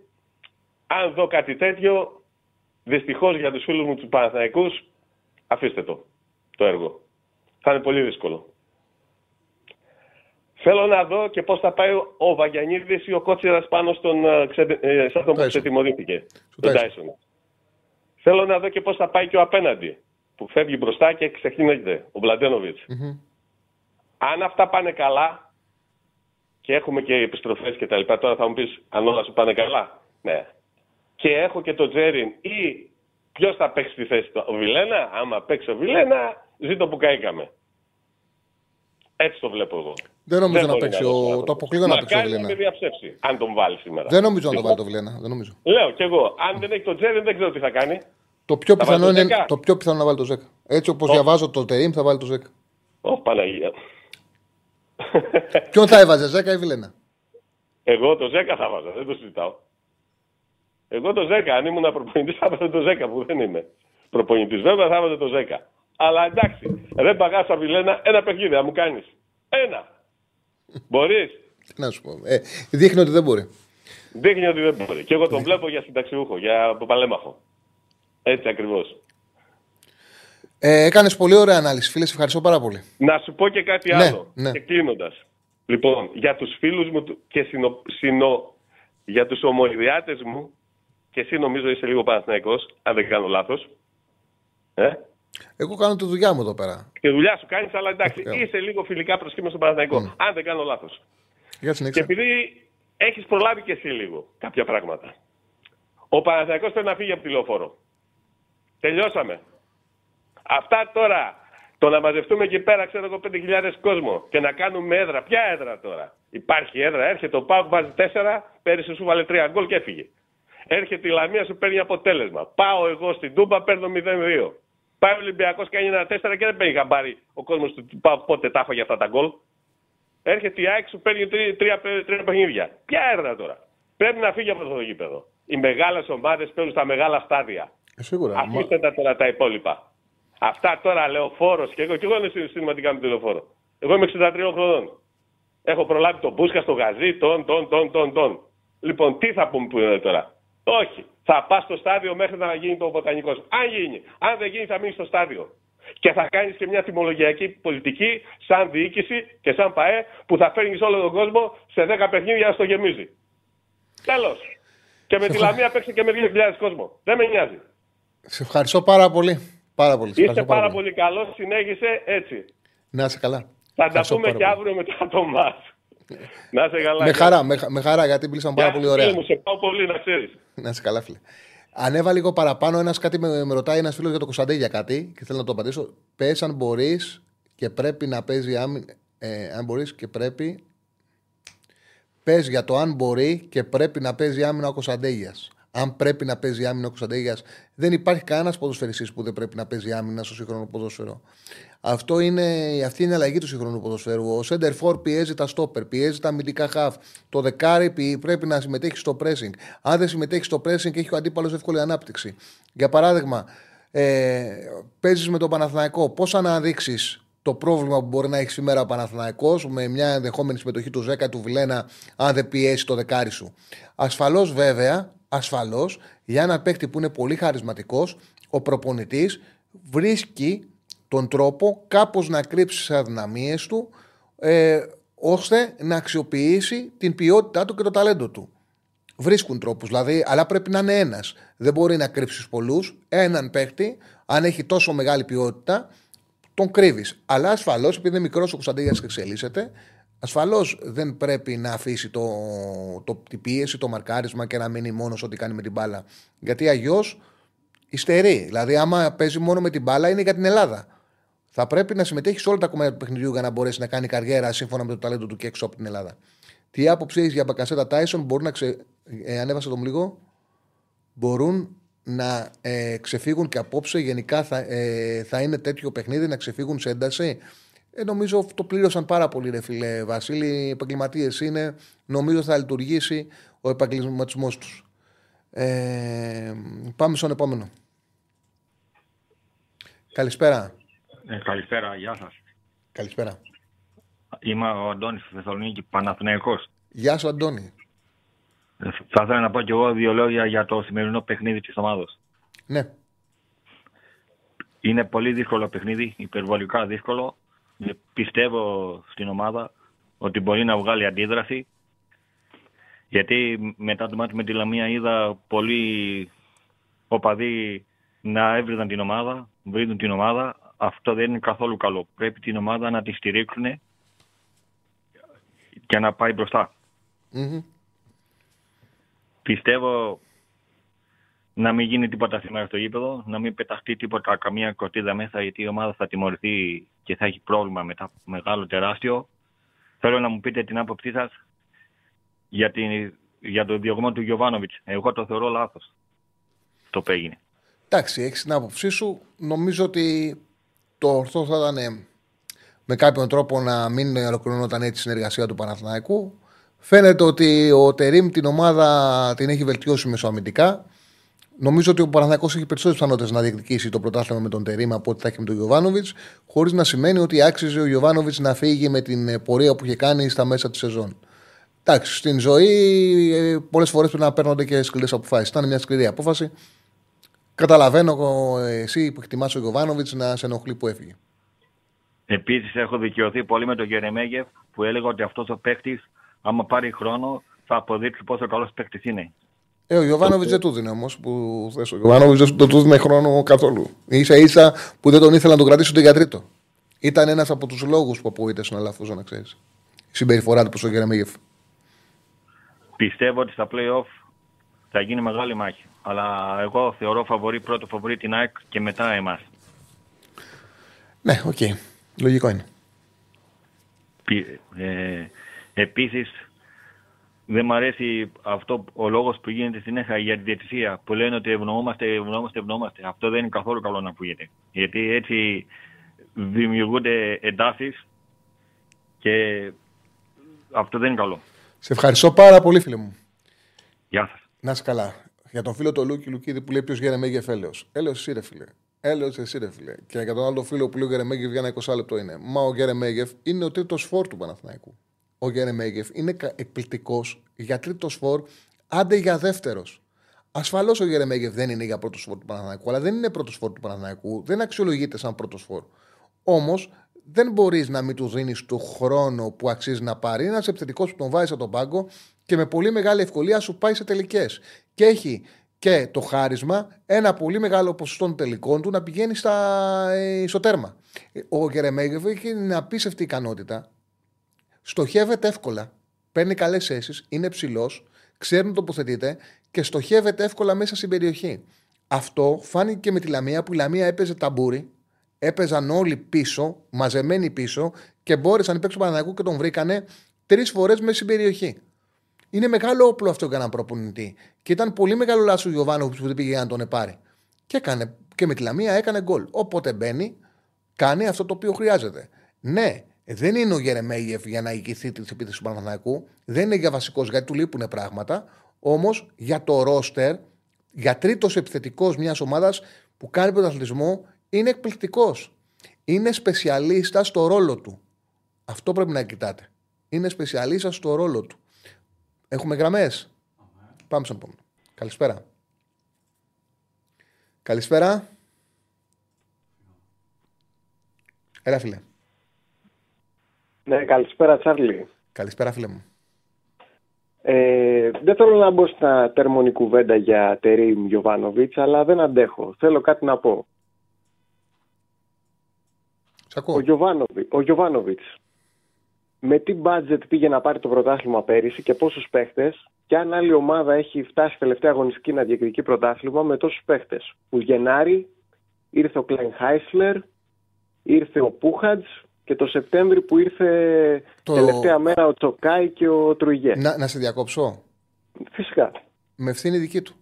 αν δω κάτι τέτοιο, δυστυχώς για τους φίλους μου τους Παναθηναϊκούς, αφήστε το, το έργο. Θα είναι πολύ δύσκολο. Θέλω να δω και πώς θα πάει ο Βαγιανίδης ή ο Κότσιρας πάνω στον ε, ε, σαν τον που ξετιμωρήθηκε. Τον Τάισον. Θέλω να δω και πώς θα πάει και ο απέναντι. Που φεύγει μπροστά και ξεχνιέται, ο βλαντενοβιτ Αν αυτά πάνε καλά, και έχουμε και επιστροφές και τα λοιπά. Τώρα θα μου πεις αν όλα σου πάνε καλά. Ναι. Και έχω και το Τζέριν ή ποιος θα παίξει τη θέση του. Ο Βιλένα, άμα παίξει ο Βιλένα, ζήτω που καήκαμε. Έτσι το βλέπω εγώ. Δεν νομίζω να παίξει. Ο... Το αποκλείω να παίξει ο Βιλένα. διαψεύσει, αν τον βάλει σήμερα. Δεν νομίζω να τον βάλει το Βιλένα. Δεν νομίζω. Λέω κι εγώ. Αν δεν έχει το Τζέριν, δεν ξέρω τι θα κάνει. Το πιο, πιθανό είναι το πιο πιθανό να βάλει το Ζέκα. Έτσι όπως διαβάζω το Τερήμ θα βάλει το Ζέκα. Ω Παναγία. Ποιον θα έβαζε, Ζέκα ή Βιλένα; Εγώ το Ζέκα θα βάζα, δεν το συζητάω. Εγώ το Ζέκα, αν ήμουν προπονητής, θα έβαζα το Ζέκα που δεν είμαι. Προπονητής, βέβαια θα έβαζα το Ζέκα. Αλλά εντάξει, δεν παγάσα Βιλένα, ένα παιχνίδι, να μου κάνεις. Ένα. Μπορείς. Να σου πω. Ε, δείχνει ότι δεν μπορεί. Δείχνει ότι δεν μπορεί. Και εγώ τον βλέπω για συνταξιούχο, για παλέμαχο. Έτσι ακριβώς. Ε, Έκανες πολύ ωραία ανάλυση, φίλε. Ευχαριστώ πάρα πολύ. Να σου πω και κάτι ναι, άλλο. Ναι. Και κλείνοντα. Λοιπόν, για τους φίλους μου και συνο, συνο, για τους ομοειδιάτες μου, και εσύ νομίζω είσαι λίγο Παναθηναϊκός, αν δεν κάνω λάθος. Ε; Εγώ κάνω τη δουλειά μου εδώ πέρα. Τη δουλειά σου κάνεις, αλλά εντάξει, okay. είσαι λίγο φιλικά προσκύμενο στον Παναθηναϊκό. Mm. Αν δεν κάνω λάθος. Και επειδή έχεις προλάβει και εσύ λίγο κάποια πράγματα. Ο Παναθηναϊκός πρέπει να φύγει από τη λεωφόρο. Τελειώσαμε. Αυτά τώρα, το να μαζευτούμε εκεί πέρα, ξέρω εγώ, 5.000 κόσμο και να κάνουμε έδρα. Ποια έδρα τώρα; Υπάρχει έδρα, έρχεται ο Πάουκ, βάζει 4, πέρυσι σου βάλε 3 γκολ και έφυγε. Έρχεται η Λαμία, σου παίρνει αποτέλεσμα. Πάω εγώ στην Τούμπα, παίρνω 0-2. Πάει ο Ολυμπιακός κάνει ένα 4 και δεν παίρνει χαμπάρι ο κόσμος του Πάουκ πότε τα για αυτά τα γκολ. Έρχεται η ΑΕΚ, σου παίρνει τρία, τρία παιχνίδια. Ποια έδρα τώρα; Πρέπει να φύγει από αυτό το γήπεδο. Οι μεγάλες ομάδες παίζουν στα μεγάλα στάδια. Ε, σίγουρα. Αφήστε τα τώρα τα υπόλοιπα. Αυτά τώρα λεωφόρο και εγώ, και εγώ είμαι συστηματικά με τη λεωφόρο. Εγώ είμαι 63 χρονών. Έχω προλάβει τον Μπούσκα στο γαζί, τον, τον, τον, τον, τον. Λοιπόν, τι θα πούμε που είναι τώρα; Όχι. Θα πας στο στάδιο μέχρι να γίνει το βοτανικός. Αν γίνει. Αν δεν γίνει, θα μείνεις στο στάδιο. Και θα κάνεις και μια τιμολογιακή πολιτική, σαν διοίκηση και σαν ΠαΕ, που θα φέρνεις όλο τον κόσμο σε 10 παιχνίδια να στο γεμίζει. Τέλος. Και με τη Λαμία παίξει και με 2.000 κόσμο. Δεν με νοιάζει. Σε ευχαριστώ πάρα πολύ. Πάρα πολύ. Είστε πάρα, πολύ, καλός. Συνέχισε έτσι. Να είσαι καλά. Θα τα πούμε και αύριο μετά το μάτς. να είσαι καλά. Με χαρά, με, με χαρά γιατί μιλήσαμε πάρα πολύ ωραία. Μου, σε πάω πολύ να ξέρεις. Να είσαι καλά, φίλε. Ανέβα λίγο παραπάνω. Ένας κάτι με, με ρωτάει ένας φίλος για το Κωνσταντέ για κάτι και θέλω να το απαντήσω. Πες αν μπορείς και πρέπει να παίζει άμυνα. Ε, αν μπορείς και πρέπει. Πες για το αν μπορεί και πρέπει να παίζει άμυνα ο Κωνσταντέγια αν πρέπει να παίζει άμυνα ο Κωνσταντέγια, δεν υπάρχει κανένας ποδοσφαιριστής που δεν πρέπει να παίζει άμυνα στο σύγχρονο ποδόσφαιρο. Αυτό είναι, αυτή είναι η αλλαγή του σύγχρονου ποδοσφαίρου. Ο Σέντερ Φόρ πιέζει τα στόπερ, πιέζει τα αμυντικά χαφ. Το δεκάρι πρέπει να συμμετέχει στο pressing. Αν δεν συμμετέχει στο pressing, έχει ο αντίπαλος εύκολη ανάπτυξη. Για παράδειγμα, ε, παίζεις με τον Παναθηναϊκό. Πώς αναδείξεις το πρόβλημα που μπορεί να έχεις σήμερα ο Παναθηναϊκός με μια ενδεχόμενη συμμετοχή του Ζέκα του Βιλένα, αν δεν πιέσει το δεκάρι σου; Ασφαλώς βέβαια ασφαλώς για έναν παίκτη που είναι πολύ χαρισματικός, ο προπονητής βρίσκει τον τρόπο κάπως να κρύψει τις αδυναμίες του ε, ώστε να αξιοποιήσει την ποιότητά του και το ταλέντο του. Βρίσκουν τρόπους δηλαδή, αλλά πρέπει να είναι ένας. Δεν μπορεί να κρύψεις πολλούς. Έναν παίχτη, αν έχει τόσο μεγάλη ποιότητα, τον κρύβεις. Αλλά ασφαλώς, επειδή είναι μικρός ο Κωνσταντίνιας και εξελίσσεται, ασφαλώς δεν πρέπει να αφήσει το, το, την πίεση, το μαρκάρισμα και να μείνει μόνος ό,τι κάνει με την μπάλα. Γιατί αλλιώς υστερεί. Δηλαδή, άμα παίζει μόνο με την μπάλα, είναι για την Ελλάδα. Θα πρέπει να συμμετέχει σε όλα τα κομμάτια του παιχνιδιού για να μπορέσει να κάνει καριέρα σύμφωνα με το ταλέντο του και έξω από την Ελλάδα. Τι άποψη έχεις για Μπακασέτα Τάισον, μπορούν να ξε... ε, ανέβασα τον λίγο, μπορούν να ε, ξεφύγουν και απόψε. Γενικά θα, ε, θα είναι τέτοιο παιχνίδι να ξεφύγουν σε ένταση. Ε, νομίζω το πλήρωσαν πάρα πολύ, ρε φίλε Βασίλη. Οι επαγγελματίες είναι. Νομίζω θα λειτουργήσει ο επαγγελματισμός τους. Ε, πάμε στον επόμενο. Καλησπέρα. Ε, καλησπέρα, γεια σας. Καλησπέρα. Είμαι ο Αντώνης στη Θεσσαλονίκη, Παναθηναϊκός. Γεια σου, Αντώνη. Ε, θα ήθελα να πω και εγώ δύο λόγια για το σημερινό παιχνίδι της ομάδας. Ναι. Είναι πολύ δύσκολο παιχνίδι, υπερβολικά δύσκολο. Ε, πιστεύω στην ομάδα ότι μπορεί να βγάλει αντίδραση. Γιατί μετά το μάτι με τη Λαμία είδα πολλοί οπαδοί να έβριζαν την ομάδα, βρίζουν την ομάδα. Αυτό δεν είναι καθόλου καλό. Πρέπει την ομάδα να τη στηρίξουν και να πάει Πιστεύω να μην γίνει τίποτα σήμερα στο γήπεδο, να μην πεταχτεί τίποτα καμία κορτίδα μέσα, γιατί η ομάδα θα τιμωρηθεί και θα έχει πρόβλημα μετά μεγάλο τεράστιο. Θέλω να μου πείτε την άποψή σας για, για το διωγμό του Γιωβάνοβιτς. Εγώ το θεωρώ λάθος το που έγινε. Εντάξει, έχεις την άποψή σου. Νομίζω ότι το ορθό θα ήταν με κάποιον τρόπο να μην ολοκληρωνόταν έτσι η συνεργασία του Παναθηναϊκού. Φαίνεται ότι ο Τερήμ την ομάδα την έχει βελτιώσει μεσοαμυντικά. Νομίζω ότι ο Παναθηναϊκός έχει περισσότερες πιθανότητες να διεκδικήσει το πρωτάθλημα με τον Τερήμ από ό,τι θα έχει με τον Γιωβάνοβιτς, χωρίς να σημαίνει ότι άξιζε ο Γιωβάνοβιτς να φύγει με την πορεία που είχε κάνει στα μέσα της σεζόν. Εντάξει, στην ζωή ε, πολλές φορές πρέπει να παίρνονται και σκληρές αποφάσεις. Ήταν μια σκληρή απόφαση. Καταλαβαίνω εσύ που εκτιμάς ο Γιωβάνοβιτς να σε ενοχλεί που έφυγε. Επίσης, έχω δικαιωθεί πολύ με τον Γερεμέγεφ που έλεγε ότι αυτός ο παίκτης, άμα πάρει χρόνο, θα αποδείξει πόσο καλός παίκτης είναι. Ε, ο Γιωβάνοβιτ δεν του δίνει όμως που θες. Ο Γιωβάνοβιτ δεν του δίνει χρόνο καθόλου. σα ίσα που δεν τον ήθελα να τον κρατήσουν για τρίτο. Ήταν ένας από τους λόγους που απογοήτευσαν Αλαφούζο, να ξέρεις. Η συμπεριφορά του προς τον Γερεμέγεφ. Πιστεύω ότι στα playoff θα γίνει μεγάλη μάχη. Αλλά εγώ θεωρώ φαβορή, πρώτο φαβορή την ΑΕΚ και μετά εμάς. Ναι, OK. Okay. Λογικό είναι. Ε, επίσης, δεν μου αρέσει αυτό ο λόγος που γίνεται συνέχεια για τη διαιτησία. Που λένε ότι ευνοούμαστε, ευνοούμαστε, ευνοούμαστε. Αυτό δεν είναι καθόλου καλό να ακούγεται. Γιατί έτσι δημιουργούνται εντάσεις και αυτό δεν είναι καλό. Σε ευχαριστώ πάρα πολύ, φίλε μου. Γεια σας. Να είσαι καλά. Για τον φίλο του Λούκη Λουκίδη που λέει ποιος γέρε μέγε έλεο. Έλεος εσύ, ρε φίλε. Έλεος εσύ, ρε φίλε. Και για τον άλλο φίλο που λέει ο Γερεμέγεφ για ένα 20 λεπτό είναι. Μα ο Γερεμέγεφ είναι ο τρίτος φόρ του Παναθηναϊκού. Ο Γερεμέγεφ είναι εκπληκτικός για τρίτος φόρ, άντε για δεύτερος. Ασφαλώς ο Γερεμέγεφ δεν είναι για πρώτος φόρ του Παναθηναϊκού, αλλά δεν είναι πρώτος φόρ του Παναθηναϊκού, δεν αξιολογείται σαν πρώτος φόρ. Όμως δεν μπορείς να μην του δίνεις το χρόνο που αξίζει να πάρει. Είναι ένας επιθετικός που τον βάζει από τον πάγκο και με πολύ μεγάλη ευκολία σου πάει σε τελικές. Και έχει και το χάρισμα ένα πολύ μεγάλο ποσοστό των τελικών του να πηγαίνει στα, ε, στο τέρμα. Ο Γερεμέγεφ έχει μια απίστευτη ικανότητα. Στοχεύεται εύκολα. Παίρνει καλές θέσει, είναι ψηλός, ξέρει να τοποθετείται και στοχεύεται εύκολα μέσα στην περιοχή. Αυτό φάνηκε και με τη Λαμία που η Λαμία έπαιζε ταμπούρι, έπαιζαν όλοι πίσω, μαζεμένοι πίσω και μπόρεσαν να παίξουν Παναγιακού και τον βρήκανε τρεις φορές μέσα στην περιοχή. Είναι μεγάλο όπλο αυτό για έναν προπονητή. Και ήταν πολύ μεγάλο λάθος ο Γιωβάνο που δεν πήγε να τον επάρει. Και, έκανε, και με τη Λαμία έκανε γκολ. Όποτε μπαίνει, κάνει αυτό το οποίο χρειάζεται. Ναι, δεν είναι ο Γερεμέγεφ για να ηγηθεί της επίθεσης του Παναθανικού. Δεν είναι για βασικός γιατί του λείπουν πράγματα. Όμως για το ρόστερ, για τρίτος επιθετικός μιας ομάδας που κάνει πρωταθλητισμό, είναι εκπληκτικός. Είναι σπεσιαλίστας στο ρόλο του. Αυτό πρέπει να κοιτάτε. Είναι σπεσιαλίστας στο ρόλο του. Έχουμε γραμμές. Πάμε στον επόμενο. Καλησπέρα. Καλησπέρα. Έλα, φίλε. Ναι, καλησπέρα, Τσάρλι. Καλησπέρα, φίλε μου. Ε, δεν θέλω να μπω στα τερμονή κουβέντα για Τερίμ Γιωβάνοβιτς, αλλά δεν αντέχω. Θέλω κάτι να πω. Ο, Γιωβάνοβι, ο Γιωβάνοβιτς, με τι μπάτζετ πήγε να πάρει το πρωτάθλημα πέρυσι και πόσους παίχτες και αν άλλη ομάδα έχει φτάσει τελευταία αγωνιστική να διεκδικεί πρωτάθλημα με τόσους παίχτες. Που Γενάρη ήρθε ο Κλάιν Χάισλερ, ήρθε ο Πούχατς και το Σεπτέμβρη που ήρθε το... τελευταία μέρα ο Τσοκάη και ο Τρουιγέ. Να, να σε διακόψω. Φυσικά. Με ευθύνη δική του.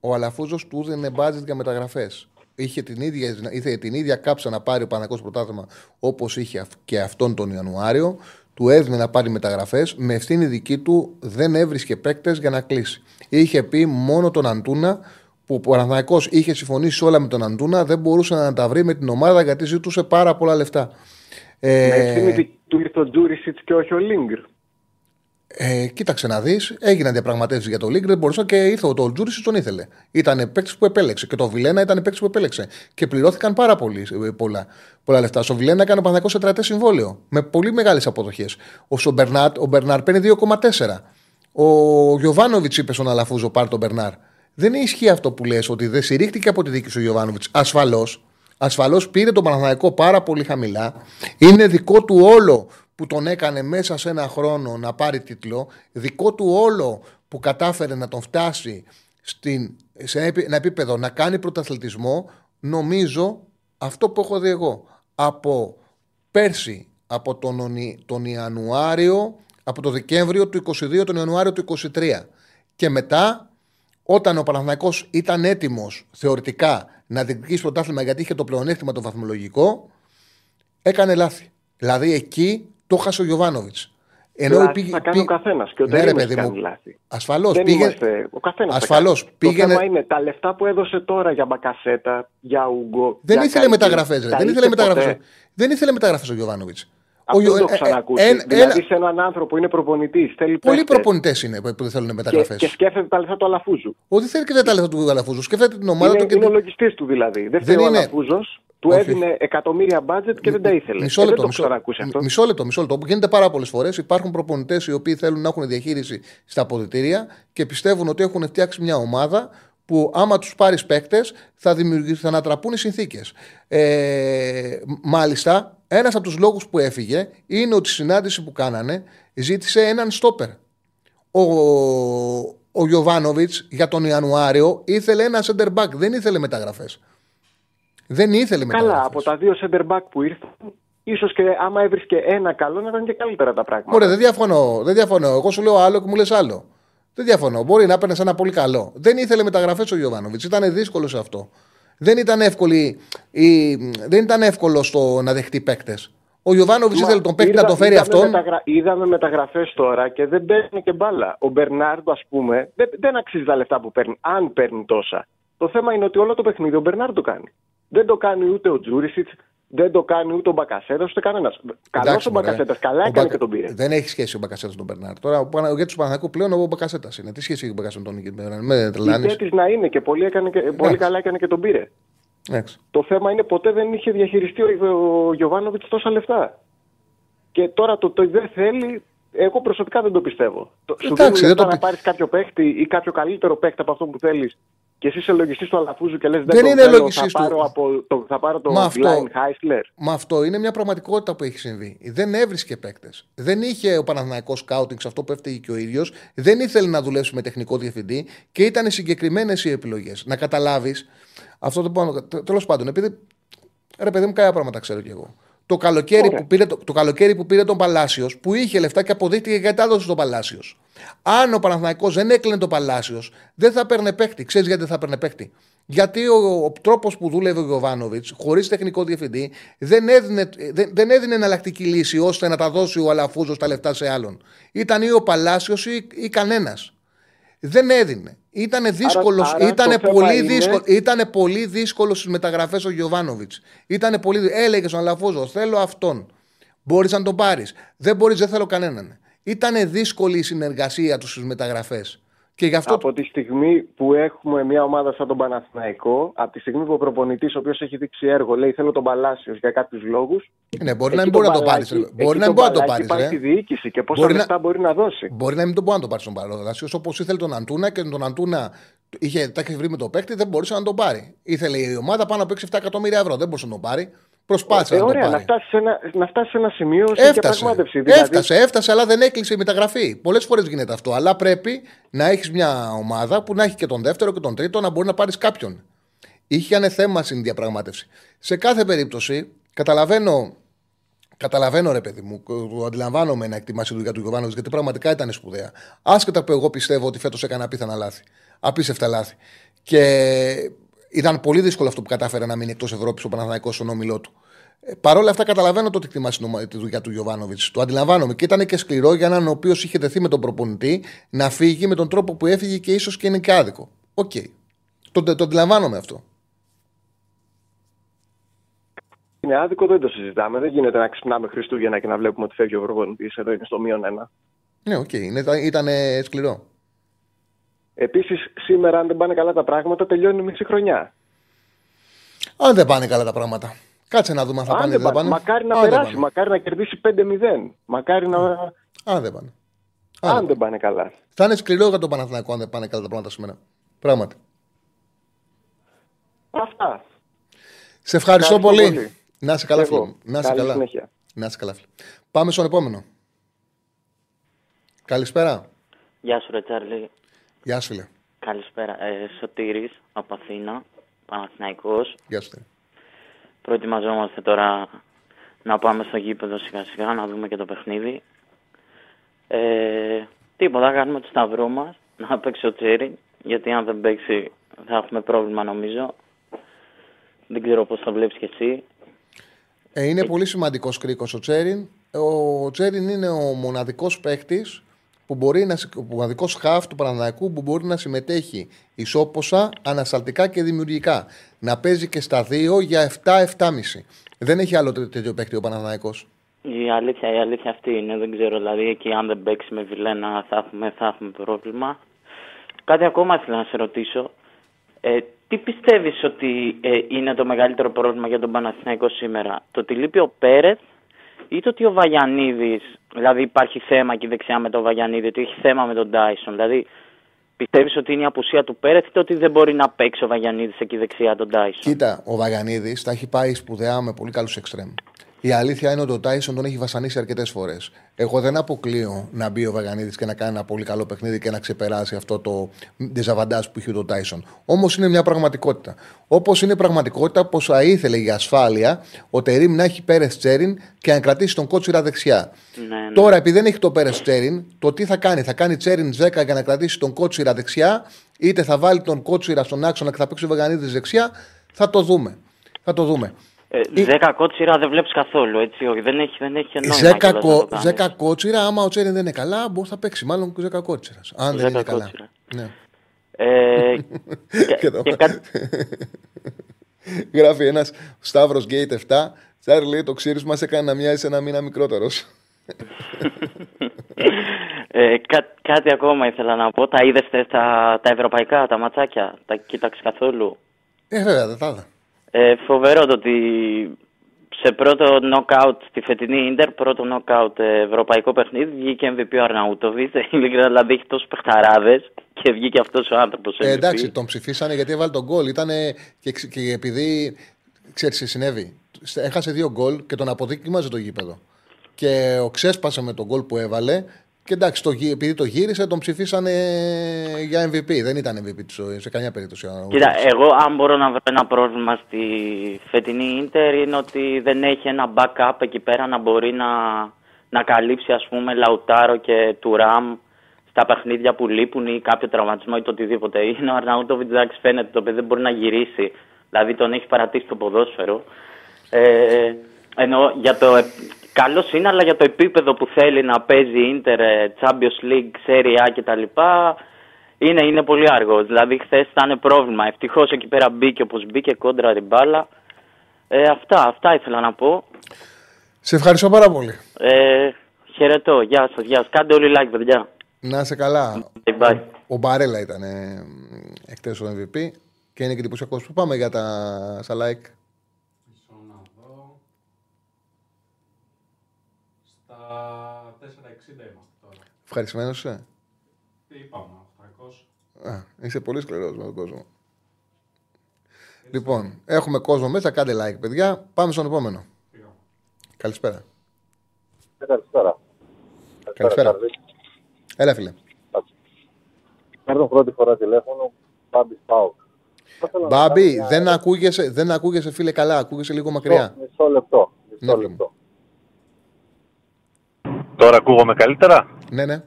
Ο Αλαφούζος του έδινε μπάτζετ για μεταγραφές. Είχε την ίδια, είχε την ίδια κάψα να πάρει ο Παναγό Πρωτάθλημα όπως είχε και αυτόν τον Ιανουάριο. Του έδινε να πάρει μεταγραφές. Με ευθύνη δική του δεν έβρισκε παίκτες για να κλείσει. Είχε πει μόνο τον Αντούνα που ο Παναθανικό είχε συμφωνήσει όλα με τον Αντούνα, δεν μπορούσε να τα βρει με την ομάδα γιατί ζητούσε πάρα πολλά λεφτά. Ε, με ευθύνη του ήρθε ο Τζούρισιτς και όχι ο Λίγκρ. Ε, κοίταξε να δεις, έγιναν διαπραγματεύσεις για το Λίγκρ, δεν μπορούσε και ήρθε ο Τζούρισιτς τον ήθελε. Ήταν παίκτης που επέλεξε. Και το Βιλένα ήταν παίκτης που επέλεξε. Και πληρώθηκαν πάρα πολύ, ε, πολλά, πολλά λεφτά. Στο Βιλένα έκανε ο σε τετραετές συμβόλαιο. Με πολύ μεγάλες αποδοχές. Ο, Μπερνάρ, ο Μπερνάρ παίρνει 2,4. Ο Γιωβάνοβιτς είπε στον Αλαφούζο πάρ τον Μπερνάρ. Δεν ισχύει αυτό που λες ότι δεν στηρίχτηκε από τη δίκη σου ο Γιωβάνοβιτς. Ασφαλώς. Ασφαλώς πήρε τον Παναθηναϊκό πάρα πολύ χαμηλά. Είναι δικό του όλο που τον έκανε μέσα σε ένα χρόνο να πάρει τίτλο. Δικό του όλο που κατάφερε να τον φτάσει στην, σε ένα επίπεδο να κάνει πρωταθλητισμό. Νομίζω αυτό που έχω δει εγώ από πέρσι, από τον, τον Ιανουάριο, από το Δεκέμβριο του 22, τον Ιανουάριο του 23 και μετά όταν ο Παναθηναϊκός ήταν έτοιμος θεωρητικά να διεκδικήσει πρωτάθλημα γιατί είχε το πλεονέκτημα το βαθμολογικό, έκανε λάθη. Δηλαδή εκεί το χάσε ο Γιωβάνοβιτς. Ενώ λάθη πήγε, θα κάνει ο καθένας και ο ναι, ρε, παιδί μου, λάθη. Ασφαλώς πήγε. Είμαστε, ο καθένας. Ασφαλώς πήγαινε. Το θέμα είναι τα λεφτά που έδωσε τώρα για μπακασέτα, για ούγκο. Δεν ήθελε μεταγραφές. Δεν ήθελε μεταγραφές. Δεν ήθελε μεταγραφές ο Γιωβάνοβιτς. Αυτό δεν το ξανακούσεις. Ε, δηλαδή σε έναν άνθρωπο που είναι προπονητής. Πολλοί προπονητές είναι που δεν θέλουν μεταγραφές. Και, και σκέφτεται τα λεφτά του Αλαφούζου. Ότι θέλει και τα λεφτά του Αλαφούζου. Σκέφτεται την ομάδα είναι, του. Και... Είναι ο λογιστής του δηλαδή. Δεν θέλει ο Αλαφούζος. Του Όχι. έδινε εκατομμύρια μπάτζετ και δεν τα ήθελε. Μισό λεπτό, μισό, μισό λεπτό, μισό λεπτό. Γίνεται πάρα πολλές φορές. Υπάρχουν προπονητές οι οποίοι θέλουν να έχουν διαχείριση στα αποδητήρια και πιστεύουν ότι έχουν φτιάξει μια ομάδα που άμα τους πάρεις παίκτες θα, θα ανατραπούν οι συνθήκες. Ε, μάλιστα, ένας από τους λόγους που έφυγε είναι ότι η συνάντηση που κάνανε ζήτησε έναν στόπερ. Ο, ο Γιωβάνοβιτς για τον Ιανουάριο ήθελε ένα center back, δεν ήθελε μεταγραφές. Δεν ήθελε μεταγραφές. Καλά, από τα δύο center back που ήρθαν, ίσως και άμα έβρισκε ένα καλό να ήταν και καλύτερα τα πράγματα. Ωραία, δεν διαφωνώ. Δεν διαφωνώ. Εγώ σου λέω άλλο και μου λες άλλο. Δεν διαφωνώ. Μπορεί να παίρνει ένα πολύ καλό. Δεν ήθελε μεταγραφές ο Γιωβάνοβιτς. Ήταν δύσκολο σε αυτό. Δεν ήταν, εύκολη, η... δεν ήταν εύκολο στο να δεχτεί παίκτες. Ο Γιωβάνοβιτς ήθελε τον παίκτη να τον φέρει αυτόν. Μεταγρα... Είδαμε μεταγραφές τώρα και δεν παίρνει και μπάλα. Ο Μπερνάρντο, ας πούμε, δεν, δεν αξίζει τα λεφτά που παίρνει, αν παίρνει τόσα. Το θέμα είναι ότι όλο το παιχνίδι ο Μπερνάρντο κάνει. Δεν το κάνει ούτε ο Τζούρισιτς, δεν το κάνει ούτε ο Μπακασέτας ούτε κανένας. Καλό ο Μπακασέτας, καλά έκανε και τον πήρε. Δεν έχει σχέση ο Μπακασέτας με τον Μπερνάρ. Τώρα ο για του Παναγικού πλέον ο Μπακασέτας είναι. Τι σχέση έχει ο Μπακασέτας με τον Μπερνάρ. Με τρελάνη. τη να είναι και πολύ, έκανε και, πολύ καλά έκανε και τον πήρε. Έξω. Το θέμα είναι ποτέ δεν είχε διαχειριστεί ο Γιωβάνοβιτς τόσα λεφτά. Και τώρα το, το δεν θέλει, εγώ προσωπικά δεν το πιστεύω. Εντάξει, σου δίνει το... να πάρεις κάποιο παίχτη ή κάποιο καλύτερο παίχτη από αυτό που θέλεις και εσύ είσαι λογιστής του Αλαφούζου και λες: Δεν, δεν είναι λογιστής του. Πάρω από το, θα πάρω το Blind Heisler. Μα αυτό είναι μια πραγματικότητα που έχει συμβεί. Δεν έβρισκε παίκτες. Δεν είχε ο Παναθηναϊκός σκάουτινγκ σε αυτό που έφταιγε και ο ίδιος. Δεν ήθελε να δουλέψει με τεχνικό διευθυντή και ήταν συγκεκριμένες οι επιλογές. Να καταλάβεις αυτό το πάνω. Τέλος πάντων, επειδή. Ρε παιδί μου, κάποια πράγματα ξέρω κι εγώ. Το καλοκαίρι, που πήρε, το, το καλοκαίρι που πήρε τον Παλάσιος, που είχε λεφτά και αποδείχτηκε γιατί τα έδωσε τον Παλάσιος. Αν ο Παναθναϊκό δεν έκλεινε το Παλάσιος, δεν θα παίρνε παίχτη. Ξέρεις γιατί δεν θα παίρνε παίχτη. Γιατί ο, ο τρόπος που δούλευε ο Γιωβάνοβιτς, χωρίς τεχνικό διευθυντή, δεν έδινε, δεν, δεν έδινε εναλλακτική λύση ώστε να τα δώσει ο Αλαφούζος τα λεφτά σε άλλον. Ήταν ή ο Παλάσιος ή, ή κανένας. Δεν έδινε. Ήταν δύσκολο. Ήταν πολύ, είναι... δύσκολο, ήτανε πολύ δύσκολος στις μεταγραφές ο Γιωβάνοβιτς. Ήταν πολύ. Έλεγε στον Αλαφούζο, θέλω αυτόν. Μπορείς να τον πάρεις. Δεν μπορείς, δεν θέλω κανέναν. Ήταν δύσκολη η συνεργασία τους στις μεταγραφές. Και Και γι αυτό... Από τη στιγμή που έχουμε μια ομάδα σαν τον Παναθηναϊκό, από τη στιγμή που ο προπονητής, ο οποίος έχει δείξει έργο, λέει Θέλω τον Παλάσιος για κάποιους λόγους. Ναι, μπορεί να μην μπορεί να το πάρεις. Μπορεί να μην μπορεί να το πάρεις. Υπάρχει διοίκηση και πόσα λεφτα μπορεί να δώσει. Μπορεί να μην το μπορεί να το πάρεις τον Παλάσιος όπως ήθελε τον Αντούνα και τον Αντούνα είχε, τα έχει βρει με το παίκτη, δεν μπορούσε να τον πάρει. Ήθελε η ομάδα πάνω από 6-7 εκατομμύρια ευρώ. Δεν μπορούσε να τον πάρει. Προσπάθησε ε, να ωραία, το πάρει. Να φτάσεις, σε ένα, να φτάσεις σε ένα σημείο σε έφτασε, δηλαδή... έφτασε, έφτασε, αλλά δεν έκλεισε η μεταγραφή. Πολλές φορές γίνεται αυτό. Αλλά πρέπει να έχεις μια ομάδα που να έχει και τον δεύτερο και τον τρίτο να μπορεί να πάρεις κάποιον. Είχε θέμα στην διαπραγμάτευση. Σε κάθε περίπτωση, καταλαβαίνω, καταλαβαίνω ρε παιδί μου, το αντιλαμβάνομαι να εκτιμάσει τη δουλειά του Γιωβάνο γιατί πραγματικά ήταν σπουδαία. Άσχετα που εγώ πιστεύω ότι φέτος έκανε απίθανα λάθη. Απίστευτα λάθη. Και ήταν πολύ δύσκολο αυτό που κατάφερε να μείνει εκτός Ευρώπης ο Παναθανικό στον όμιλό του. Ε, Παρ' όλα αυτά, καταλαβαίνω το ότι εκτιμάς τη δουλειά του Γιωβάνοβιτς. Το αντιλαμβάνομαι. Και ήταν και σκληρό για έναν ο οποίος είχε δεθεί με τον προπονητή να φύγει με τον τρόπο που έφυγε και ίσως και είναι και άδικο. OK. Okay. Το, το, το αντιλαμβάνομαι αυτό. Είναι άδικο, δεν το συζητάμε. Δεν γίνεται να ξυπνάμε Χριστούγεννα και να βλέπουμε ότι φεύγει ο προπονητής. Εδώ είναι στο μείον ένα. Ναι, OK. Okay. Ήταν σκληρό. Επίσης, σήμερα, αν δεν πάνε καλά τα πράγματα, τελειώνει η μισή χρονιά. Αν δεν πάνε καλά τα πράγματα. Κάτσε να δούμε αν θα πάνε. Δεν πάνε. Μακάρι να περάσει, μακάρι να κερδίσει 5-0. Μακάρι να. Αν δεν πάνε. Αν, αν δεν πάνε καλά. Θα είναι σκληρό για τον Παναθηναϊκό αν δεν πάνε καλά τα πράγματα σήμερα. Πράγματι. Αυτά. Σε ευχαριστώ, πολύ. πολύ. Να είσαι καλά, φίλε. Να είσαι καλά. Να είσαι καλά, φίλε. Πάμε στον επόμενο. Καλησπέρα. Γεια σου, Ρετσάρλι. Γεια σου, φίλε. Καλησπέρα. Ε, Σωτήρης από Αθήνα, Παναθηναϊκός. Γεια σου. Προετοιμαζόμαστε τώρα να πάμε στο γήπεδο σιγά σιγά, να δούμε και το παιχνίδι. Ε, τίποτα, κάνουμε το σταυρό μας να παίξει ο Τσέρι, γιατί αν δεν παίξει θα έχουμε πρόβλημα νομίζω. Δεν ξέρω πώς το βλέπεις και εσύ. Ε, είναι πολύ σημαντικός κρίκος ο Τσέριν. Ο Τσέριν είναι ο μοναδικός παίχτης που μπορεί να, ο μοναδικό χαφ του Παναναναϊκού που μπορεί να συμμετέχει ισόποσα, ανασταλτικά και δημιουργικά. Να παίζει και στα δύο για 7-7,5. Δεν έχει άλλο τέτοιο παίκτη ο Παναναναϊκός. Η αλήθεια, η αλήθεια αυτή είναι. Δεν ξέρω, δηλαδή εκεί αν δεν παίξει με Βιλένα θα έχουμε, θα έχουμε πρόβλημα. Κάτι ακόμα ήθελα να σε ρωτήσω. Ε, τι πιστεύεις ότι ε, είναι το μεγαλύτερο πρόβλημα για τον Παναθηναϊκό σήμερα; Το ότι λείπει ο Πέρεθ ή το ότι ο Βαγιανίδης, δηλαδή υπάρχει θέμα εκεί δεξιά με τον Βαγιανίδη, ότι έχει θέμα με τον Τάισον. Δηλαδή πιστεύεις ότι είναι η απουσία του Πέρεθ ή ότι δεν μπορεί να παίξει ο Βαγιανίδης εκεί δεξιά τον Τάισον; Κοίτα, ο Βαγιανίδης τα έχει πάει σπουδαία με πολύ καλούς εξτρέμ. Η αλήθεια είναι ότι ο Τάισον τον έχει βασανίσει αρκετές φορές. Εγώ δεν αποκλείω να μπει ο Βαγανίδης και να κάνει ένα πολύ καλό παιχνίδι και να ξεπεράσει αυτό το δεζαβαντάζ που είχε ο Τάισον. Όμως είναι μια πραγματικότητα. Όπως είναι πραγματικότητα πως θα ήθελε για ασφάλεια ο Τερήμ να έχει πέρες Τσέριν και να κρατήσει τον κότσιρα δεξιά. Ναι, ναι. Τώρα, επειδή δεν έχει το πέρες Τσέριν, το τι θα κάνει, θα κάνει Τσέριν 10 για να κρατήσει τον κότσιρα δεξιά, είτε θα βάλει τον κότσιρα στον άξονα και θα παίξει ο Βαγανίδης δεξιά, θα το δούμε. Θα το δούμε. Ε, δέκα κότσιρα δεν βλέπεις καθόλου. Έτσι, όχι, δεν έχει, δεν έχει νόημα. Ζέκα, κο, ζέκα κότσιρα, άμα ο Τσέριν δεν είναι καλά, μπορεί να παίξει μάλλον ζέκα κότσιρας. Αν δεν είναι καλά. Ναι. Ε, <laughs> και, και κάτι... <laughs> Γράφει ένας Σταύρος Γκέιτ 7. Τσάρι λέει το ξύρισμα μας έκανε να μοιάζει ένα μήνα μικρότερος. <laughs> ε, κά, κάτι ακόμα ήθελα να πω. Τα είδες τα, τα ευρωπαϊκά, τα ματσάκια. Τα κοίταξες καθόλου; Ε, βέβαια, δεν τα είδα. Ε, φοβερό το ότι σε πρώτο νοκάουτ στη φετινή Ίντερ, πρώτο νοκάουτ ευρωπαϊκό παιχνίδι, βγήκε MVP ο Αρναούτοβιτς. <laughs> Δηλαδή έχει τόσους παιχταράδες και βγήκε αυτός ο άνθρωπος. Ε, εντάξει, τον ψηφίσανε γιατί έβαλε τον γκολ. Ήταν και, και επειδή ξέρεις τι συνέβη. Έχασε δύο γκολ και τον αποδείκνυμαζε το γήπεδο. Και ο ξέσπασε με τον γκολ που έβαλε και εντάξει, το, επειδή το γύρισε, τον ψηφίσανε για MVP. Δεν ήταν MVP σε καμιά περίπτωση. Κοίτα, εγώ αν μπορώ να βρω ένα πρόβλημα στη φετινή Ίντερ είναι ότι δεν έχει ένα backup εκεί πέρα να μπορεί να, να καλύψει ας πούμε Λαουτάρο και Τουράμ στα παιχνίδια που λείπουν ή κάποιο τραυματισμό ή το οτιδήποτε. Είναι ο Αρναούτοβιτς, εντάξει, φαίνεται το παιδί δεν μπορεί να γυρίσει. Δηλαδή τον έχει παρατήσει το ποδόσφαιρο. Ε, ενώ για το, Καλός είναι, αλλά για το επίπεδο που θέλει να παίζει Ίντερ, Champions League, Serie A κτλ. Είναι, είναι πολύ αργός. Δηλαδή, χθες ήταν πρόβλημα. Ευτυχώς εκεί πέρα μπήκε όπως μπήκε κόντρα ριμπάλα. Ε, αυτά, αυτά ήθελα να πω. Σε ευχαριστώ πάρα πολύ. Ε, χαιρετώ. Γεια σας. Γεια σας. Κάντε όλοι like, παιδιά. Να είσαι καλά. Bye, bye. Ο Μπαρέλα ήταν ε, εκτέ ο MVP και είναι και εντυπωσιακό. Πού πάμε για τα Σαλάικ. Μισό να δω. Στα 4,60 είμαστε τώρα. Ευχαριστημένος είσαι; Τι είπαμε, 800. Α, είσαι πολύ σκληρός με τον κόσμο. Λοιπόν, έχουμε κόσμο μέσα. Κάντε like, παιδιά. Πάμε στον επόμενο. Καλησπέρα. Καλησπέρα. Καλησπέρα. Έλα, φίλε. Παίρνω πρώτη φορά τηλέφωνο. Μπάμπη Πάουκ. Μπάμπη, δεν, ακούγεσαι, δεν ακούγεσαι, φίλε, καλά. Ακούγεσαι λίγο μακριά. Μισό λεπτό. Μισό Ναι, λεπτό. Τώρα ακούγομαι καλύτερα; Ναι, ναι.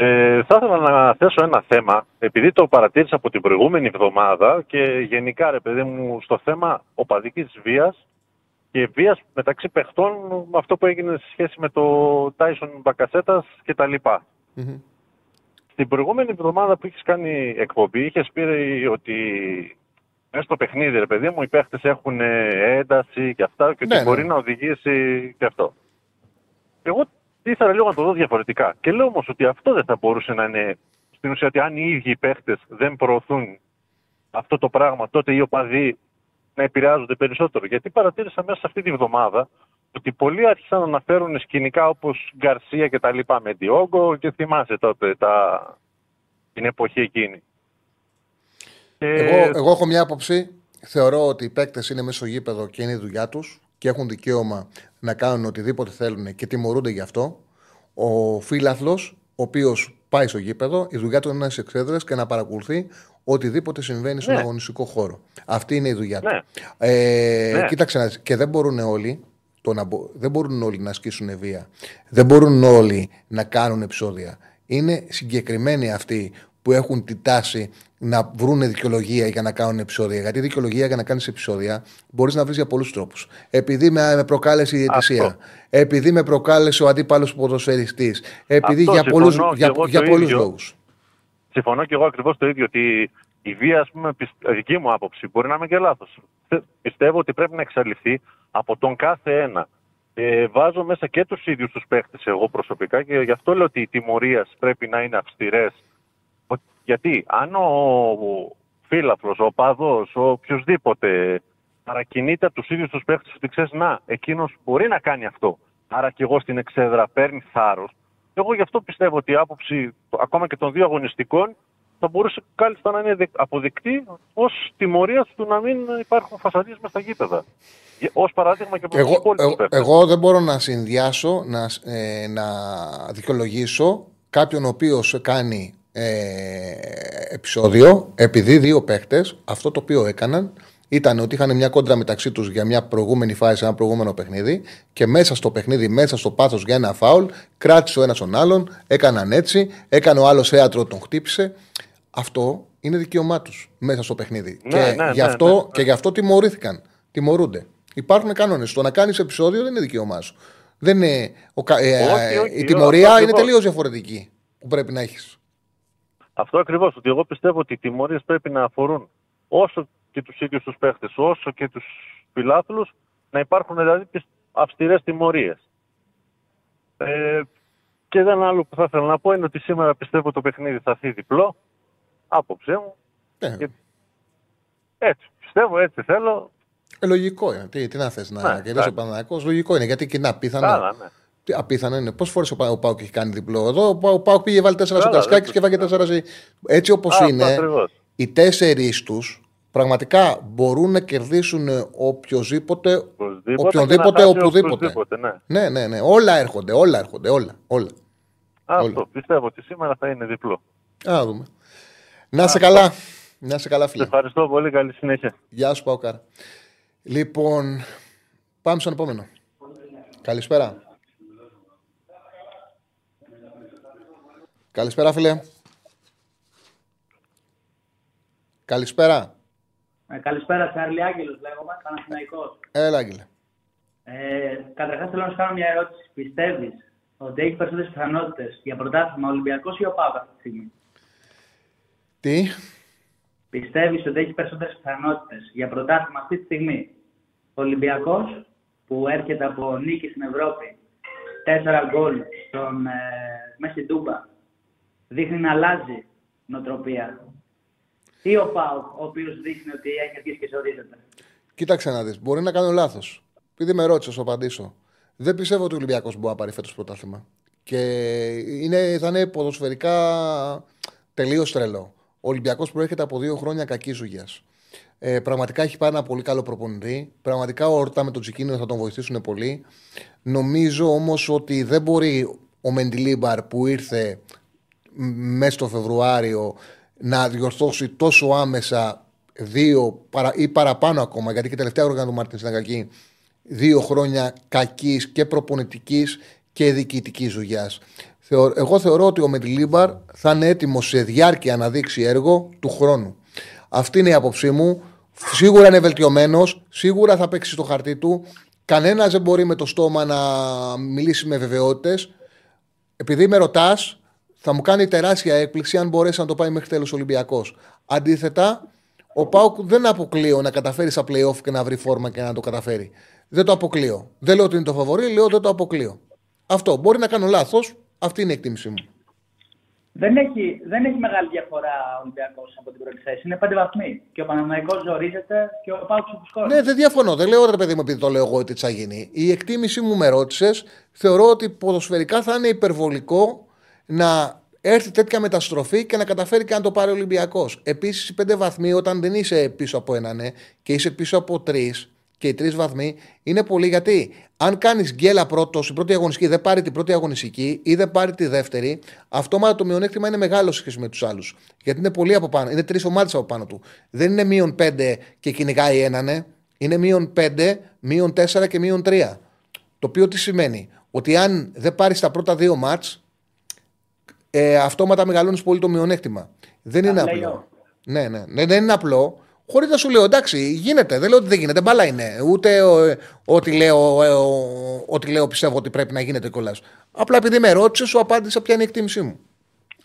Ε, θα ήθελα να θέσω ένα θέμα, επειδή το παρατήρησα από την προηγούμενη εβδομάδα και γενικά, ρε παιδί μου, στο θέμα οπαδικής βίας και βίας μεταξύ παιχτών με αυτό που έγινε σε σχέση με το Tyson Μπακασέτας και τα λοιπά. Μμμ. Στην προηγούμενη εβδομάδα που είχες κάνει εκπομπή, είχες πει ότι μέσα στο παιχνίδι, ρε παιδί μου, οι παίχτες έχουν ένταση και αυτά και Ναι, ότι ναι. μπορεί να οδηγήσει και αυτό. Εγώ ήθελα λίγο να το δω διαφορετικά. Και λέω όμως ότι αυτό δεν θα μπορούσε να είναι. Στην ουσία, ότι αν οι ίδιοι οι παίχτες δεν προωθούν αυτό το πράγμα, τότε οι οπαδοί να επηρεάζονται περισσότερο. Γιατί παρατήρησα μέσα σε αυτή τη βδομάδα ότι πολλοί άρχισαν να αναφέρουν σκηνικά όπως Γκαρσία και τα λοιπά με Διόγκο και θυμάσαι τότε τα... την εποχή εκείνη. Και... Εγώ, εγώ έχω μια άποψη. Θεωρώ ότι οι παίκτες είναι μέσα στο γήπεδο και είναι η δουλειά τους και έχουν δικαίωμα να κάνουν οτιδήποτε θέλουν και τιμωρούνται γι' αυτό. Ο φίλαθλος, ο οποίος πάει στο γήπεδο, η δουλειά του είναι να είναι στι εξέδρες και να παρακολουθεί οτιδήποτε συμβαίνει στον Ναι. αγωνιστικό χώρο. Αυτή είναι η δουλειά του. Ναι. Ε, Ναι. Κοίταξε να δεις, και δεν μπορούν όλοι. Το να, μπο- δεν μπορούν όλοι να ασκήσουν βία. Δεν μπορούν όλοι να κάνουν επεισόδια. Είναι συγκεκριμένοι αυτοί που έχουν τη τάση να βρουν δικαιολογία για να κάνουν επεισόδια. Γιατί δικαιολογία για να κάνεις επεισόδια μπορείς να βρεις για πολλούς τρόπους. Επειδή με, με προκάλεσε η διαιτησία. Αυτό. Επειδή με προκάλεσε ο αντίπαλος ποδοσφαιριστής. Επειδή Αυτό για πολλού συμφωνώ και για, εγώ για το πολλούς ίδιο. λόγους. Συμφωνώ και εγώ ακριβώς το ίδιο ότι η βία, ας πούμε, πισ- δική μου άποψη, μπορεί να είμαι και λάθος. Πιστεύω ότι πρέπει να εξαλειφθεί από τον κάθε ένα. Ε, βάζω μέσα και τους ίδιους τους παίχτες εγώ προσωπικά και γι' αυτό λέω ότι οι τιμωρίες πρέπει να είναι αυστηρές. Γιατί αν ο φίλαθλος, ο παδός, ο οποιοδήποτε παρακινείται από τους ίδιους τους παίχτες ότι ξέρεις, να, εκείνος μπορεί να κάνει αυτό. Άρα και εγώ στην εξέδρα παίρνει θάρρος. Εγώ γι' αυτό πιστεύω ότι η άποψη ακόμα και των δύο αγωνιστικών θα μπορούσε κάλλιστα να είναι δε- αποδεκτή ως τιμωρία του να μην υπάρχουν φασαρίε με στα γήπεδα. Ω παράδειγμα και από τους Εγώ, υπόλοιπους εγώ, παίχτες. εγώ δεν μπορώ να συνδυάσω, να, ε, να δικαιολογήσω κάποιον ο οποίος κάνει ε, επεισόδιο επειδή δύο παίχτες αυτό το οποίο έκαναν ήταν ότι είχαν μια κόντρα μεταξύ τους για μια προηγούμενη φάση, σε ένα προηγούμενο παιχνίδι και μέσα στο παιχνίδι, μέσα στο πάθος για ένα φάουλ, κράτησε ο ένας τον άλλον, έκαναν έτσι, έκανε ο άλλος θέατρο, τον χτύπησε. Αυτό είναι δικαίωμά τους μέσα στο παιχνίδι. Ναι, και, ναι, γι ναι, αυτό, ναι, ναι. και γι' αυτό τιμωρήθηκαν. Τιμωρούνται. Υπάρχουν κανόνες. Το να κάνεις επεισόδιο δεν είναι δικαίωμά σου. Δεν είναι, ο, κα- ε, Όχι, ε, όχι, η αυτό τιμωρία είναι ακριβώς. τελείως διαφορετική που πρέπει να έχεις. Αυτό ακριβώς. Ότι εγώ πιστεύω ότι οι τιμωρίες πρέπει να αφορούν όσο και τους ίδιους τους παίχτες, όσο και τους φιλάθλους, να υπάρχουν δηλαδή αυστηρές τιμωρίες. Ε, και ένα άλλο που θα ήθελα να πω είναι ότι σήμερα πιστεύω το παιχνίδι θα έρθει διπλό. Άποψέ μου. Ναι. Και- Έτσι. Πιστεύω, έτσι θέλω. Ε, λογικό είναι. Τι, τι να θες να Ναι, κερδίσει ο εντάξει. Παναγιακό, λογικό είναι. Γιατί και είναι απίθανο. Καλά, ναι. Τι απίθανο είναι. Πόσες φορές ο, Πα- ο Πάουκ έχει κάνει διπλό; Εδώ. Ο Πα- Ο Πάουκ πήγε βάλει τέσσερα στο Καλά, Κασκάκη δεν και βάγε τέσσερα. σε- Έτσι όπως Α, αυτό είναι, ακριβώς. οι τέσσερις τους πραγματικά μπορούν να κερδίσουν οποιοδήποτε, Οπωσδήποτε οποιονδήποτε, και να χάσει οπουδήποτε. οπωσδήποτε, ναι. Ναι, ναι, ναι. Όλα έρχονται, όλα έρχονται, όλα. όλα. Αυτό. Πιστεύω ότι σήμερα θα είναι διπλό. Α, δούμε. Να σε καλά. Να σε καλά, Σε φίλε. ευχαριστώ πολύ. Καλή συνέχεια. Γεια σου, Παοκάρα. Λοιπόν, πάμε στον επόμενο. Καλησπέρα. Καλησπέρα, φίλε. Καλησπέρα. Ε, καλησπέρα, Τσάρλι Άγγελος, λέγομαι, Παναθηναϊκός. Έλα, Άγγελε. Ε, Καταρχάς θέλω να σου κάνω μια ερώτηση. Πιστεύεις ότι έχει περισσότερες πιθανότητες για πρωτάθλημα Ολυμπιακός ή ο Πάπας αυτή τη στιγμή; Τι; Πιστεύεις ότι έχει περισσότερες πιθανότητες για πρωτάθλημα αυτή τη στιγμή; Ο Ολυμπιακός που έρχεται από νίκη στην Ευρώπη, τέσσερα γκολ στον, ε, μέσα στην Τούμπα δείχνει να αλλάζει νοοτροπία. Ή ο Πάου, ο οποίος δείχνει ότι έχει αρχίσει και ζορίζεται. Κοίταξε να δεις. Μπορεί να κάνω λάθος. Επειδή με ρώτησες, θα απαντήσω. Δεν πιστεύω ότι ο Ολυμπιακός μπορεί να πάρει φέτος πρωτάθλημα. Και είναι, θα είναι ποδοσφαιρικά τελείως τρελό. Ο Ολυμπιακός προέρχεται από δύο χρόνια κακής ζουγιάς. Ε, πραγματικά έχει πάρει ένα πολύ καλό προπονητή. Πραγματικά ο Ορτά με τον Τσικίνιο θα τον βοηθήσουν πολύ. Νομίζω όμως ότι δεν μπορεί ο Μεντιλίμπαρ που ήρθε μέσα στο Φεβρουάριο να διορθώσει τόσο άμεσα δύο ή παραπάνω ακόμα, γιατί και τελευταία όργανα του Μάρτιν ήταν κακή, δύο χρόνια κακής και προπονητικής και διοικητικής ζουγιά. Εγώ θεωρώ ότι ο Μεντιλίμπαρ θα είναι έτοιμος σε διάρκεια να δείξει έργο του χρόνου. Αυτή είναι η άποψή μου. Σίγουρα είναι βελτιωμένος, σίγουρα θα παίξει στο χαρτί του. Κανένας δεν μπορεί με το στόμα να μιλήσει με βεβαιότητες. Επειδή με ρωτάς, θα μου κάνει τεράστια έκπληξη αν μπορέσει να το πάει μέχρι τέλος Ολυμπιακός. Αντίθετα, ο Πάουκ δεν αποκλείω να καταφέρει στα playoff και να βρει φόρμα και να το καταφέρει. Δεν το αποκλείω. Δεν λέω ότι είναι το φαβορή, λέω δεν το αποκλείω. Αυτό. Μπορεί να κάνω λάθος. Αυτή είναι η εκτίμησή μου. Δεν έχει, δεν έχει μεγάλη διαφορά ο Ολυμπιακός από την πρώτη θέση. Είναι πέντε βαθμοί. Και ο Παναμαϊκό ζορίζεται και ο Πάουκ του Ναι, δεν διαφωνώ. Δεν λέω ρε παιδί μου επειδή το λέω εγώ ότι θα γίνει. Η εκτίμησή μου με ρώτησες. Θεωρώ ότι ποδοσφαιρικά θα είναι υπερβολικό να έρθει τέτοια μεταστροφή και να καταφέρει και να το πάρει ο Ολυμπιακός. Επίσης, οι πέντε βαθμοί, όταν δεν είσαι πίσω από έναν ναι, και είσαι πίσω από τρεις, και οι τρεις βαθμοί είναι πολύ γιατί αν κάνεις γκέλα πρώτος, η πρώτη αγωνιστική δεν πάρει την πρώτη αγωνιστική ή δεν πάρει τη δεύτερη, αυτόματα το μειονέκτημα είναι μεγάλο σχέση με τους άλλους. Γιατί είναι πολύ από πάνω, είναι τρεις ομάδες από πάνω του. Δεν είναι μείον πέντε και κυνηγάει έναν, ναι. είναι μείον πέντε, μείον τέσσερα και μείον τρία. Το οποίο τι σημαίνει, ότι αν δεν πάρεις τα πρώτα δύο μάτς, ε, αυτόματα μεγαλώνεις πολύ το μειονέκτημα. Δεν είναι απλό. Ναι, ναι, ναι, δεν είναι απλό. Χωρίς να σου λέω εντάξει, γίνεται. Δεν λέω ότι δεν γίνεται. Μπαλά είναι. Ούτε ό,τι λέω, ε, ό,τι λέω πιστεύω ότι πρέπει να γίνεται κιόλας. Απλά επειδή με ρώτησε, σου απάντησα ποια είναι η εκτίμησή μου.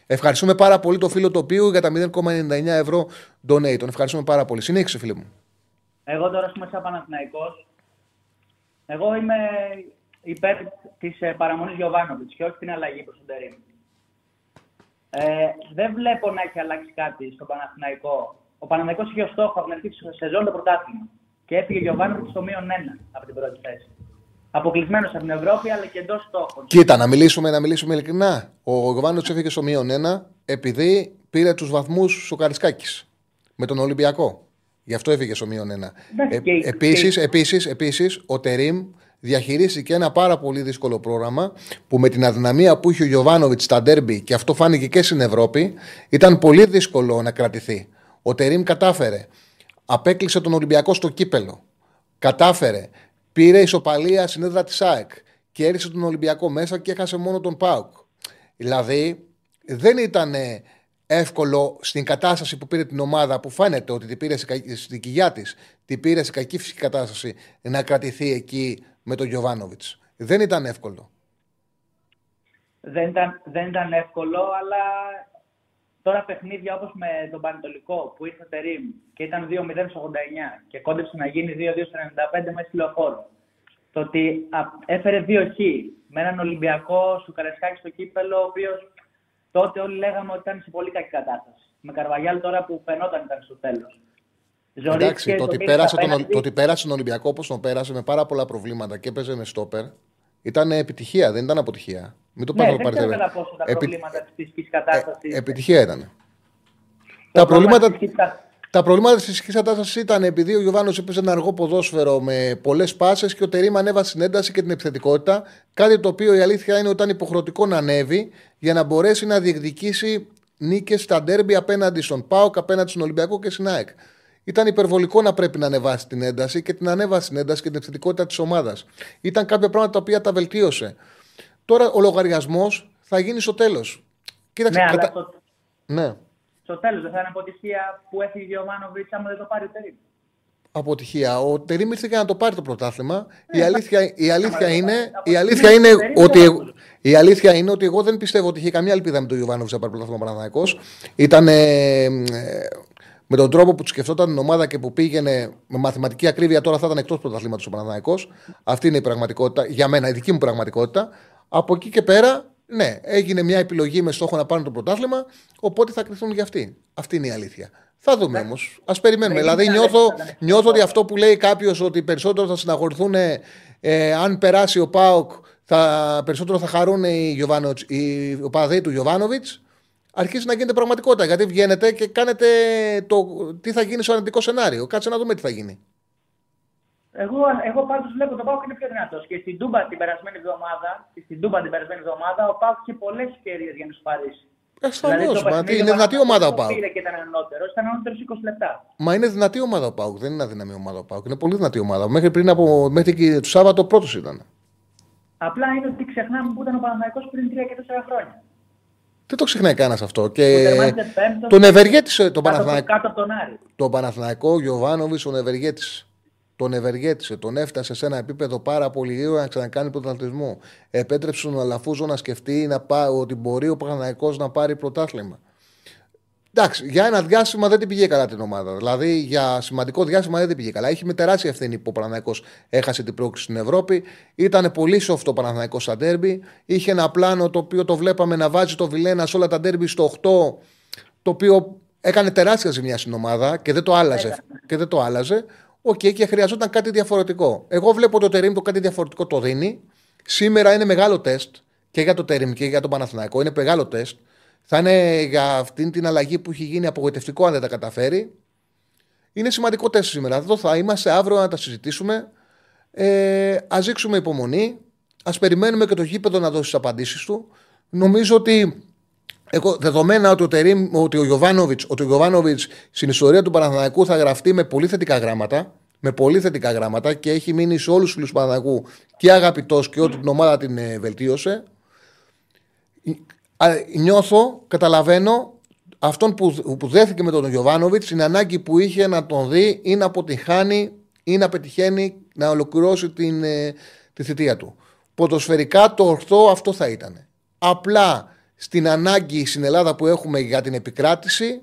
Ευχαριστούμε πάρα πολύ το φίλο τοπίου για τα 0,99 ευρώ donate. Τον ευχαριστούμε πάρα πολύ. Συνέχισε, φίλε μου. Εγώ τώρα είμαι σαν Παναθηναϊκός. Εγώ είμαι υπέρ της ε, παραμονής Γιωβάνοβιτς και όχι την αλλαγή προς τον Τερήμ. Ε, δεν βλέπω να έχει αλλάξει κάτι στο Παναθηναϊκό ο Παναμαϊκός είχε ως στόχο από την αρχή της σεζόν το πρωτάθλημα. Και έφυγε ο Γιωβάνοβιτ στο μείον 1 από την πρώτη θέση. Αποκλεισμένος από την Ευρώπη, αλλά και εντός στόχων. Κοίτα, να μιλήσουμε, να μιλήσουμε ειλικρινά. Ο Γιωβάνοβιτ έφυγε στο μείον 1 επειδή πήρε τους βαθμούς ο Καρισκάκης με τον Ολυμπιακό. Γι' αυτό έφυγε στο μείον 1. Ε, Επίσης, επίσης, επίσης, ο Τερήμ διαχειρίστηκε ένα πάρα πολύ δύσκολο πρόγραμμα που με την αδυναμία που είχε ο Γιωβάνοβιτς στα ντέρμπι και αυτό φάνηκε και στην Ευρώπη, ήταν πολύ δύσκολο να κρατηθεί. Ο Τερήμ κατάφερε. Απέκλεισε τον Ολυμπιακό στο κύπελο. Κατάφερε. Πήρε ισοπαλία στην έδρα της ΑΕΚ. Και έριξε τον Ολυμπιακό μέσα και έχασε μόνο τον ΠΑΟΚ. Δηλαδή δεν ήταν εύκολο στην κατάσταση που πήρε την ομάδα που φαίνεται ότι την πήρε στην κοιλιά της, την πήρε σε κακή φυσική κατάσταση να κρατηθεί εκεί με τον Γιωβάνοβιτς. Δεν ήταν εύκολο. Δεν ήταν, δεν ήταν εύκολο, αλλά Τώρα παιχνίδια όπως με τον Πανετολικό που ήρθε Τερίμ και ήταν 2-0 89 και κόντεψε να γίνει 2-2 95 μέσα στη λεωφόρο. Το ότι έφερε δύο χ με έναν Ολυμπιακό σου Καρεσκάκη στο κύπελο, ο οποίος τότε όλοι λέγαμε ότι ήταν σε πολύ κακή κατάσταση. Με Καρβαγιάλ τώρα που φαινόταν ήταν στο τέλος. Εντάξει, το ότι, πέρασε τον, το ότι πέρασε τον Ολυμπιακό όπως τον πέρασε με πάρα πολλά προβλήματα και έπαιζε με στόπερ ήταν επιτυχία, δεν ήταν αποτυχία. Μην το ναι, δεν ξέρω κατά πόσο τα προβλήματα της φυσικής κατάστασης. Ε, επιτυχία ήταν. Τα προβλήματα, τα προβλήματα της φυσικής κατάστασης ήταν επειδή ο Γιωβάνος έπαιζε ένα αργό ποδόσφαιρο με πολλές πάσες και ο Τερήμα ανέβασε την ένταση και την επιθετικότητα. Κάτι το οποίο η αλήθεια είναι ότι ήταν υποχρεωτικό να ανέβει για να μπορέσει να διεκδικήσει νίκες στα ντέρμπι απέναντι στον Πάοκ, απέναντι στον Ολυμπιακό και στην ΑΕΚ. Ήταν υπερβολικό να πρέπει να ανεβάσει την ένταση και την ανέβασε την ένταση και την επιθετικότητα της ομάδας. Ήταν κάποια πράγματα τα οποία τα βελτίωσε. Τώρα ο λογαριασμός θα γίνει στο τέλος. Κοίταξε. Ναι, κατα... στο... ναι. στο τέλος δεν θα είναι αποτυχία που έφυγε ο Μάνοβιτς άμα δεν το πάρει ο Τερήμ. Αποτυχία. Ο Τερήμ ήρθε για να το πάρει το πρωτάθλημα. η ε, αλήθεια, η αλήθεια είναι, η αλήθεια είναι ότι. Η αλήθεια είναι ότι εγώ δεν πιστεύω ότι είχε καμία ελπίδα με τον Ιωβάνοβιτ να πάρει πρωτάθλημα Παναθανικό. Ήταν ε, με τον τρόπο που του σκεφτόταν την ομάδα και που πήγαινε με μαθηματική ακρίβεια, τώρα θα ήταν εκτός πρωταθλήματος ο Παναναναϊκό. Αυτή είναι η πραγματικότητα, για μένα, η δική μου πραγματικότητα. Από εκεί και πέρα Ναι, έγινε μια επιλογή με στόχο να πάρουν το πρωτάθλημα, οπότε θα κρυθούν για αυτή. Αυτή είναι η αλήθεια. Θα δούμε όμως. Α περιμένουμε. δηλαδή, νιώθω, νιώθω ότι αυτό που λέει κάποιος ότι περισσότερο θα συναγορθούν ε, αν περάσει ο Πάοκ, θα, περισσότερο θα χαρούν οι, οι οπαδοί του Γιωβάνοβιτς. Αρχίζει να γίνεται πραγματικότητα. Γιατί βγαίνετε και κάνετε το τι θα γίνει στο αρνητικό σενάριο. Κάτσε να δούμε τι θα γίνει. Εγώ, εγώ πάντως βλέπω τον Πάουκ είναι πιο δυνατός. Και στην Τούμπα την περασμένη εβδομάδα, στην Τούμπα την περασμένη εβδομάδα, ο Πάουκ είχε πολλές ευκαιρίες για να σου παρήσει. Ασφαλώς. Δηλαδή, είναι δυνατή ομάδα ο Πάουκ. Πήρε και ήταν ανώτερος, ήταν ανώτερος 20 λεπτά. Μα είναι δυνατή ομάδα ο Πάουκ. Δεν είναι αδυναμή ομάδα ο Πάουκ. Είναι πολύ δυνατή ομάδα. Μέχρι πριν από. Μέχρι και το Σάββατο πρώτος ήταν. Απλά είναι ότι ξεχνάμε που ήταν ο Παναναναϊκό πριν 3 και 4 χρόνια. Δεν το ξεχνάει κανένας αυτό. Και τον ευεργέτησε τον Παναθηναϊκό. Κάτω από τον Άρη. Τον Παναθηναϊκό, Γιωβάνοβις, τον ευεργέτησε τον ευεργέτησε, τον έφτασε σε ένα επίπεδο πάρα πολύ γρήγορα να ξανακάνει πρωταθλητισμό. Επέτρεψε τον Αλαφούζο να σκεφτεί να πά, ότι μπορεί ο Παναναναϊκό να πάρει πρωτάθλημα. Εντάξει, για ένα διάστημα δεν την πήγε καλά την ομάδα. Δηλαδή για σημαντικό διάστημα δεν την πήγε καλά. Είχε με τεράστια ευθύνη που ο Παναναναϊκό έχασε την πρόκληση στην Ευρώπη. Ήταν πολύ soft ο Παναθηναϊκός στα ντέρμπι. Είχε ένα πλάνο το οποίο το βλέπαμε να βάζει το Βιλένα σε όλα τα ντέρμπι στο 8, το οποίο έκανε τεράστια ζημιά στην ομάδα και δεν το άλλαζε. Και δεν το άλλαζε. OK, okay, και χρειαζόταν κάτι διαφορετικό. Εγώ βλέπω το Τερήμ το κάτι διαφορετικό το δίνει. Σήμερα είναι μεγάλο τεστ και για το Τερήμ και για τον Παναθηναϊκό. Είναι μεγάλο τεστ. Θα είναι για αυτήν την αλλαγή που έχει γίνει απογοητευτικό αν δεν τα καταφέρει. Είναι σημαντικό τεστ σήμερα. Εδώ θα είμαστε αύριο να τα συζητήσουμε. Ε, Α δείξουμε υπομονή. Α περιμένουμε και το γήπεδο να δώσει τις απαντήσεις του. Νομίζω ότι εγώ, δεδομένα ότι ο, Τερίμ, ότι ο Γιωβάνοβιτς στην ιστορία του Παναθηναϊκού θα γραφτεί με πολύ θετικά γράμματα. Με πολύ θετικά γράμματα και έχει μείνει σε όλους τους φίλους του Παναθηναϊκού και αγαπητός και ότι την ομάδα την ε, βελτίωσε. Νιώθω, καταλαβαίνω αυτόν που, που δέθηκε με τον Γιωβάνοβιτς την ανάγκη που είχε να τον δει ή να αποτυχάνει ή να πετυχαίνει να ολοκληρώσει την, ε, τη θητεία του. Ποδοσφαιρικά το ορθό αυτό θα ήταν. Απλά στην ανάγκη στην Ελλάδα που έχουμε για την επικράτηση,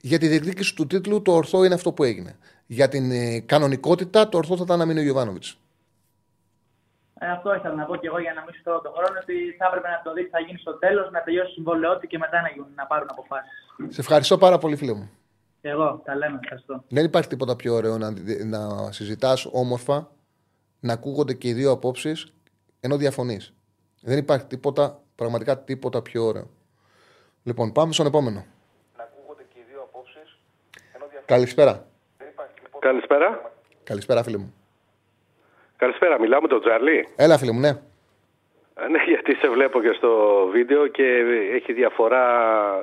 για τη διεκδίκηση του τίτλου, το ορθό είναι αυτό που έγινε. Για την ε, κανονικότητα, το ορθό θα ήταν να μείνει ο Γιωβάνοβιτς. Ε, αυτό ήθελα να πω και εγώ για να μην σου τον χρόνο, ότι θα έπρεπε να το δεις τι θα γίνει στο τέλος, να τελειώσει συμβολαιότητα και μετά να, γίνουν, να πάρουν αποφάσεις. Σε ευχαριστώ πάρα πολύ, φίλε μου. Και εγώ, τα λέμε, ευχαριστώ. Δεν υπάρχει τίποτα πιο ωραίο να, να συζητάς όμορφα, να ακούγονται και οι δύο απόψεις ενώ διαφωνείς. Δεν υπάρχει τίποτα Πραγματικά τίποτα πιο ωραίο. Λοιπόν, πάμε στον επόμενο. Να ακούγονται και οι δύο απόψεις. Καλησπέρα. Καλησπέρα. Καλησπέρα, φίλε μου. Καλησπέρα, μιλάω με τον Τζαρλί. Έλα, φίλε μου, ναι. Ναι, γιατί σε βλέπω και στο βίντεο και έχει διαφορά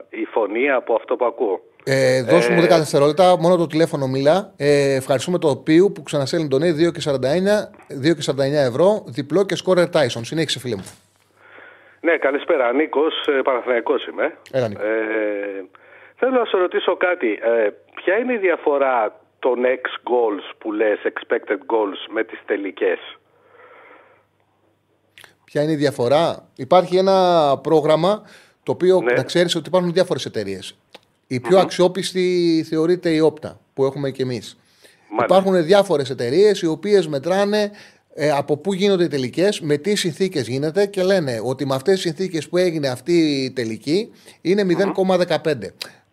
η φωνή από αυτό που ακούω. Ε, δώσ' μου 10 ε, δευτερόλεπτα, μόνο το τηλέφωνο μίλα. Ε, ευχαριστούμε το οποίο που ξανασέλνει τον 2 και 49, ευρώ, διπλό και σκόρερ Tyson. Συνέχισε, φίλε μου. Ναι, καλησπέρα. Νίκος, ε, Παναθηναϊκός είμαι. Έλα, Νίκο. Ε, θέλω να σε ρωτήσω κάτι. Ε, ποια είναι η διαφορά των X goals που λες, expected goals, με τις τελικές. Ποια είναι η διαφορά; Υπάρχει ένα πρόγραμμα το οποίο ναι. να ξέρεις ότι υπάρχουν διάφορες εταιρείες. Η πιο αξιόπιστη θεωρείται η Όπτα που έχουμε και εμείς. Υπάρχουν διάφορες εταιρείες οι οποίες μετράνε ε, από πού γίνονται οι τελικές, με τι συνθήκες γίνεται και λένε ότι με αυτές τις συνθήκες που έγινε αυτή η τελική είναι 0,15.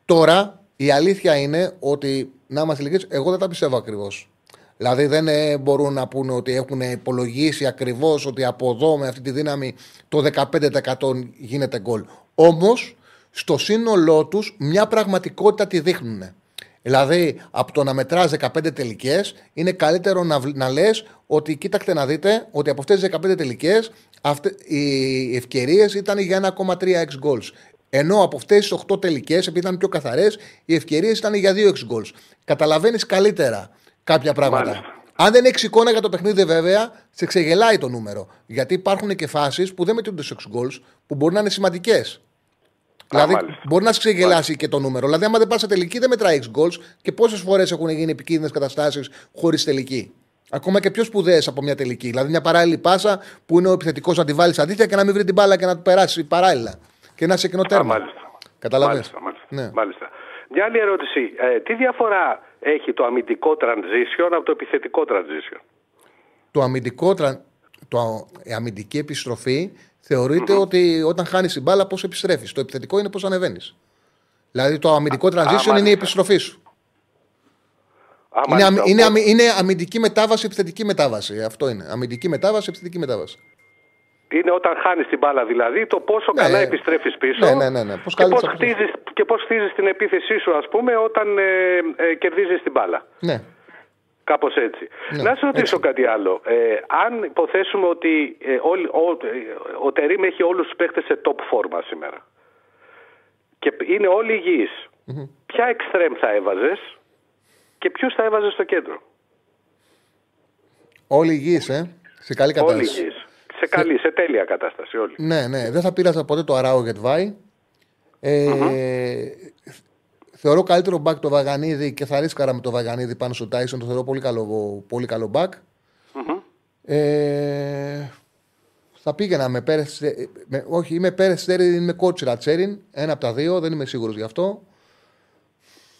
Τώρα η αλήθεια είναι ότι, να είμαστε ειλικρινείς, εγώ δεν τα πιστεύω ακριβώς. Δηλαδή δεν ε, μπορούν να πούνε ότι έχουν υπολογίσει ακριβώς ότι από εδώ με αυτή τη δύναμη το 15% γίνεται γκολ. Όμως στο σύνολό τους μια πραγματικότητα τη δείχνουν. Δηλαδή, από το να μετράς 15 τελικές, είναι καλύτερο να, να λες ότι κοίταξτε να δείτε ότι από αυτές τις 15 τελικές οι ευκαιρίες ήταν για 1,3 x goals. Ενώ από αυτές τις 8 τελικές, επειδή ήταν πιο καθαρές, οι ευκαιρίες ήταν για 2 x goals. Καταλαβαίνεις καλύτερα κάποια πράγματα. Αν δεν έχεις εικόνα για το παιχνίδι, βέβαια, σε ξεγελάει το νούμερο. Γιατί υπάρχουν και φάσεις που δεν μετρούνται σε 6 goals που μπορεί να είναι σημαντικές. Δηλαδή, μπορεί να ξεγελάσει και το νούμερο. Δηλαδή, άμα δεν πας σε τελική, δεν μετράει 6 goals και πόσες φορές έχουν γίνει επικίνδυνες καταστάσεις χωρίς τελική. Ακόμα και πιο σπουδαίες από μια τελική. Δηλαδή, μια παράλληλη πάσα που είναι ο επιθετικός να τη βάλει αντίθετα και να μην βρει την μπάλα και να του περάσει παράλληλα. Και να σε κοινό τέρμα. Καταλαβαίνετε. Μάλιστα, Ναι. μάλιστα. Μια άλλη ερώτηση. Ε, τι διαφορά έχει το αμυντικό transition από το επιθετικό transition; Το αμυντικό, το, η αμυντική επιστροφή θεωρειται ότι όταν χάνεις την μπάλα, πώς επιστρέφεις. Το επιθετικό είναι πώς ανεβαίνεις. Δηλαδή το αμυντικό transition είναι η επιστροφή σου. είναι, είναι, είναι αμυντική μετάβαση, επιθετική μετάβαση. Αυτό είναι. Αμυντική μετάβαση, επιθετική μετάβαση. Είναι όταν χάνεις την μπάλα δηλαδή, το πόσο ναι, καλά επιστρέφεις πίσω ναι, ναι, ναι, ναι. Πώς και, πώς χτίζεις, και πώς χτίζεις την επίθεσή σου, ας πούμε, όταν ε, ε, κερδίζεις την μπάλα. Ναι. Κάπως έτσι. Ναι, να σε ρωτήσω κάτι άλλο. Ε, αν υποθέσουμε ότι ε, ο, ο, ο Τερήμ έχει όλους τους παίχτε σε top φόρμα σήμερα και είναι όλοι υγιείς, mm-hmm. ποια εξτρέμ θα έβαζες και ποιους θα έβαζες στο κέντρο; Όλοι υγιείς, ε. Σε καλή κατάσταση. Όλοι υγιείς. Σε καλή, σε τέλεια κατάσταση όλοι. Ναι, ναι. Δεν θα πείραζα ποτέ το Αράο Γετβάη. Ε, mm-hmm. Θεωρώ καλύτερο μπακ το Βαγανίδη και θα ρίσκαρα με το Βαγανίδη πάνω στο Τάισον. Το θεωρώ πολύ καλό, πολύ καλό μπακ. Mm-hmm. Ε, θα πήγαινα με Πέρε. Όχι, είμαι Πέρε Τσέριν, είμαι κότσιρα Τσέριν. Ένα από τα δύο, δεν είμαι σίγουρος γι' αυτό.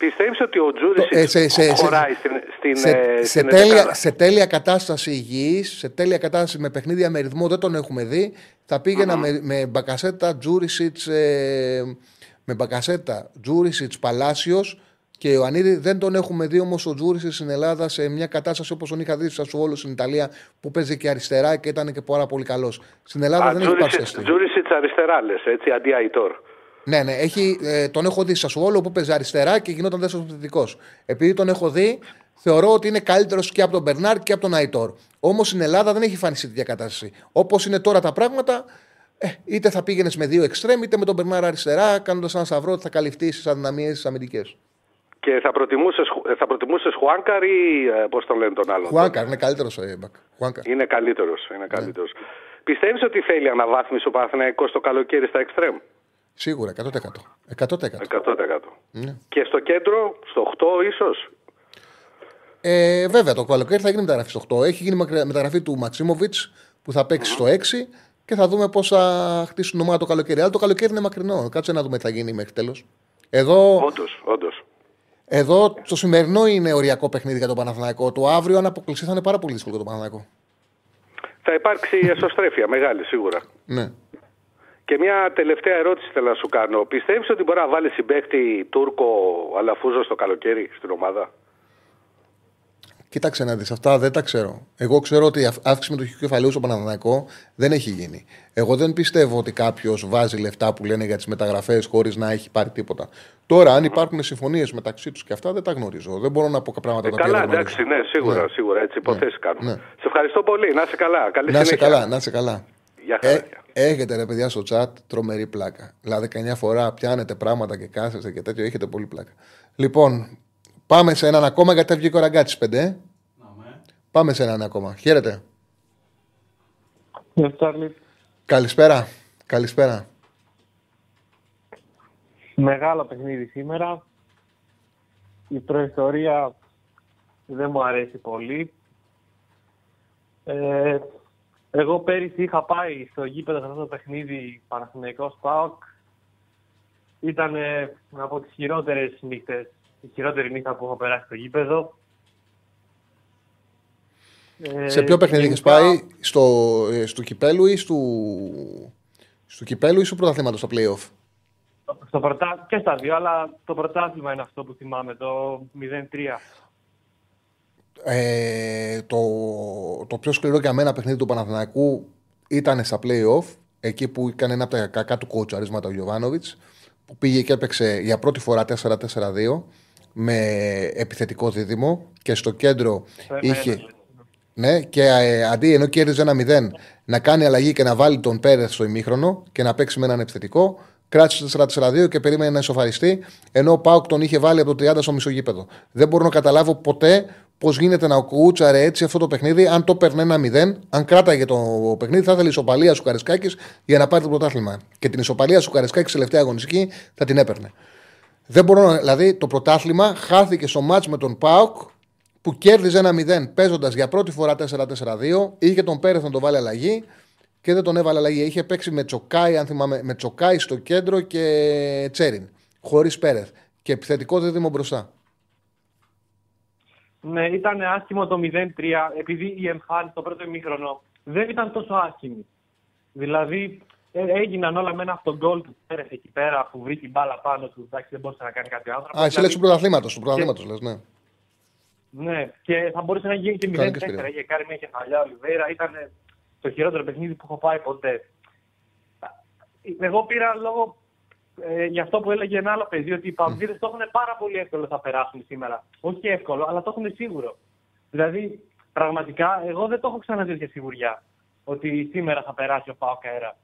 Πιστεύεις ότι ο Τζούρι ε, χωράει στην, στην, σε, ε, σε, τέλεια, σε τέλεια κατάσταση υγιής, σε τέλεια κατάσταση με παιχνίδια με ρυθμό, δεν τον έχουμε δει. Θα πήγαινα mm-hmm. με, με Μπακασέτα, Τζούρισιτς, ε, με Μπακασέτα, Τζούρισιτς, Παλάσιος και Ιωαννίδη. Δεν τον έχουμε δει όμως ο Τζούρισιτς στην Ελλάδα σε μια κατάσταση όπως τον είχα δει στα Σουόλου στην Ιταλία που παίζει και αριστερά και ήταν και πάρα πολύ καλός. Στην Ελλάδα Α, δεν έχει υπάρξει. Τζούρισιτς αριστερά λες, έτσι, αντί Αϊτόρ. Ναι, ναι, έχει, ε, τον έχω δει στα Σουόλου που παίζει αριστερά και γινόταν δεύτερος επιθετικό. Επειδή τον έχω δει, θεωρώ ότι είναι καλύτερος και από τον Μπερνάρ και από τον Αϊτόρ. Όμως στην Ελλάδα δεν έχει εμφανιστεί τέτοια κατάσταση. Όπως είναι τώρα τα πράγματα, ε, είτε θα πήγαινες με δύο εξτρέμ, είτε με τον Μπερνάρ αριστερά, κάνοντας ένα σαυρό ότι θα καλυφθείς στι αδυναμίες τη αμυντικές. Και θα προτιμούσες θα προτιμούσες Χουάνκαρ ή ε, πώς τον λένε τον άλλον. Χουάνκαρ, είναι καλύτερος ο Έμπακ. Είναι καλύτερος. Είναι καλύτερος. Ναι. Πιστεύεις ότι θέλει αναβάθμιση ο Παναθηναϊκός το καλοκαίρι στα εξτρέμ. Σίγουρα, 100%. 100%. 100%. Ναι. Και στο κέντρο, στο 8 ίσως; Ε, βέβαια, το καλοκαίρι θα γίνει μεταγραφή στο 8. Έχει γίνει μεταγραφή του Μαξίμοβιτς που θα παίξει στο 6 και θα δούμε πώς θα χτίσουν ομάδα το καλοκαίρι. Αλλά το καλοκαίρι είναι μακρινό. Κάτσε να δούμε τι θα γίνει μέχρι τέλος. Εδώ, όντως, όντως. εδώ το σημερινό είναι οριακό παιχνίδι για τον Παναθηναϊκό. Το αύριο, αν αποκλειστεί, θα είναι πάρα πολύ δύσκολο για τον Παναθηναϊκό. Θα υπάρξει εσωστρέφεια μεγάλη σίγουρα. Ναι. Και μια τελευταία ερώτηση θέλω να σου κάνω. Πιστεύεις ότι μπορεί να βάλει συμπέκτη Τούρκο Αλαφούζο στο καλοκαίρι στην ομάδα; Κοίταξε να δεις, αυτά δεν τα ξέρω. Εγώ ξέρω ότι η αύξηση μετοχικού κεφαλαίου στο Παναδανικό δεν έχει γίνει. Εγώ δεν πιστεύω ότι κάποιος βάζει λεφτά που λένε για τις μεταγραφές χωρίς να έχει πάρει τίποτα. Τώρα, αν υπάρχουν συμφωνίες μεταξύ τους και αυτά, δεν τα γνωρίζω. Δεν μπορώ να πω πράγματα ε, τα οποία. Καλά, εντάξει, ναι, σίγουρα, ναι. σίγουρα έτσι υποθέσεις ναι. κάνουμε. Ναι. Σε ευχαριστώ πολύ. Να είσαι καλά. Καλή να είσαι καλά, να είσαι καλά. Γεια ε, έχετε ρε παιδιά στο chat τρομερή πλάκα. Δηλαδή, 19 φορά πιάνετε πράγματα και κάθεστε και τέτοιο. Έχετε πολύ πλάκα. Λοιπόν, πάμε σε έναν ακόμα γιατί βγήκε ο ραγκάτσι πέντε. Ε; Πάμε σε έναν ακόμα. Χαίρετε. Καλησπέρα. Καλησπέρα. Μεγάλο παιχνίδι σήμερα. Η προϊστορία δεν μου αρέσει πολύ. Ε, εγώ πέρυσι είχα πάει στο γήπεδο σε αυτό το παιχνίδι Παναθηναϊκός ΠΑΟΚ. Ήταν από τις χειρότερες νύχτες, η χειρότερη νύχτα που έχω περάσει στο γήπεδο. σε ποιο παιχνίδι έχει πάει, στο, ε, στο κυπέλου ή στο, στο κυπέλου ή στο πρωταθλήματος στο playoff; Στο πρωτά... Και στα δύο, αλλά το πρωτάθλημα είναι αυτό που θυμάμαι, το 0-3. Ε, το, το πιο σκληρό για μένα παιχνίδι του Παναθηναϊκού ήταν στα playoff, εκεί που έκανε ένα από τα κακά του κότσαρίσματα ο Γιωβάνοβιτς, που πήγε και έπαιξε για πρώτη φορά 4-4-2 με επιθετικό δίδυμο και στο κέντρο είχε. Ναι, και ε, αντί ενώ κέρδιζε ένα 0 να κάνει αλλαγή και να βάλει τον Πέρεθ στο ημίχρονο και να παίξει με έναν επιθετικό, κράτησε το 4-4-2 και περίμενε να ισοφαριστεί, ενώ ο Πάουκ τον είχε βάλει από το 30 στο μισογείπεδο. Δεν μπορώ να καταλάβω ποτέ πώς γίνεται να κουούτσαρε έτσι αυτό το παιχνίδι, αν το παίρνει ένα 0, αν κράταγε το παιχνίδι, θα ήθελε ισοπαλία σου Καρισκάκης για να πάρει το πρωτάθλημα. Και την ισοπαλία σου Καρισκάκης σε τελευταία αγωνιστική θα την έπαιρνε. Δεν μπορώ, δηλαδή το πρωτάθλημα χάθηκε στο μάτς με τον Πάουκ που κέρδιζε ένα 0 παίζοντας για πρώτη φορά 4-4-2. Είχε τον Πέρεθ να το βάλει αλλαγή και δεν τον έβαλε αλλαγή. Είχε παίξει με τσοκάι, αν θυμάμαι, με τσοκάι στο κέντρο και τσέριν. Χωρίς Πέρεθ. Και επιθετικό δίδυμο μπροστά. Ναι, ήταν άσχημο το 0-3, επειδή η εμφάνιση το πρώτο ημίχρονο δεν ήταν τόσο άσχημη. Δηλαδή, Ε, έγιναν όλα με ένα αυτογκολ του Πέρε εκεί πέρα αφού βρήκε μπάλα πάνω του. Εντάξει, δεν μπορούσε να κάνει κάτι άλλο. Α, εσύ λε του πρωταθλήματος. Του πρωταθλήματος λες, ναι. Ναι, και θα μπορούσε να γίνει και 0-4. Είχε κάνει μια κεφαλιά ο Λιβέρα. Ήταν το χειρότερο παιχνίδι που έχω πάει ποτέ. Εγώ πήρα λόγω ε, για αυτό που έλεγε ένα άλλο παιδί, ότι οι Παγκίδε το έχουν πάρα πολύ εύκολο θα περάσουν σήμερα. Όχι εύκολο, αλλά το έχουν σίγουρο. Δηλαδή, πραγματικά, εγώ δεν το έχω ξαναδεί τέτοια σιγουριά ότι σήμερα θα περάσει ο Πάο Καέρα.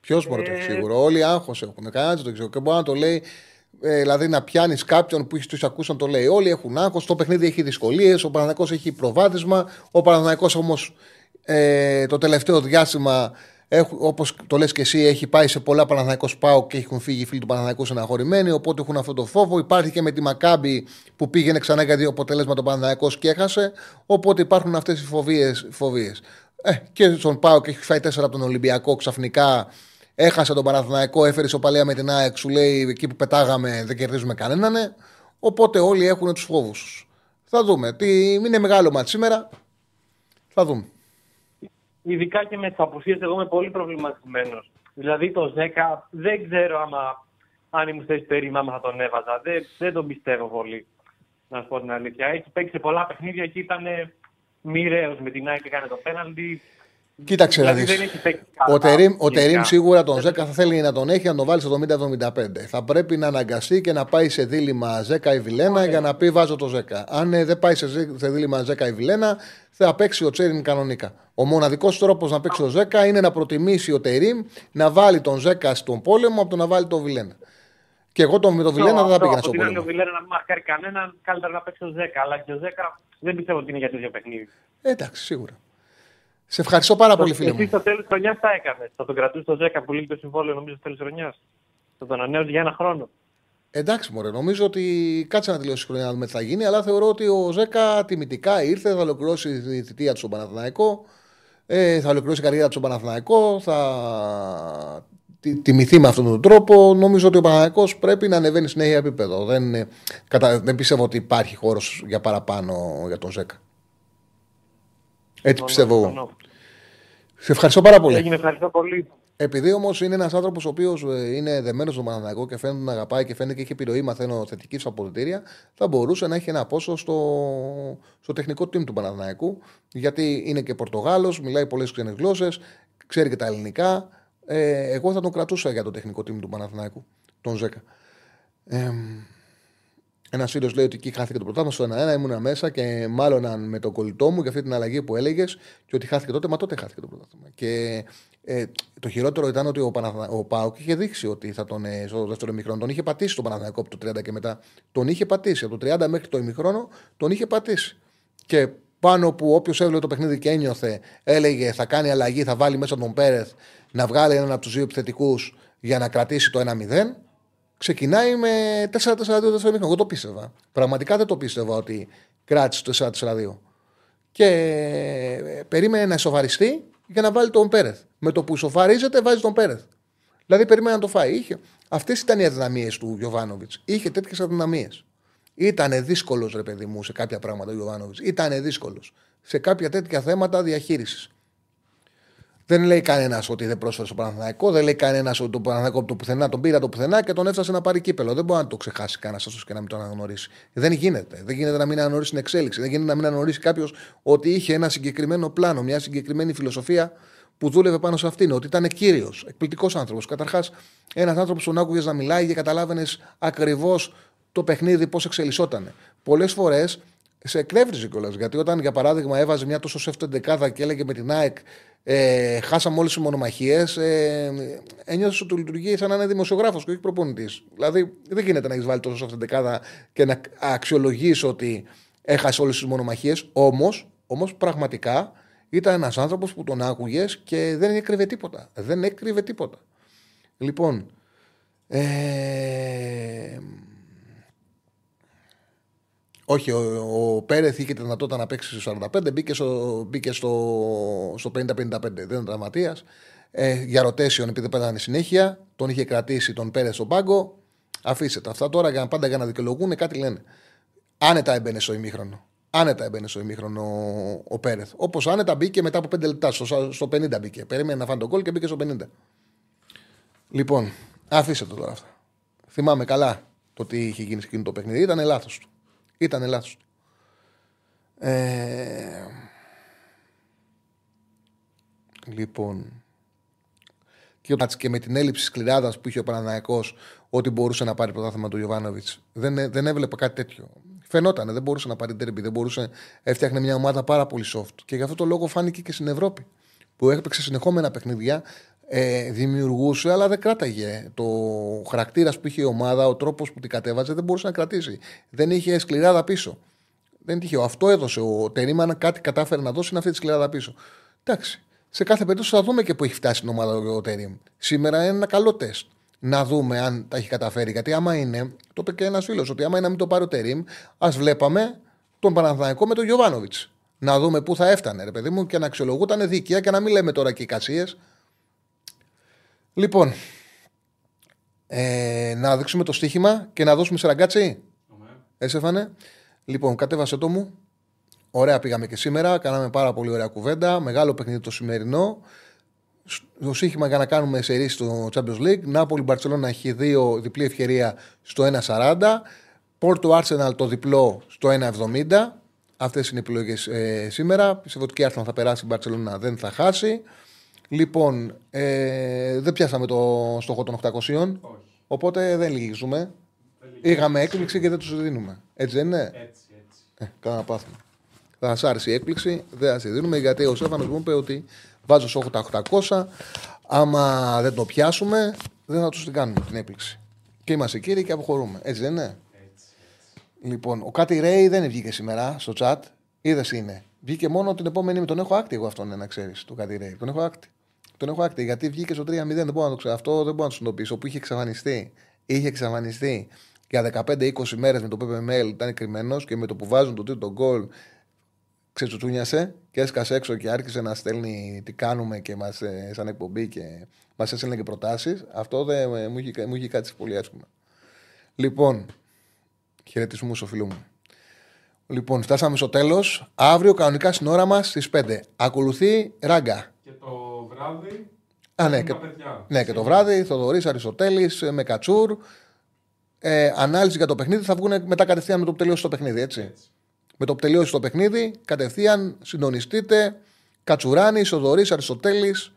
Ποιος μπορεί να το έχει σίγουρο. Όλοι άγχος έχουν. Κανένας δεν το ξέρω. Και μπορεί να το λέει, ε, δηλαδή να πιάνεις κάποιον που έχεις τους ακούσει να το λέει. Όλοι έχουν άγχος. Το παιχνίδι έχει δυσκολίες. Ο Παναγιακό έχει προβάδισμα. Ο Παναγιακό όμως ε, το τελευταίο διάστημα Όπως το λες και εσύ, έχει πάει σε πολλά Παναθανικό Πάο και έχουν φύγει οι φίλοι του Παναθανικού στεναχωρημένοι. Οπότε έχουν αυτό το φόβο. Υπάρχει και με τη Μακάμπη που πήγαινε ξανά για δύο αποτέλεσμα το Παναθανικό και έχασε. Οπότε υπάρχουν αυτές οι φοβίε. Ε, και στον Πάο και έχει φάει τέσσερα από τον Ολυμπιακό ξαφνικά. Έχασε τον Παναθηναϊκό, έφερε ισοπαλία με την ΑΕΚ. Σου λέει εκεί που πετάγαμε δεν κερδίζουμε κανέναν. Οπότε όλοι έχουν τους φόβους Θα δούμε. Τι, είναι μεγάλο μάτι σήμερα. Θα δούμε ειδικά και με τις απουσίες, εγώ είμαι πολύ προβληματισμένος. Δηλαδή το 10 δεν ξέρω άμα, αν ήμουν θέση περίμα, άμα θα τον έβαζα. Δεν, δεν τον πιστεύω πολύ, να σου πω την αλήθεια. Έχει παίξει σε πολλά παιχνίδια και ήταν μοιραίος με την ΑΕΚ και έκανε το πέναλτι. Κοίταξε δηλαδή να δεις. Ο Τερίμ, ο Τερίμ σίγουρα τον Ζέκα θα θέλει να τον έχει να τον βάλει στο 70-75. Θα πρέπει να αναγκαστεί και να πάει σε δίλημα Ζέκα ή Βιλένα για να πει βάζω το Ζέκα. Αν ε, δεν πάει σε, σε δίλημα Ζέκα ή Βιλένα, θα παίξει ο Τσέριν κανονικά. Ο μοναδικός τρόπος να παίξει ο Ζέκα είναι να προτιμήσει ο Τερίμ να βάλει τον Ζέκα στον πόλεμο από το να βάλει τον Βιλένα. Και εγώ τον, με τον Βιλένα δεν θα πήγαινα στον πόλεμο. Αν ο Βιλένα να μην μαρκάρει κανέναν, καλύτερα να παίξει ο Ζέκα. Αλλά και ο Ζέκα δεν πιστεύω ότι είναι για τέτοιο παιχνίδι. Ε, εντάξει, σίγουρα. Σε ευχαριστώ πάρα πολύ, φίλε μου. Εσύ στο τέλος της χρονιάς θα έκανες. Θα τον κρατούσε το 10 που λύγει το συμβόλαιο, νομίζω, στο τέλος της χρονιάς. Θα τον ανανέωσε για ένα χρόνο. Εντάξει, μωρέ, νομίζω ότι κάτσε να τελειώσει η χρονιά να δούμε τι θα γίνει, αλλά θεωρώ ότι ο Ζέκα τιμητικά ήρθε, θα ολοκληρώσει τη θητεία του στον Παναθηναϊκό, ε, θα ολοκληρώσει η καριέρα του στον Παναθηναϊκό, θα τιμηθεί με αυτόν τον τρόπο. Νομίζω ότι ο Παναθηναϊκός πρέπει να ανεβαίνει συνέχεια επίπεδο. Δεν, κατα... δεν πιστεύω ότι υπάρχει χώρος για παραπάνω για τον Ζέκα. Έτσι πιστεύω εγώ. Σε ευχαριστώ πάρα πολύ. Έγινε, ευχαριστώ πολύ. Επειδή όμως είναι ένας άνθρωπος ο οποίος ε, είναι δεμένος στο Παναναναϊκό και φαίνεται να αγαπάει και φαίνεται και έχει επιρροή, μαθαίνω θετική στα αποδητήρια, θα μπορούσε να έχει ένα πόσο στο, στο τεχνικό team του Παναναναϊκού. Γιατί είναι και Πορτογάλος, μιλάει πολλές ξένες γλώσσες, ξέρει και τα ελληνικά. Ε, εγώ θα τον κρατούσα για το τεχνικό team του Παναθηναϊκού, τον Ζέκα. Ε, ένας φίλος λέει ότι εκεί χάθηκε το πρωτάθλημα στο 1-1. Ήμουνα μέσα και μάλλον με τον κολλητό μου για αυτή την αλλαγή που έλεγες και ότι χάθηκε τότε. Μα τότε χάθηκε το πρωτάθλημα. Και ε, το χειρότερο ήταν ότι ο, Παναθα... ο Πάοκ είχε δείξει ότι θα τον, ε, στο δεύτερο ημιχρόνο τον είχε πατήσει τον Παναθηναϊκό από το 30 και μετά. Τον είχε πατήσει. Από το 30 μέχρι το ημιχρόνο τον είχε πατήσει. Και πάνω που όποιος έβλεπε το παιχνίδι και ένιωθε, έλεγε θα κάνει αλλαγή, θα βάλει μέσα τον Πέρεθ να βγάλει έναν από τους δύο επιθετικούς για να κρατήσει το 1-0 ξεκινάει με 4-4-2 δεύτερο Εγώ το πίστευα. Πραγματικά δεν το πίστευα ότι κράτησε το 4-4-2. Και ε, περίμενε να ισοφαριστεί για να βάλει τον Πέρεθ. Με το που ισοφαρίζεται, βάζει τον Πέρεθ. Δηλαδή περίμενε να το φάει. Είχε. Αυτές ήταν οι αδυναμίες του Γιωβάνοβιτς. Είχε τέτοιες αδυναμίες. Ήταν δύσκολος, ρε παιδί μου, σε κάποια πράγματα ο Γιωβάνοβιτς. Ήταν δύσκολος. Σε κάποια τέτοια θέματα διαχείρισης. Δεν λέει κανένας ότι δεν πρόσφερε στο Παναθηναϊκό, δεν λέει κανένας ότι το Παναθηναϊκό το πουθενά τον πήρε το πουθενά και τον έφτασε να πάρει κύπελο. Δεν μπορεί να το ξεχάσει κανένας αυτό και να μην τον αναγνωρίσει. Δεν γίνεται. Δεν γίνεται να μην αναγνωρίσει την εξέλιξη. Δεν γίνεται να μην αναγνωρίσει κάποιος ότι είχε ένα συγκεκριμένο πλάνο, μια συγκεκριμένη φιλοσοφία που δούλευε πάνω σε αυτήν. Ότι ήταν κύριος, εκπληκτικός άνθρωπος. Καταρχάς, ένας άνθρωπος που τον άκουγες να μιλάει και καταλάβαινες ακριβώς το παιχνίδι πώς εξελισσόταν. Πολλές φορές σε εκνεύριζε κιόλας. Γιατί όταν, για παράδειγμα, έβαζε μια τόσο σεφτό δεκάδα και έλεγε με την ΑΕΚ ε, χάσαμε όλες τις μονομαχίες, ε, ένιωσε ότι λειτουργεί σαν να είναι δημοσιογράφος και όχι προπονητής. Δηλαδή, δεν γίνεται να έχεις βάλει τόσο σεφτό δεκάδα και να αξιολογείς ότι έχασε όλες τις μονομαχίες. Όμως, όμως, πραγματικά ήταν ένας άνθρωπος που τον άκουγες και δεν έκρυβε τίποτα. Δεν έκρυβε τίποτα. Λοιπόν. Ε, όχι, ο, ο Πέρεθ είχε τη δυνατότητα να παίξει στο 45, μπήκε στο, μπήκε στο, στο 50-55. Δεν ήταν τραυματίας. Ε, για rotation, επειδή παίζανε συνέχεια, τον είχε κρατήσει τον Πέρεθ στον πάγκο. Αφήστε τα. Αυτά τώρα για να πάντα για να δικαιολογούν κάτι λένε. Άνετα έμπαινε στο ημίχρονο. Άνετα έμπαινε στο ημίχρονο ο, ο Πέρεθ. Όπως άνετα μπήκε μετά από 5 λεπτά. Στο, στο 50 μπήκε. Περίμενε να φάνε τον κόλ και μπήκε στο 50. Λοιπόν, αφήστε το τώρα αυτά. Θυμάμαι καλά το τι είχε γίνει σε εκείνο το παιχνίδι. Ήταν λάθος του. Ήταν λάθος του. Ε... Λοιπόν. Και, και με την έλλειψη σκληράδας που είχε ο Παναναναϊκό ότι μπορούσε να πάρει πρωτάθλημα του Ιωβάνοβιτς. Δεν, δεν έβλεπα κάτι τέτοιο. Φαινόταν, δεν μπορούσε να πάρει τέρμπι, δεν μπορούσε. Έφτιαχνε μια ομάδα πάρα πολύ soft. Και γι' αυτό το λόγο φάνηκε και στην Ευρώπη. Που έπαιξε συνεχόμενα παιχνίδια, ε, δημιουργούσε, αλλά δεν κράταγε. Το χαρακτήρας που είχε η ομάδα, ο τρόπος που την κατέβαζε, δεν μπορούσε να κρατήσει. Δεν είχε σκληράδα πίσω. Δεν τυχαίο. Αυτό έδωσε. Ο Τερήμαν κάτι κατάφερε να δώσει είναι αυτή τη σκληράδα πίσω. Εντάξει. Σε κάθε περίπτωση θα δούμε και που έχει φτάσει η ομάδα ο Τερήμ. Σήμερα είναι ένα καλό τεστ να δούμε αν τα έχει καταφέρει. Γιατί άμα είναι, το είπε και ένας φίλος, ότι άμα είναι να μην το πάρει ο Τερήμ, ας βλέπαμε τον Παναθηναϊκό με τον Γιωβάνοβιτς. Να δούμε πού θα έφτανε, ρε παιδί μου, και να αξιολογούταν δίκαια και να μην λέμε τώρα και εικασίε. Λοιπόν, ε, να δείξουμε το στοίχημα και να δώσουμε σε ραγκάτσι. Έσεφανε. Λοιπόν, κατέβασε το μου. Ωραία πήγαμε και σήμερα. Κάναμε πάρα πολύ ωραία κουβέντα. Μεγάλο παιχνίδι το σημερινό το σύγχυμα για να κάνουμε σε στο Champions League. Νάπολη Μπαρσελόνα έχει δύο διπλή ευκαιρία στο 1,40. Πόρτο Arsenal το διπλό στο 1,70. Αυτές είναι οι επιλογές ε, σήμερα. Πιστεύω ότι και η θα περάσει, η Μπαρσελόνα δεν θα χάσει. Λοιπόν, ε, δεν πιάσαμε το στόχο των 800. Οπότε δεν λυγίζουμε. Είχαμε έκπληξη και δεν τους δίνουμε. Έτσι δεν είναι; Έτσι, έτσι. Ε, κάνα πάθημα. Θα σας άρεσε η έκπληξη, δεν θα δίνουμε γιατί ο Σέφανο μου είπε ότι Βάζω στόχο τα 800. Άμα δεν το πιάσουμε, δεν θα τους την κάνουμε την έπληξη. Και είμαστε κύριοι και αποχωρούμε. Έτσι δεν είναι; Έτσι, Λοιπόν, ο Κάτι Ρέι δεν βγήκε σήμερα στο chat. Είδες είναι; Βγήκε μόνο την επόμενη. Τον έχω άκτη εγώ αυτόν, να ξέρεις. Το Κάτι Ρέι. Τον έχω άκτη. Τον έχω άκτη γιατί βγήκε στο 3-0. Δεν μπορώ να το ξέρω. Αυτό δεν μπορώ να το συνειδητοποιήσω. Που είχε εξαφανιστεί. Είχε εξαφανιστεί για 15-20 μέρες με το PPML. Ήταν κρυμμένος και με το που βάζουν το τρίτο γκολ ξετσουτσούνιασε και έσκασε έξω και άρχισε να στέλνει τι κάνουμε και μας, ε, σαν εκπομπή και μας έστειλε και προτάσεις. Αυτό δεν ε, μου είχε, μου είχε κάτσει πολύ άσχημα. Λοιπόν, χαιρετισμού στο φίλο μου. Λοιπόν, φτάσαμε στο τέλος. Αύριο κανονικά στην ώρα μας στις 5. Ακολουθεί ράγκα. Και το βράδυ. Α, ναι, και, ναι, και το βράδυ Θοδωρής Αριστοτέλης ε, με κατσούρ. Ε, ανάλυση για το παιχνίδι θα βγουν μετά κατευθείαν με το που τελειώσει το παιχνίδι, έτσι. έτσι. Με το που τελειώσει το παιχνίδι, κατευθείαν συντονιστείτε. Κατσουράνη, Σοδωρή, Αριστοτέλης.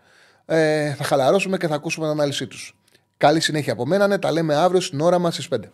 Ε, θα χαλαρώσουμε και θα ακούσουμε την ανάλυση τους. Καλή συνέχεια από μένα. Ναι, τα λέμε αύριο στην ώρα μας στις 5.